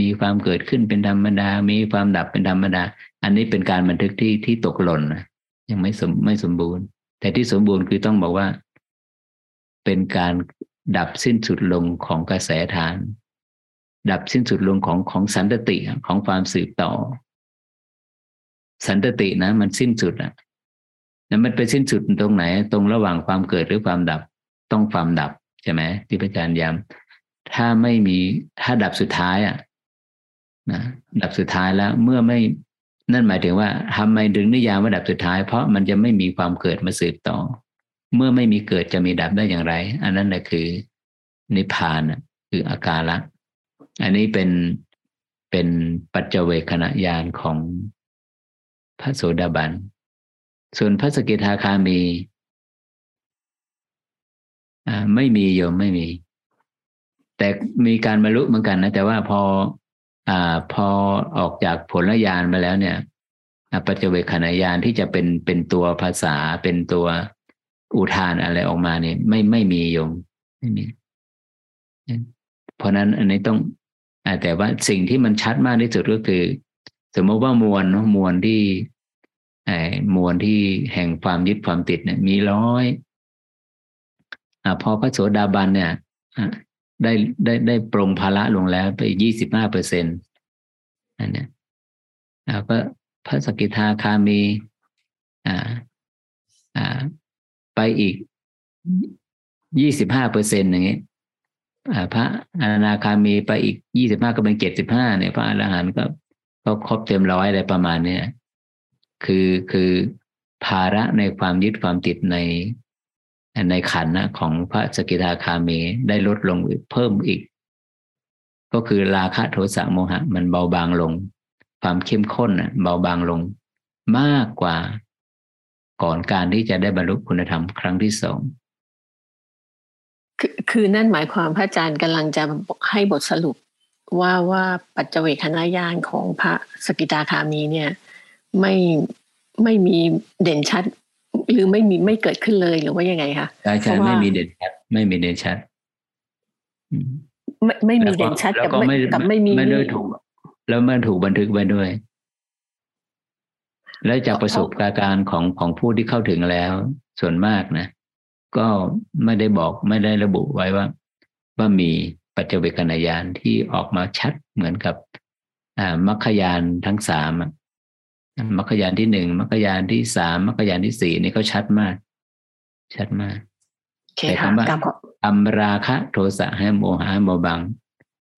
มีความเกิดขึ้นเป็นธรรมดา มีความดับเป็นธรรมดา อันนี้เป็นการบันทึกที่ที่ตกหล่นนะยังไม่สมไม่สมบูรณ์ แต่ที่สมบูรณ์คือต้องบอกว่า เป็นการดับสิ้นสุดลงของกระแสทาน ดับสิ้นสุดลงของของสันตติของความสืบต่อ สันตตินะ มันสิ้นสุดอะแล้วมันไปสิ้นสุดตรงไหน ตรงระหว่างความเกิดหรือความดับ ต้องความดับใช่ไหมที่พระอาจารย์ย้ำถ้าไม่มีถ้าดับสุดท้ายอะนะดับสุดท้ายแล้วเมื่อไม่นั่นหมายถึงว่าทำไมดึงนิยามว่าดับสุดท้าย เพราะมันจะไม่มีความเกิดมาสืบต่อ เมื่อไม่มีเกิดจะมีดับได้อย่างไร อันนั้นแหละคือ นิพพานคืออาการละ อันนี้เป็นเป็นปัจเจเวคณะญาณของ พระโสดาบัน ส่วนพระสกิทาคามีไม่มีโยมไม่มี แต่มีการบรรลุเหมือนกันนะ แต่ว่าพออ่าพอออกจากผลญาณมาแล้วเนี่ยปัจเจเวคขณะญาณที่จะเป็นเป็นตัวภาษาเป็นตัวอุทานอะไรออกมาเนี่ย ไม่ไม่มีโยมไม่มีเพราะนั้นอันนี้ต้องแต่ว่าสิ่งที่มันชัดมากที่สุดก็คือ สมมติว่ามวลเนาะมวลที่ไอ้มวลที่แห่งความยึดความติดเนี่ย มีร้อยอ่าพอพระโสดาบันเนี่ยได้ได้ได้ปรงภาระลงแล้วไปยี่สิบห้าเปอร์เซ็นต์อันเนี้ยแล้วก็พระสกิทาคามีอ่าอ่าไปอีกยี่สิบห้าเปอร์เซ็นต์อย่างเงี้ยพระอนาคามีไปอีกยี่สิบห้าก็เป็นเจ็ดสิบห้าเนี่ย พระอรหันต์ก็ ก็ครบเต็มร้อยอะไรประมาณเนี้ยคือคือภาระในความยึดความติดในในขันนะของพระสกิทาคามีได้ลดลงเพิ่มอีก ก็คือราคะโทสะโมหะ มันเบาบางลง ความเข้มข้นเบาบางลง มากกว่าก่อนการที่จะได้บรรลุคุณธรรมครั้งที่สองคือคือนั่นหมายความพระอาจารย์กำลังจะให้บทสรุป ว่าว่าปัจเจเวคณะญาณของพระสกิตาคามีเนี่ยไม่ไม่มีเด่นชัด หรือไม่มีไม่เกิดขึ้นเลยหรือว่ายังไงคะใช่ใช่ไม่มีเด่นชัด ไม่มีเด่นชัดไม่ไม่มีเด่นชัดกับไม่กับไม่มีไม่ได้ถูก แล้วมันถูกบันทึกไว้ด้วย และจากประสบการณ์ของของผู้ที่เข้าถึงแล้ว ส่วนมากนะ ก็ไม่ได้บอกไม่ได้ระบุไว้ว่า ว่ามี ปัจเจเวกนายานที่ออกมาชัดเหมือนกับมรรคยานทั้งสามมรรคยานที่หนึ่งมรรคยานที่สามมรรคยานที่สี่นี่เขาชัดมาก ชัดมากแต่คำว่าอัมราคะโทสะให้โมหะให้โมบัง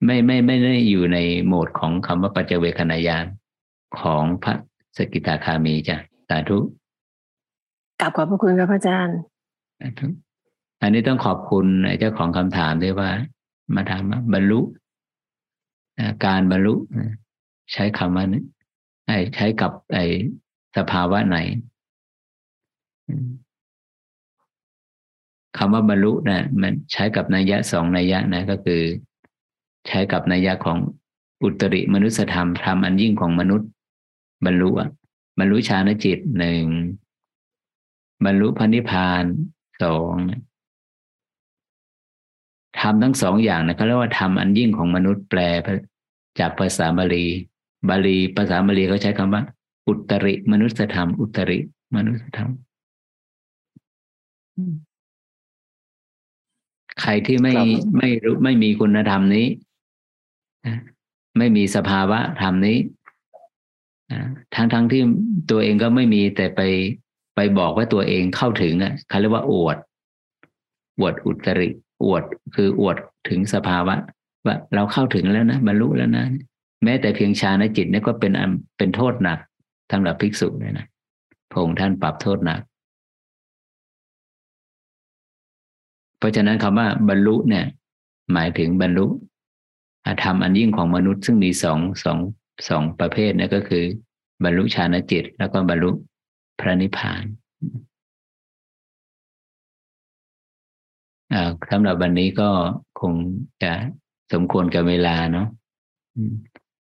ไม่ไม่ไม่ได้อยู่ในโหมดของคำว่าปัจเจเวคณายานของพระสกิตาคามีจ้ะสาธุกลับขอบพระคุณครับพระอาจารย์อันนี้ต้องขอบคุณเจ้าของคำถามด้วยว่า มาถามว่าบรรลุการบรรลุใช้คำว่าใช้กับไอสภาวะไหนคำว่าบรรลุนะมันใช้กับนัยยะสองนัยยะนะก็คือ ใช้กับนัยยะของอุตริมนุสธรรมธรรมอันยิ่งของมนุษย์ บรรลุบรรลุฌานจิตหนึ่งบรรลุพันิพานสอง ทำทั้งสองอย่างนะเขาเรียกว่าทำอันยิ่งของมนุษย์แปลจากภาษาบาลีบาลีภาษาบาลีเขาใช้คำว่า อุตริมนุษยธรรม อุตริมนุษยธรรม ใครที่ไม่ไม่รู้ไม่มีคุณธรรมนี้ไม่มีสภาวะธรรมนี้ทั้งทั้งที่ตัวเองก็ไม่มีแต่ไปไปบอกว่าตัวเองเข้าถึงอะเขาเรียกว่าอวดอวดอุตริ อวดคืออวดถึงสภาวะ ว่าเราเข้าถึงแล้วนะบรรลุแล้วนะแม้แต่เพียงฌานจิตนี่ก็เป็นเป็นโทษหนักสำหรับภิกษุเลยนะพระองค์ท่านปรับโทษหนัก เพราะฉะนั้นคำว่าบรรลุเนี่ย หมายถึงบรรลุธรรมอันยิ่งของมนุษย์ซึ่งมีสองสองสองประเภทนั่นก็คือ บรรลุฌานจิต แล้วก็บรรลุพระนิพพาน สำหรับวันนี้ก็คงจะสมควรกับเวลาเนาะ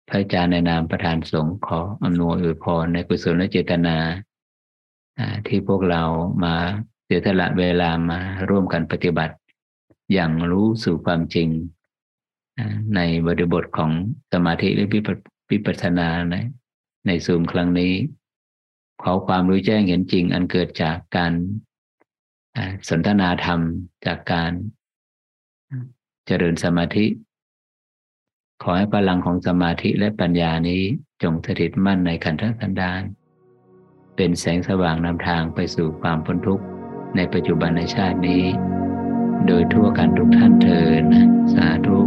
พระอาจารย์ในนามประธานสงฆ์ขออำนวยอวยพรในกุศลและเจตนาที่พวกเรามาเสียสละเวลามาร่วมกันปฏิบัติ อย่างรู้สู่ความจริง ในบริบทของสมาธิหรือวิปัสสนาในในซูมครั้งนี้ ขอความรู้แจ้งเห็นจริง อันเกิดจากการ สนทนาธรรมจากการเจริญสมาธิ ขอให้พลังของสมาธิและปัญญานี้จงสถิตมั่นในขันธสันดาน เป็นแสงสว่างนำทางไปสู่ความพ้นทุกข์ในปัจจุบันในชาตินี้ โดยทั่วกันทุกท่านเทินสาธุ